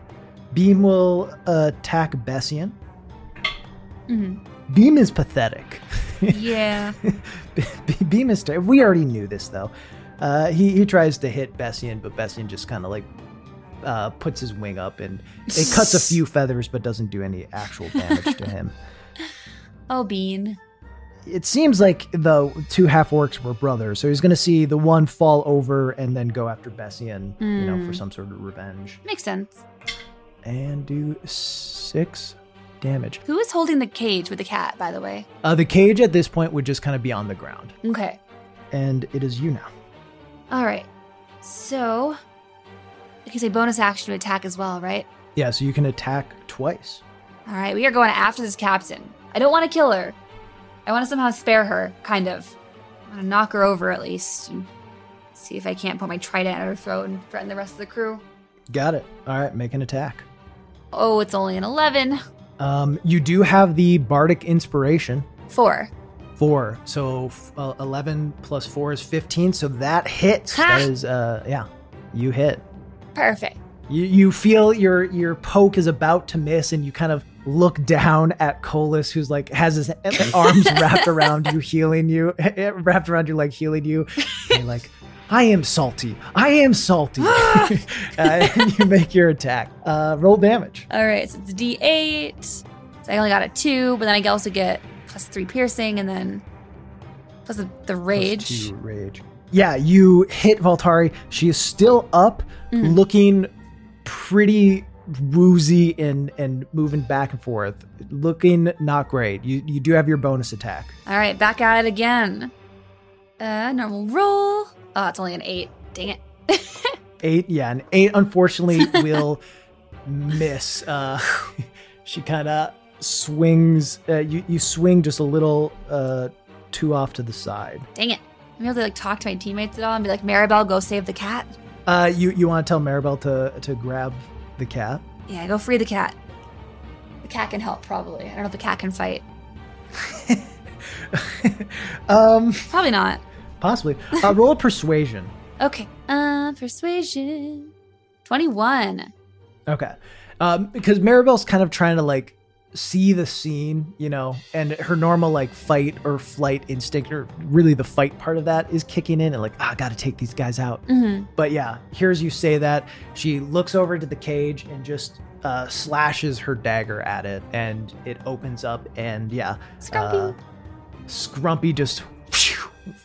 Beam will attack Bessian. Mhm. Beam is pathetic. Yeah. Beam is. ter- We already knew this though. Uh, he he tries to hit Bessian, but Bessian just kind of like uh, puts his wing up and it cuts a few feathers, but doesn't do any actual damage to him. oh, Bean. It seems like the two half orcs were brothers, so he's going to see the one fall over and then go after Bessian, you know, for Hmm. some sort of revenge, Makes sense. and do six damage. Who is holding the cage with the cat, by the way? Uh, the cage at this point would just kind of be on the ground, Okay. and it is you now. All right. So, I can say bonus action to attack as well, right? Yeah, so you can attack twice. All right, we are going after this captain. I don't want to kill her. I want to somehow spare her, kind of. I want to knock her over at least and see if I can't put my trident at her throat and threaten the rest of the crew. Got it. All right, make an attack. Oh, it's only an 11. Um, you do have the bardic inspiration. Four. Four. So f- uh, 11 plus four is 15. So that hits. Ha! That is, uh, yeah, you hit. Perfect. You, you feel your your poke is about to miss, and you kind of look down at Colas, who's like has his arms wrapped around you, healing you, wrapped around your leg, healing you. And you're like, I am salty. I am salty. uh, you make your attack. Uh, roll damage. All right, so it's D8. So I only got a two, but then I also get plus three piercing and then plus the, the rage. two rage. Yeah, you hit Voltari. She is still up, Mhm. looking pretty woozy and and moving back and forth, looking not great. You you do have your bonus attack. All right, back at it again. Uh, normal roll. Oh, it's only an eight. Dang it. Eight, yeah, an eight unfortunately will miss. Uh, she kind of swings. Uh, you you swing just a little uh, too off to the side. Dang it. I'm able to like talk to my teammates at all and be like, Maribel, go save the cat. Uh, you you want to tell Maribel to to grab the cat? Yeah, go free the cat. The cat can help, probably. I don't know if the cat can fight. um, Probably not. Possibly. Uh, roll a persuasion. Okay. Uh, persuasion. 21. Okay. Um, because Maribel's kind of trying to like see the scene, you know, and her normal like fight or flight instinct, or really the fight part of that is kicking in and like, ah, I gotta take these guys out. hmm But yeah, here's you say that. She looks over to the cage and just uh, slashes her dagger at it, and it opens up, and yeah, Scrumpy. uh, Scrumpy just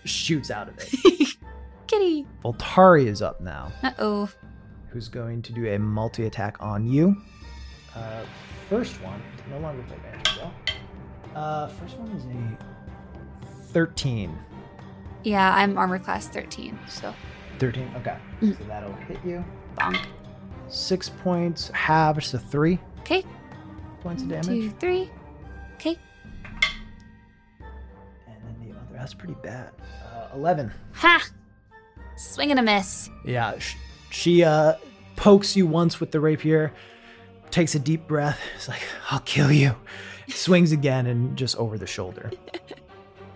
shoots out of it. Kitty. Voltari is up now, Uh oh. who's going to do a multi attack on you. Uh, first one, no longer with advantage though. Uh, first one is a 13. Yeah, I'm armor class 13, so 13, okay. Mm. So that'll hit you. bonk. Six points, halves to three Okay, points of damage. two, three. That's pretty bad. Uh, 11. Ha! Swing and a miss. Yeah, sh- she uh, pokes you once with the rapier, takes a deep breath. It's like, I'll kill you. Swings again and just over the shoulder.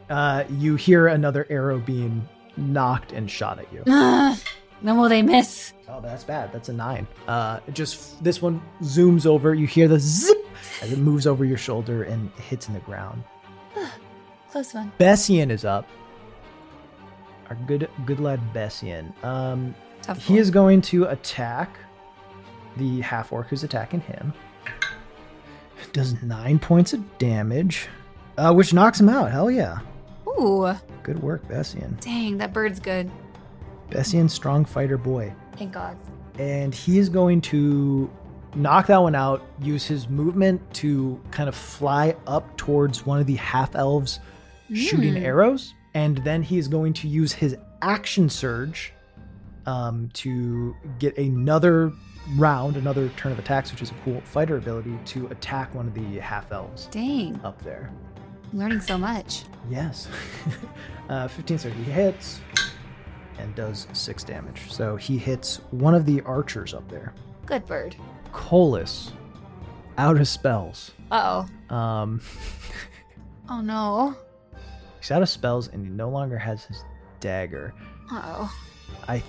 Uh, you hear another arrow being nocked and shot at you. Ugh. When will they miss? Oh, that's bad. That's a nine. Uh, it just this one zooms over. You hear the zip as it moves over your shoulder and hits in the ground. Close one. Bessian is up. Our good good lad Bessian. Um, Tough he roll. is going to attack the half orc who's attacking him. Does nine points of damage, uh, which knocks him out. Hell yeah! Ooh. Good work, Bessian. Dang, that bird's good. Bessian, strong fighter boy. Thank God. and he is going to knock that one out, use his movement to kind of fly up towards one of the half elves shooting Mm. arrows, and then he is going to use his action surge um, to get another round, another turn of attacks, which is a cool fighter ability to attack one of the half elves Dang. up there. I'm learning so much. Yes. uh, 15 so he hits and does six damage. So he hits one of the archers up there. Good bird. Colas out of spells. Uh oh. Um, Oh no. He's out of spells and he no longer has his dagger. Uh oh. I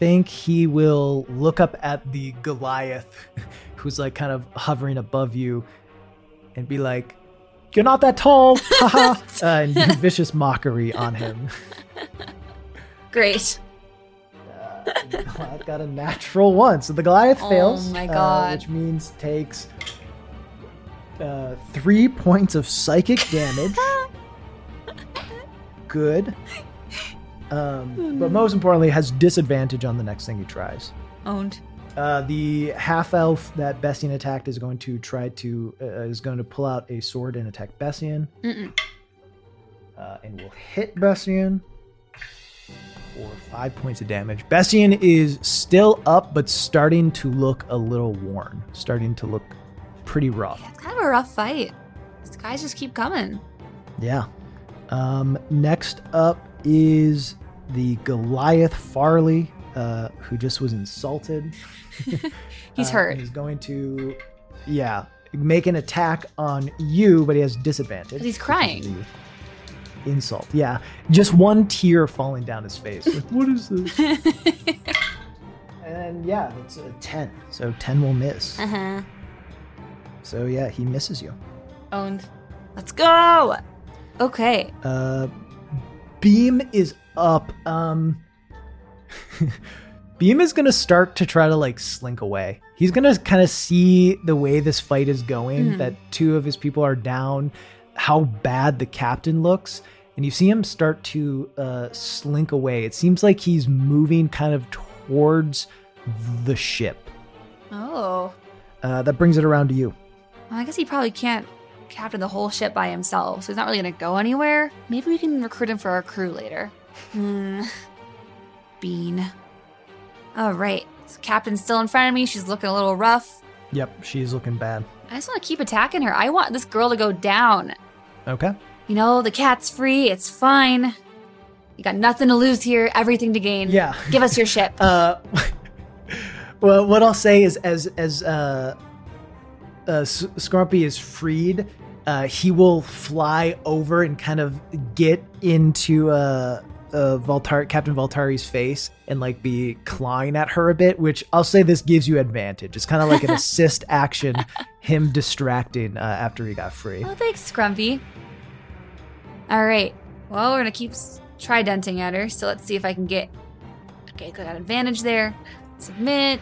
think he will look up at the Goliath, who's like kind of hovering above you, and be like, "You're not that tall," haha, uh, and do vicious mockery on him. Great. Uh, Goliath got a natural one, so the Goliath Oh fails. my uh, which means takes uh, three points of psychic damage. Good. Um, but most importantly, has disadvantage on the next thing he tries. Owned. Uh, the half elf that Bessian attacked is going to try to uh, is going to pull out a sword and attack Bessian, Mm-mm. uh, and will hit Bessian for five points of damage. Bessian is still up, but starting to look a little worn, starting to look pretty rough. Yeah, it's kind of a rough fight. These guys just keep coming. Yeah. Um, next up is the Goliath Farley, uh, who just was insulted. He's Uh, hurt. and He's going to, yeah, make an attack on you, but he has disadvantage. he's crying. Insult. Yeah. Just one tear falling down his face. Like, what is this? and yeah, it's a 10. So 10 will miss. uh huh. So yeah, he misses you. Owned. Let's go. Okay. Uh, Beam is up. Um, Beam is gonna start to try to like slink away. He's gonna kind of see the way this fight is going. Mhm. That two of his people are down. How bad the captain looks, and you see him start to uh, slink away. It seems like he's moving kind of towards the ship. Oh. Uh, that brings it around to you. Well, I guess he probably can't captain the whole ship by himself, so he's not really gonna go anywhere. Maybe we can recruit him for our crew later. Hmm. Bean. All right. So captain's still in front of me. She's looking a little rough. Yep, she's looking bad. I just want to keep attacking her. I want this girl to go down. Okay. You know, the cat's free. It's fine. You got nothing to lose here, everything to gain. Yeah. Give us your ship. Uh, well, what I'll say is, as as uh, uh, S- Scrumpy is freed, uh, he will fly over and kind of get into uh, uh, Voltar- Captain Voltari's face and like be clawing at her a bit, which I'll say this gives you advantage. It's kind of like an assist action, him distracting uh, after he got free. Oh, thanks, Scrumpy. All right. Well, we're gonna keep s- tridenting at her. So let's see if I can get. Okay, got advantage there. Submit.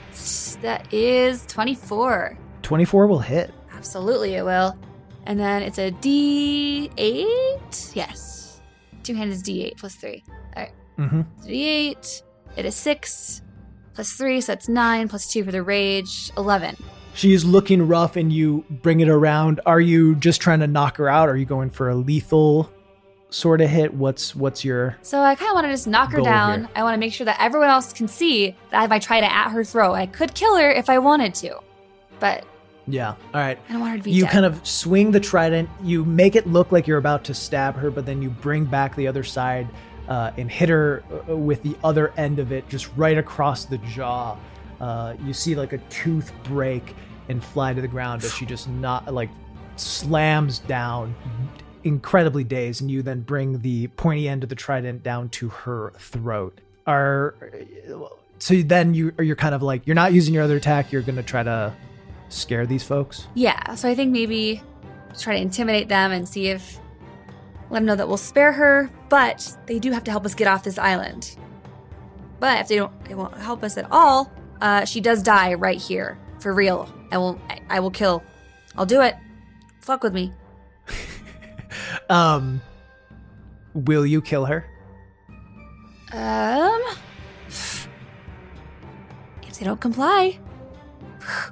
That is twenty-four. 24 will hit. Absolutely, it will. And then it's a D8. Yes. Two handed is D8 plus three. All right. Mm-hmm. D8. It is six plus three, so that's nine plus two for the rage. Eleven. She's looking rough, and you bring it around. Are you just trying to knock her out? Are you going for a lethal sort of hit? What's what's your? So I kind of want to just knock her down. here. I want to make sure that everyone else can see that if I my trident at her throat. I could kill her if I wanted to, but Yeah. All right. I don't want her to be You dead. kind of swing the trident. You make it look like you're about to stab her, but then you bring back the other side uh, and hit her uh, with the other end of it, just right across the jaw. Uh, you see like a tooth break and fly to the ground as she just not like slams down, incredibly dazed, and you then bring the pointy end of the trident down to her throat. Are so then you you're kind of like you're not using your other attack. You're gonna try to scare these folks. Yeah, so I think maybe try to intimidate them and see if let them know that we'll spare her, but they do have to help us get off this island. But if they don't, they won't help us at all. Uh, she does die right here for real. I will, I, I will kill. I'll do it. Fuck with me. Um, will you kill her? Um, if they don't comply,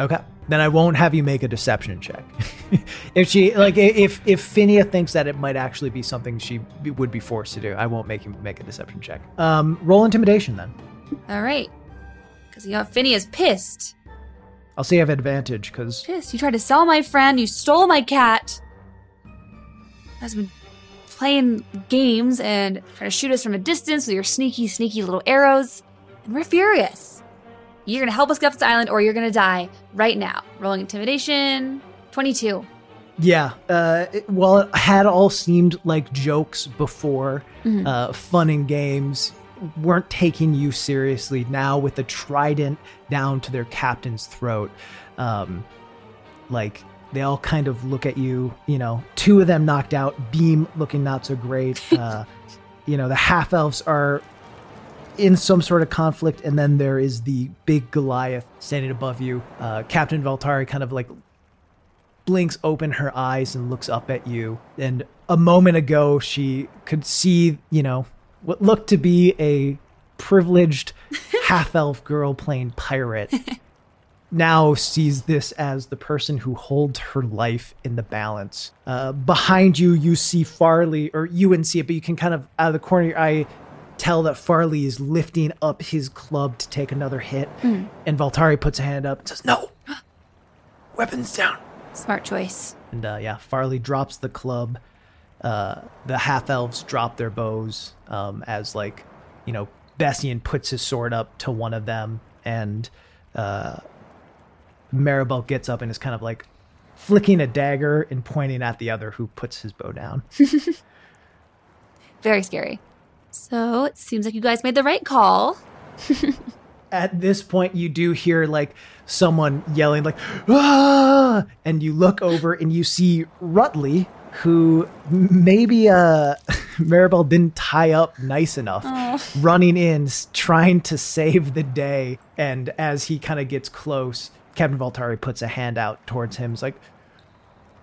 Okay. Then I won't have you make a deception check. if she like if if Finnea thinks that it might actually be something she would be forced to do, I won't make him make a deception check. Um, roll intimidation then. all right. Because you know Finnea's pissed. I'll say you have advantage because Pissed. You tried to sell my friend. You stole my cat. Has been playing games and trying to shoot us from a distance with your sneaky, sneaky little arrows. And we're furious. You're gonna help us get off this island, or you're gonna die right now. Rolling intimidation. Twenty-two. yeah. Uh, it, while it had all seemed like jokes before, Mhm. uh, fun and games weren't taking you seriously now with the trident down to their captain's throat um, like they all kind of look at you you know two of them knocked out beam looking not so great uh, you know the half elves are in some sort of conflict and then there is the big goliath standing above you uh, captain Voltari kind of like blinks open her eyes and looks up at you. And a moment ago, she could see, you know, what looked to be a privileged half elf girl playing pirate. now sees this as the person who holds her life in the balance. Uh, behind you, you see Farley, or you wouldn't see it, but you can kind of, out of the corner of your eye, tell that Farley is lifting up his club to take another hit. And Voltari puts a hand up and says, No! Weapons down! Smart choice. And uh, yeah, Farley drops the club. Uh, the half elves drop their bows um, as like, you know, Bessian puts his sword up to one of them, and uh, Maribel gets up and is kind of like flicking a dagger and pointing at the other who puts his bow down. Very scary. So it seems like you guys made the right call. at this point you do hear like someone yelling like ah! And you look over and you see rutley who maybe uh maribel didn't tie up nice enough running in trying to save the day. And as he kind of gets close captain Voltari puts a hand out towards him. He's like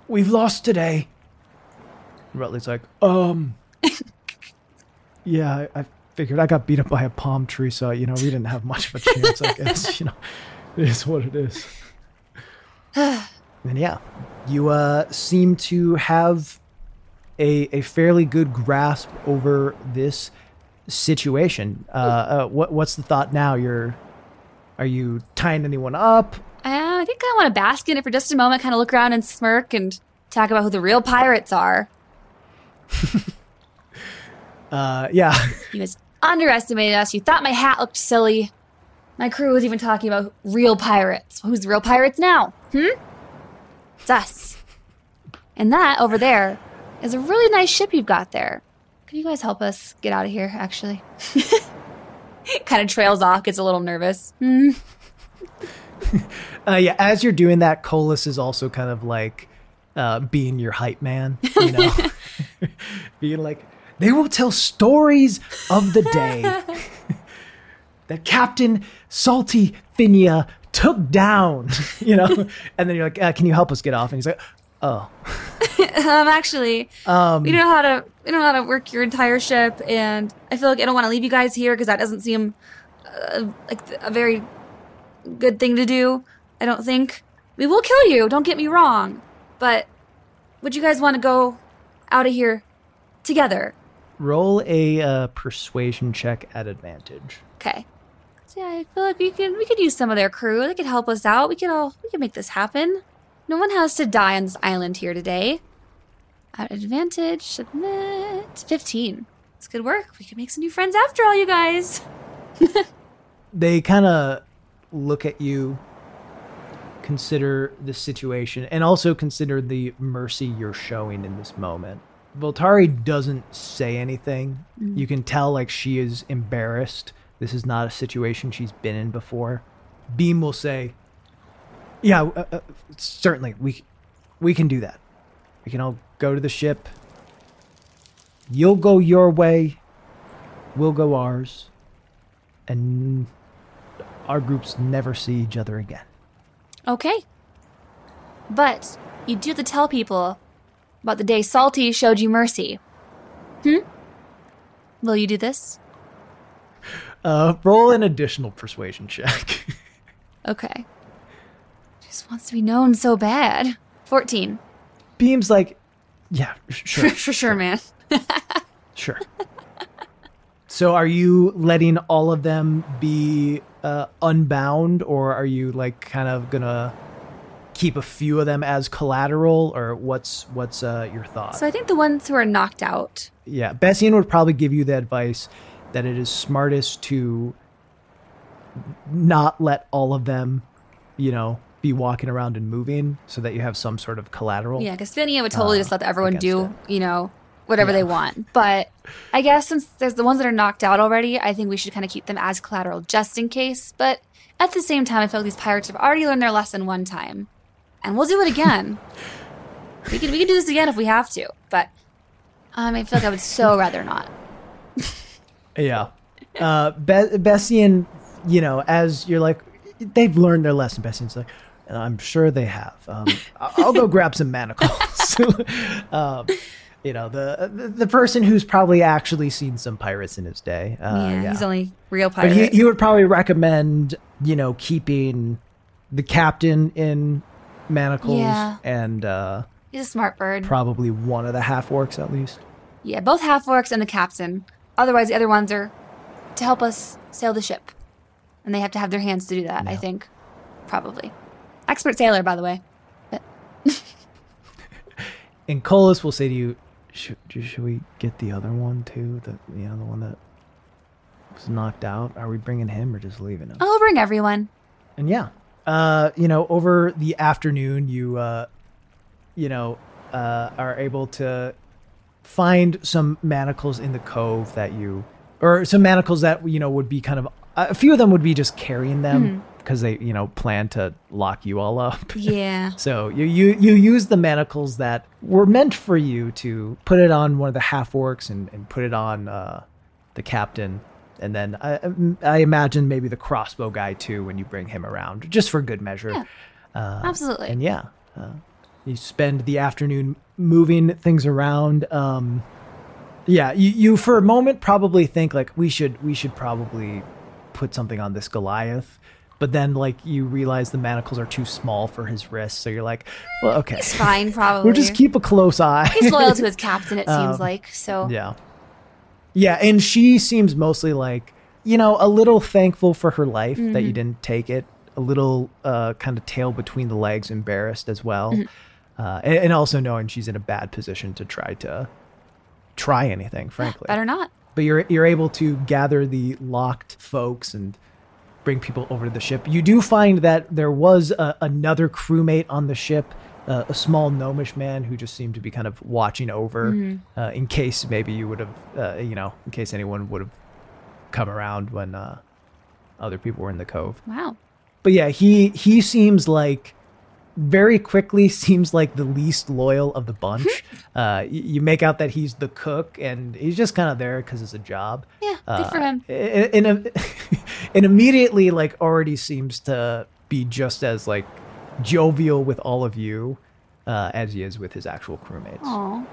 we've lost today. Rutley's like um yeah, I, I figured I got beat up by a palm tree, so you know we didn't have much of a chance. I guess you know, it is what it is. and yeah, you uh, seem to have a a fairly good grasp over this situation. Uh, uh, what what's the thought now? You're are you tying anyone up? Uh, I think I want to bask in it for just a moment, kind of look around and smirk and talk about who the real pirates are. Uh, yeah, You guys underestimated us. You thought my hat looked silly. My crew was even talking about real pirates. Who's the real pirates now? Hmm? It's us. And that over there is a really nice ship you've got there. Can you guys help us get out of here, actually? kind of trails off, gets a little nervous. Hmm. Uh, yeah, as you're doing that, Colas is also kind of like uh, being your hype man, you know, being like, they will tell stories of the day that Captain Salty Finnea took down, you know, and then you're like, uh, can you help us get off? And he's like, oh, um, actually, um, we don't know how to we don't know how to work your entire ship, and I feel like I don't want to leave you guys here because that doesn't seem uh, like a very good thing to do. I don't think we will kill you. Don't get me wrong, but would you guys want to go out of here together? Roll a uh, persuasion check at advantage. Okay. So yeah, I feel like we could we could use some of their crew. They could help us out. We could all we could make this happen. No one has to die on this island here today. At advantage, submit fifteen. It's good work. We could make some new friends after all, you guys. they kind of look at you, consider the situation, and also consider the mercy you're showing in this moment. Voltari doesn't say anything. You can tell like she is embarrassed. This is not a situation she's been in before. Beam will say, "Yeah, uh, uh, certainly we we can do that. We can all go to the ship. You'll go your way. We'll go ours." And our groups never see each other again. Okay. But you do have to tell people about the day Salty showed you mercy. Hmm? Will you do this? Uh, roll an additional persuasion check. Okay. Just wants to be known so bad. 14. Beam's like, yeah, sure, For sure, man. sure. So, are you letting all of them be uh, unbound, or are you like kind of gonna keep a few of them as collateral, or what's what's uh, your thought? So I think the ones who are knocked out. Yeah, Bessian would probably give you the advice that it is smartest to not let all of them, you know, be walking around and moving so that you have some sort of collateral. Yeah, because Finnea would totally Uh, just let everyone do, it. you know, whatever Yeah. they want. But I guess since there's the ones that are knocked out already, I think we should kind of keep them as collateral just in case. But at the same time, I feel like these pirates have already learned their lesson one time, and we'll do it again. we can we can do this again if we have to. But um, I feel like I would so rather not. Yeah. Uh, Be- Bessian, you know, as you're like, they've learned their lesson. Bessian's like, I'm sure they have. Um, I'll go grab some manacles. um, you know, the, the the person who's probably actually seen some pirates in his day. Uh, yeah, yeah, he's only real But pirate. he, he would probably recommend, you know, keeping the captain in manacles Yeah. and uh, he's a smart bird. probably one of the half orcs at least. Yeah, both half orcs and the captain. Otherwise, the other ones are to help us sail the ship. And they have to have their hands to do that, I think. Probably. Expert sailor, by the way. But And Colas will say to you, should, should we get the other one too? The you know the one that was knocked out. Are we bringing him or just leaving him? I'll bring everyone. And yeah, uh, you know, over the afternoon, you uh, you know, uh, are able to find some manacles in the cove that you, or some manacles that you know would be kind of a few of them would be just carrying them because they you know plan to lock you all up. Yeah. So you, you you use the manacles that were meant for you to put it on one of the half orcs and, and put it on uh, the captain, and then I, I imagine maybe the crossbow guy too when you bring him around, just for good measure. Yeah. Uh, Absolutely. and yeah, uh, you spend the afternoon moving things around. Um, yeah, you, you for a moment probably think like we should we should probably put something on this Goliath, but then like you realize the manacles are too small for his wrists, so you're like, well, okay, He's fine, probably. we'll just keep a close eye. He's loyal to his captain, it seems Um, like. So yeah, yeah, and she seems mostly like you know a little thankful for her life that Mm-hmm. you didn't take it, a little uh, kind of tail between the legs, embarrassed as well, Mm-hmm. uh, and, and also knowing she's in a bad position to try to try anything, frankly. better not. but you're you're able to gather the locked folks and bring people over to the ship. You do find that there was a, another crewmate on the ship uh, a small gnomish man who just seemed to be kind of watching over Mm-hmm. uh, in case maybe you would have, uh, you know, in case anyone would have come around when uh, other people were in the cove. Wow. But yeah, he he seems like very quickly seems like the least loyal of the bunch. uh, you make out that he's the cook, and he's just kind of there because it's a job. Yeah, good for Uh, him. And, and, and immediately, like, already seems to be just as like jovial with all of you uh, as he is with his actual crewmates. Aw.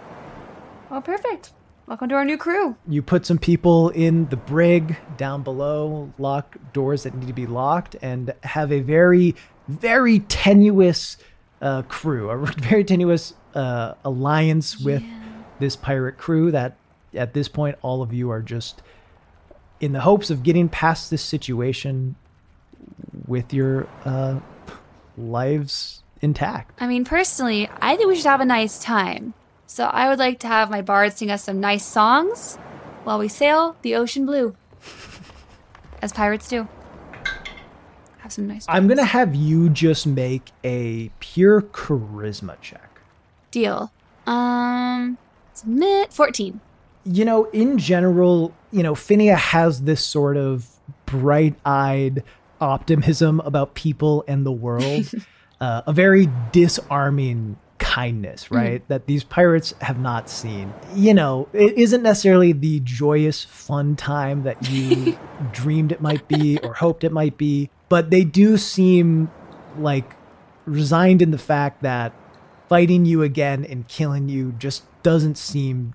Well, perfect. Welcome to our new crew. You put some people in the brig down below, lock doors that need to be locked, and have a very, very tenuous uh, crew, a very tenuous uh, alliance with this pirate crew. That at this point, all of you are just in the hopes of getting past this situation with your uh, lives intact. I mean, personally, I think we should have a nice time. So I would like to have my bard sing us some nice songs while we sail the ocean blue. As pirates do. Have some nice I'm gonna have you just make a pure charisma check. deal. Um submit 14. you know, in general, you know, Finnea has this sort of bright eyed optimism about people and the world, uh, a very disarming kindness, right? That these pirates have not seen. You know, it isn't necessarily the joyous, fun time that you dreamed it might be or hoped it might be, but they do seem like resigned in the fact that fighting you again and killing you just doesn't seem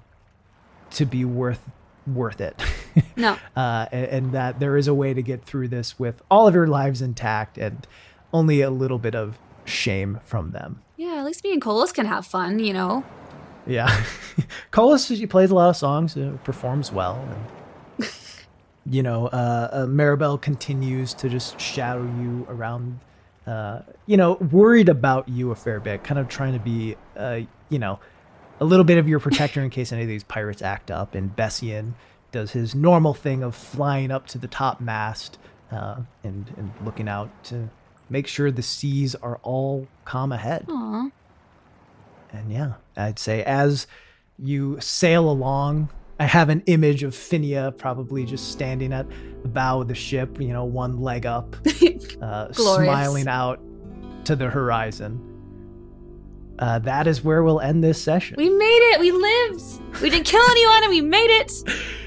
to be worth worth it. No. uh, and, and that there is a way to get through this with all of your lives intact and only a little bit of shame from them. Yeah, at least me and Colas can have fun, you know. Yeah, Colas she plays a lot of songs, uh, performs well, and you know, uh, uh, Maribel continues to just shadow you around. Uh, you know, worried about you a fair bit, kind of trying to be, uh, you know, a little bit of your protector in case any of these pirates act up. And Bessian does his normal thing of flying up to the top mast uh, and and looking out to make sure the seas are all calm ahead. Aw. And yeah, I'd say as you sail along, I have an image of Finnea probably just standing at the bow of the ship, you know, one leg up, uh, smiling out to the horizon. Uh, that is where we'll end this session. We made it. We lived. We didn't kill anyone and we made it.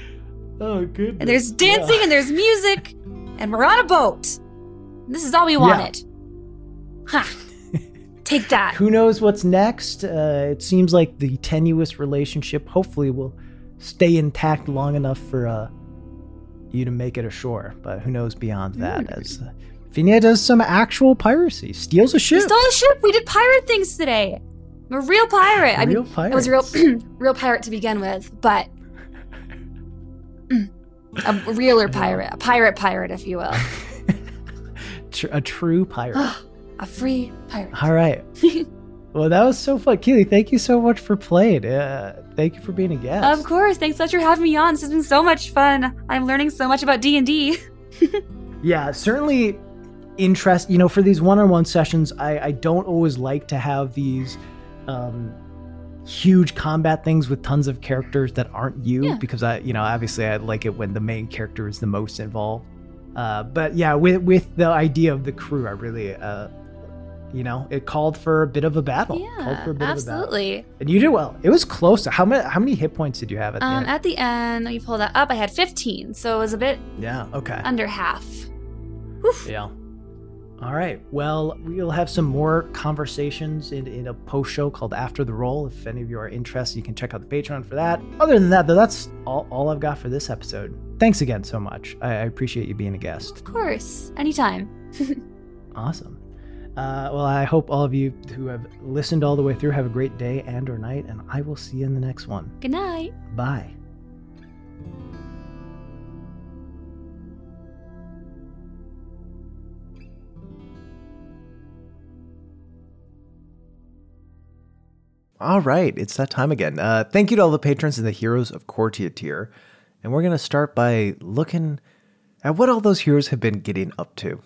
oh, good. And there's dancing and there's music and we're on a boat. This is all we wanted. Ha. Take that. Who knows what's next? Uh, it seems like the tenuous relationship hopefully will stay intact long enough for uh, you to make it ashore. But who knows beyond that? As uh, Finnea does some actual piracy, steals a ship. We stole a ship. We did pirate things today. I'm a real pirate. I Real mean, I was a real, real pirate to begin with, but a realer pirate, a pirate pirate, if you will, a true pirate. a free pirate. All right. well, that was so fun, Keely. Thank you so much for playing. Uh, thank you for being a guest. Of course. Thanks so much for having me on. This has been so much fun. I'm learning so much about D and D. Yeah, certainly interest. You know, for these one-on-one sessions, I, I don't always like to have these um, huge combat things with tons of characters that aren't you Yeah. because I, you know, obviously I like it when the main character is the most involved. Uh, but yeah, with with the idea of the crew, I really, uh, you know, it called for a bit of a battle. called Yeah, for a bit Of a battle. absolutely. And you did well. It was close. How many how many hit points did you have at the Um, end? at the end, let me pull that up. I had 15, so it was a bit yeah. Okay. under half. Yeah. All right. Well, we'll have some more conversations in, in a post show called After the Roll. If any of you are interested, you can check out the Patreon for that. Other than that, though, that's all, all I've got for this episode. Thanks again so much. I, I appreciate you being a guest. Of course, anytime. Awesome. Uh, well, I hope all of you who have listened all the way through have a great day and or night, and I will see you in the next one. Good night. Bye. All right, it's that time again. Uh, thank you to all the patrons and the heroes of Quartia tier. And we're going to start by looking at what all those heroes have been getting up to.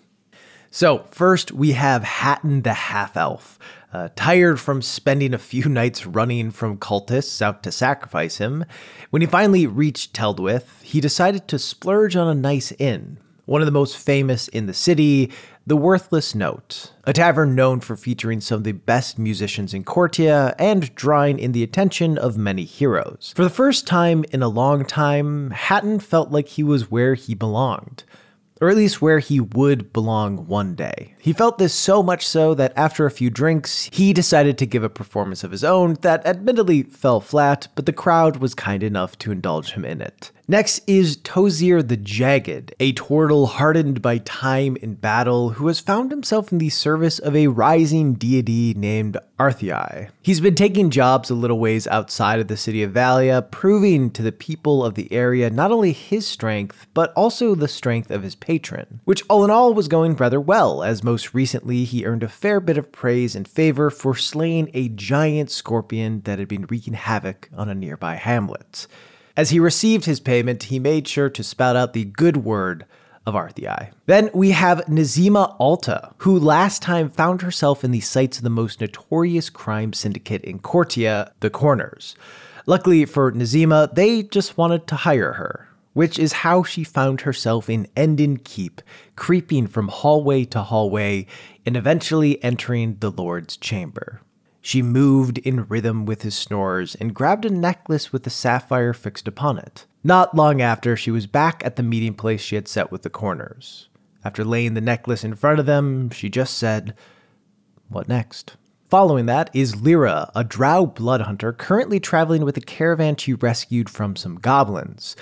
So, first we have Hatton the half elf. Uh, tired from spending a few nights running from cultists out to sacrifice him, when he finally reached Teldwyth, he decided to splurge on a nice inn, one of the most famous in the city, the Worthless Note, a tavern known for featuring some of the best musicians in Cortia and drawing in the attention of many heroes. For the first time in a long time, Hatton felt like he was where he belonged or at least where he would belong one day. He felt this so much so that after a few drinks, he decided to give a performance of his own that admittedly fell flat, but the crowd was kind enough to indulge him in it. Next is Tozir the Jagged, a turtle hardened by time in battle who has found himself in the service of a rising deity named Arthei. He's been taking jobs a little ways outside of the city of Valia, proving to the people of the area not only his strength, but also the strength of his patron, which all in all was going rather well, as most recently he earned a fair bit of praise and favor for slaying a giant scorpion that had been wreaking havoc on a nearby hamlet. As he received his payment, he made sure to spout out the good word of Arthei. Then we have Nazima Alta, who last time found herself in the sights of the most notorious crime syndicate in Kortia, the Corners. Luckily for Nazima, they just wanted to hire her, which is how she found herself in Enden Keep, creeping from hallway to hallway and eventually entering the Lord's chamber. She moved in rhythm with his snores and grabbed a necklace with a sapphire fixed upon it. Not long after, she was back at the meeting place she had set with the corners. After laying the necklace in front of them, she just said, What next? Following that is Lyra, a drow blood hunter currently traveling with a caravan she rescued from some goblins.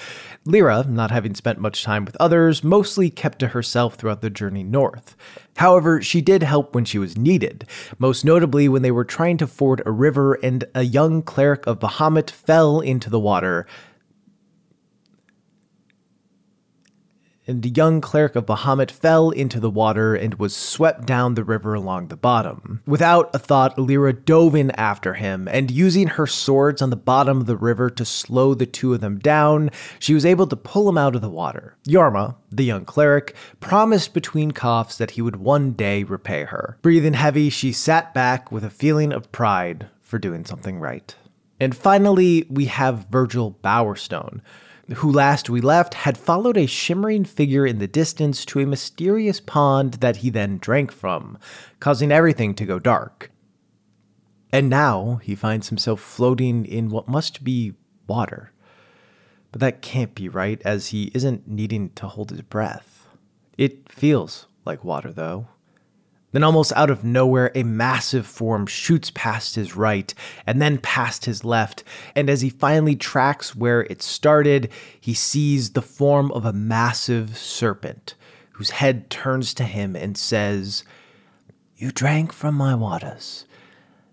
Lyra, not having spent much time with others, mostly kept to herself throughout the journey north. However, she did help when she was needed, most notably when they were trying to ford a river and a young cleric of Bahamut fell into the water, and the young cleric of Bahamut fell into the water and was swept down the river along the bottom. Without a thought, Lyra dove in after him, and using her swords on the bottom of the river to slow the two of them down, she was able to pull him out of the water. Yarma, the young cleric, promised between coughs that he would one day repay her. Breathing heavy, she sat back with a feeling of pride for doing something right. And finally, we have Virgil Bowerstone who last we left had followed a shimmering figure in the distance to a mysterious pond that he then drank from, causing everything to go dark. And now he finds himself floating in what must be water. But that can't be right, as he isn't needing to hold his breath. It feels like water, though. Then, almost out of nowhere, a massive form shoots past his right and then past his left. And as he finally tracks where it started, he sees the form of a massive serpent whose head turns to him and says, You drank from my waters.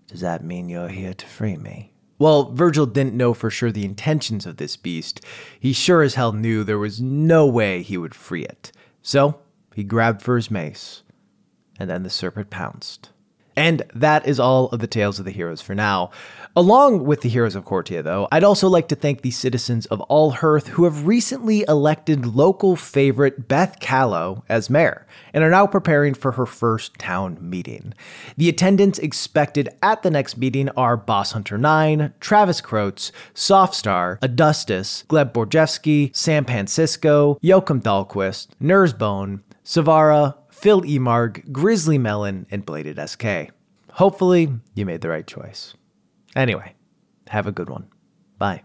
Does that mean you're here to free me? Well, Virgil didn't know for sure the intentions of this beast. He sure as hell knew there was no way he would free it. So he grabbed for his mace and then the serpent pounced. And that is all of the tales of the heroes for now. Along with the heroes of Kortia, though, I'd also like to thank the citizens of Alhurth who have recently elected local favorite Beth Callow as mayor and are now preparing for her first town meeting. The attendants expected at the next meeting are Boss Hunter 9, Travis Croats, Softstar, Adustus, Gleb Borjevsky, Sam Pancisco, Joachim Dahlquist, Nursbone, Savara, Phil Emarg, Grizzly Melon, and Bladed SK. Hopefully, you made the right choice. Anyway, have a good one. Bye.